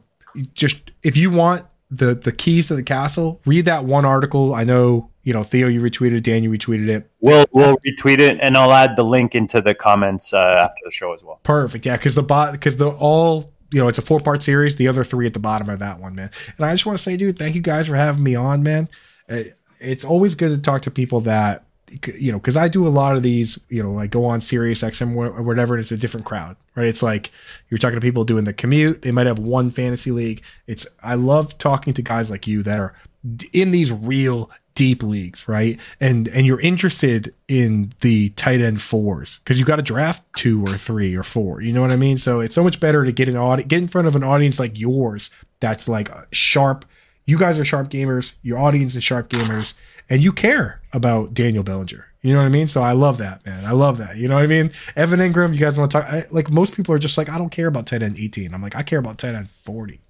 just if you want the the keys to the castle, read that one article. I know, you know, Theo, you retweeted, it, Dan, you retweeted it. we'll we'll retweet it, and I'll add the link into the comments uh, after the show as well. Perfect, yeah, because the bot because the all you know it's a four part series. The other three at the bottom are that one, man. And I just want to say, dude, thank you guys for having me on, man. Uh, It's always good to talk to people that you know because I do a lot of these. You know, like go on Sirius XM or whatever, and it's a different crowd, right? It's like you're talking to people doing the commute. They might have one fantasy league. It's I love talking to guys like you that are in these real deep leagues, right? And and you're interested in the tight end fours because you got to draft two or three or four. You know what I mean? So it's so much better to get an audi- get in front of an audience like yours that's like uh, sharp. You guys are sharp gamers. Your audience is sharp gamers, and you care about Daniel Bellinger. You know what I mean? So I love that, man. I love that. You know what I mean? Evan Engram, you guys want to talk? I, like most people are just like, I don't care about tight end 18. I'm like, I care about tight end 40, bro. Let's,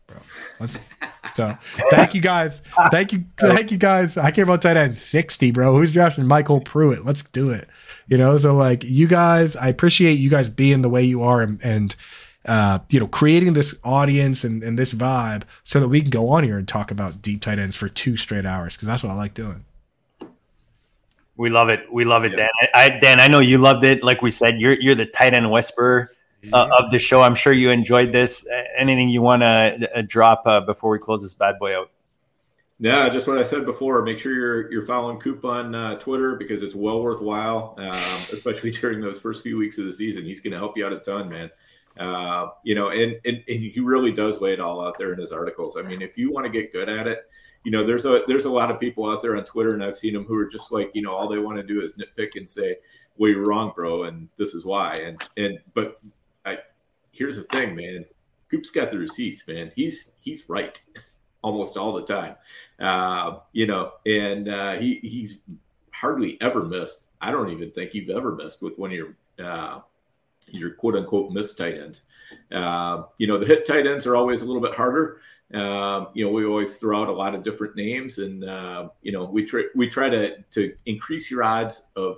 so thank you guys. Thank you. Thank you guys. I care about tight end 60, bro. Who's drafting MyCole Pruitt? Let's do it. You know, so like you guys, I appreciate you guys being the way you are and, and uh, you know, creating this audience and, and this vibe so that we can go on here and talk about deep tight ends for two straight hours because that's what I like doing. We love it. We love it, Yeah. Dan. I, I, Dan, I know you loved it. Like we said, you're you're the tight end whisperer uh, of the show. I'm sure you enjoyed this. Uh, anything you want to uh, drop uh, before we close this bad boy out? Yeah, just what I said before. Make sure you're you're following Coop on Twitter because it's well worthwhile, um, especially during those first few weeks of the season. He's going to help you out a ton, man. You know, and, and and he really does lay it all out there in his articles. I mean, if you want to get good at it, you know, there's a there's a lot of people out there on Twitter, and I've seen them who are just like, you know, all they want to do is nitpick and say, "Well, you're wrong, bro," and this is why. And and but here's the thing, man. Coop's got the receipts, man. He's he's right almost all the time. Uh, you know, and uh, he he's hardly ever missed. I don't even think you've ever missed with one of your uh, your quote unquote missed tight ends. Uh, you know, the hit tight ends are always a little bit harder. Um, you know, we always throw out a lot of different names, and uh, you know, we try we try to to increase your odds of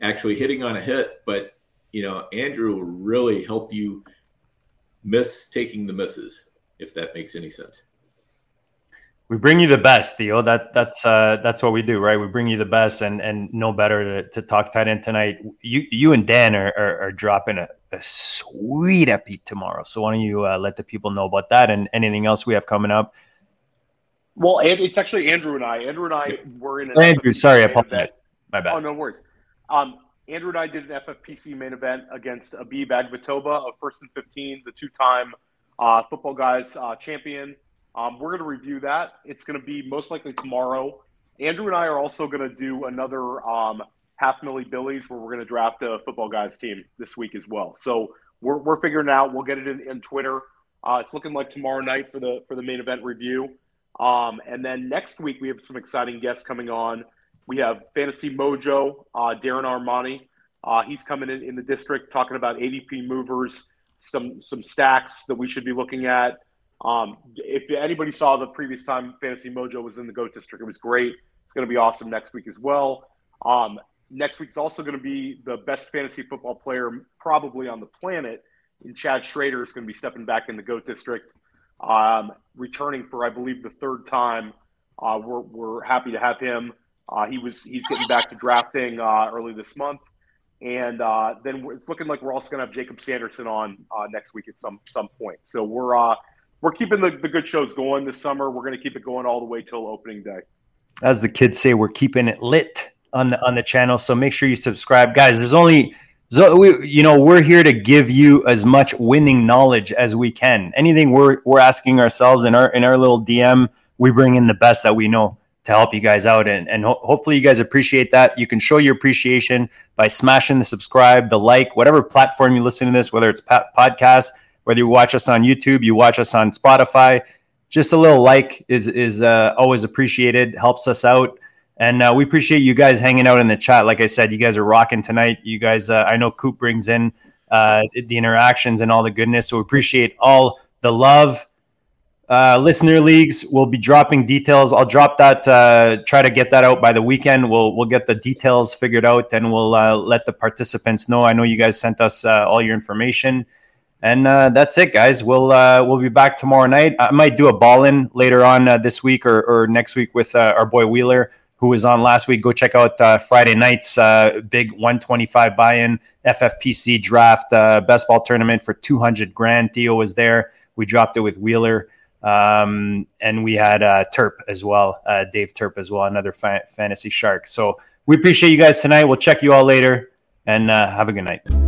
actually hitting on a hit. But you know, Andrew will really help you miss taking the misses, if that makes any sense. We bring you the best, Theo. That that's uh, that's what we do, right? We bring you the best, and and no better to, to talk tight end tonight. You you and Dan are are, are dropping a, a sweet epi tomorrow. So why don't you uh, let the people know about that and anything else we have coming up? Well, and it's actually Andrew and I. Andrew and I were in an Andrew, sorry, I main apologize. My bad. Oh, no worries. Um, Andrew and I did an FFPC main event against Abib Agvatoba of First and 15, the two time uh, football guys uh, champion. Um, we're going to review that. It's going to be most likely tomorrow. Andrew and I are also going to do another um, half milli billies where we're going to draft a football guys team this week as well. So we're, we're figuring out. We'll get it in, in Twitter. Uh, it's looking like tomorrow night for the for the main event review. Um, and then next week we have some exciting guests coming on. We have Fantasy Mojo, uh, Darren Armani. Uh, he's coming in in the district talking about ADP movers, some some stacks that we should be looking at. Um, if anybody saw the previous time Fantasy Mojo was in the GOAT district, it was great. It's going to be awesome next week as well. Um, next week's also going to be the best fantasy football player probably on the planet. And Chad Schrader is going to be stepping back in the GOAT district, um, returning for I believe the third time. Uh, we're, we're happy to have him. Uh, he was he's getting back to drafting uh, early this month, and uh, then it's looking like we're also going to have Jacob Sanderson on uh, next week at some some point. So we're uh, we're keeping the, the good shows going this summer. We're going to keep it going all the way till opening day. As the kids say, we're keeping it lit on the on the channel. So make sure you subscribe, guys. There's only so we, you know, we're here to give you as much winning knowledge as we can. Anything we're we're asking ourselves in our in our little DM, we bring in the best that we know to help you guys out, and and ho- hopefully you guys appreciate that. You can show your appreciation by smashing the subscribe, the like, whatever platform you listen to this, whether it's pa- podcast, whether you watch us on YouTube, you watch us on Spotify. Just a little like is is uh, always appreciated, helps us out. And uh, we appreciate you guys hanging out in the chat. Like I said, you guys are rocking tonight. You guys, uh, I know Coop brings in uh, the interactions and all the goodness. So we appreciate all the love. Uh, listener leagues, we'll be dropping details. I'll drop that. Uh, try to get that out by the weekend. We'll we'll get the details figured out, and we'll uh, let the participants know. I know you guys sent us all your information, and that's it, guys. We'll we'll be back tomorrow night. I might do a ball in later on this week or, or next week with our boy Wheeler who was on last week. Go check out uh, Friday night's uh, big 125 buy-in FFPC draft uh, best ball tournament for 200 grand. Theo was there. We dropped it with Wheeler, um, and we had uh, Terp as well, uh, Dave Terp as well, another fa- fantasy shark. So we appreciate you guys tonight. We'll check you all later, and uh, have a good night.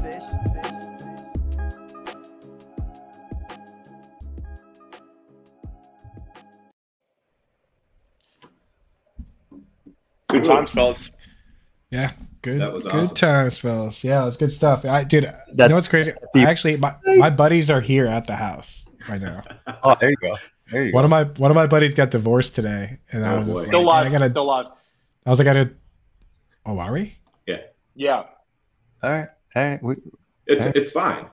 Good times, fellas. Yeah, good. That was good awesome. times, fellas. Yeah, it was good stuff. I dude, you know what's crazy? I actually, my, my buddies are here at the house right now. Oh, there you go. There you One of my one of my buddies got divorced today, and I Oh, was boy. just Still like, live. I gotta. Still live. I was like, I gotta. Oh, are we? Yeah. Yeah. All right. All right. We, It's Okay. it's fine.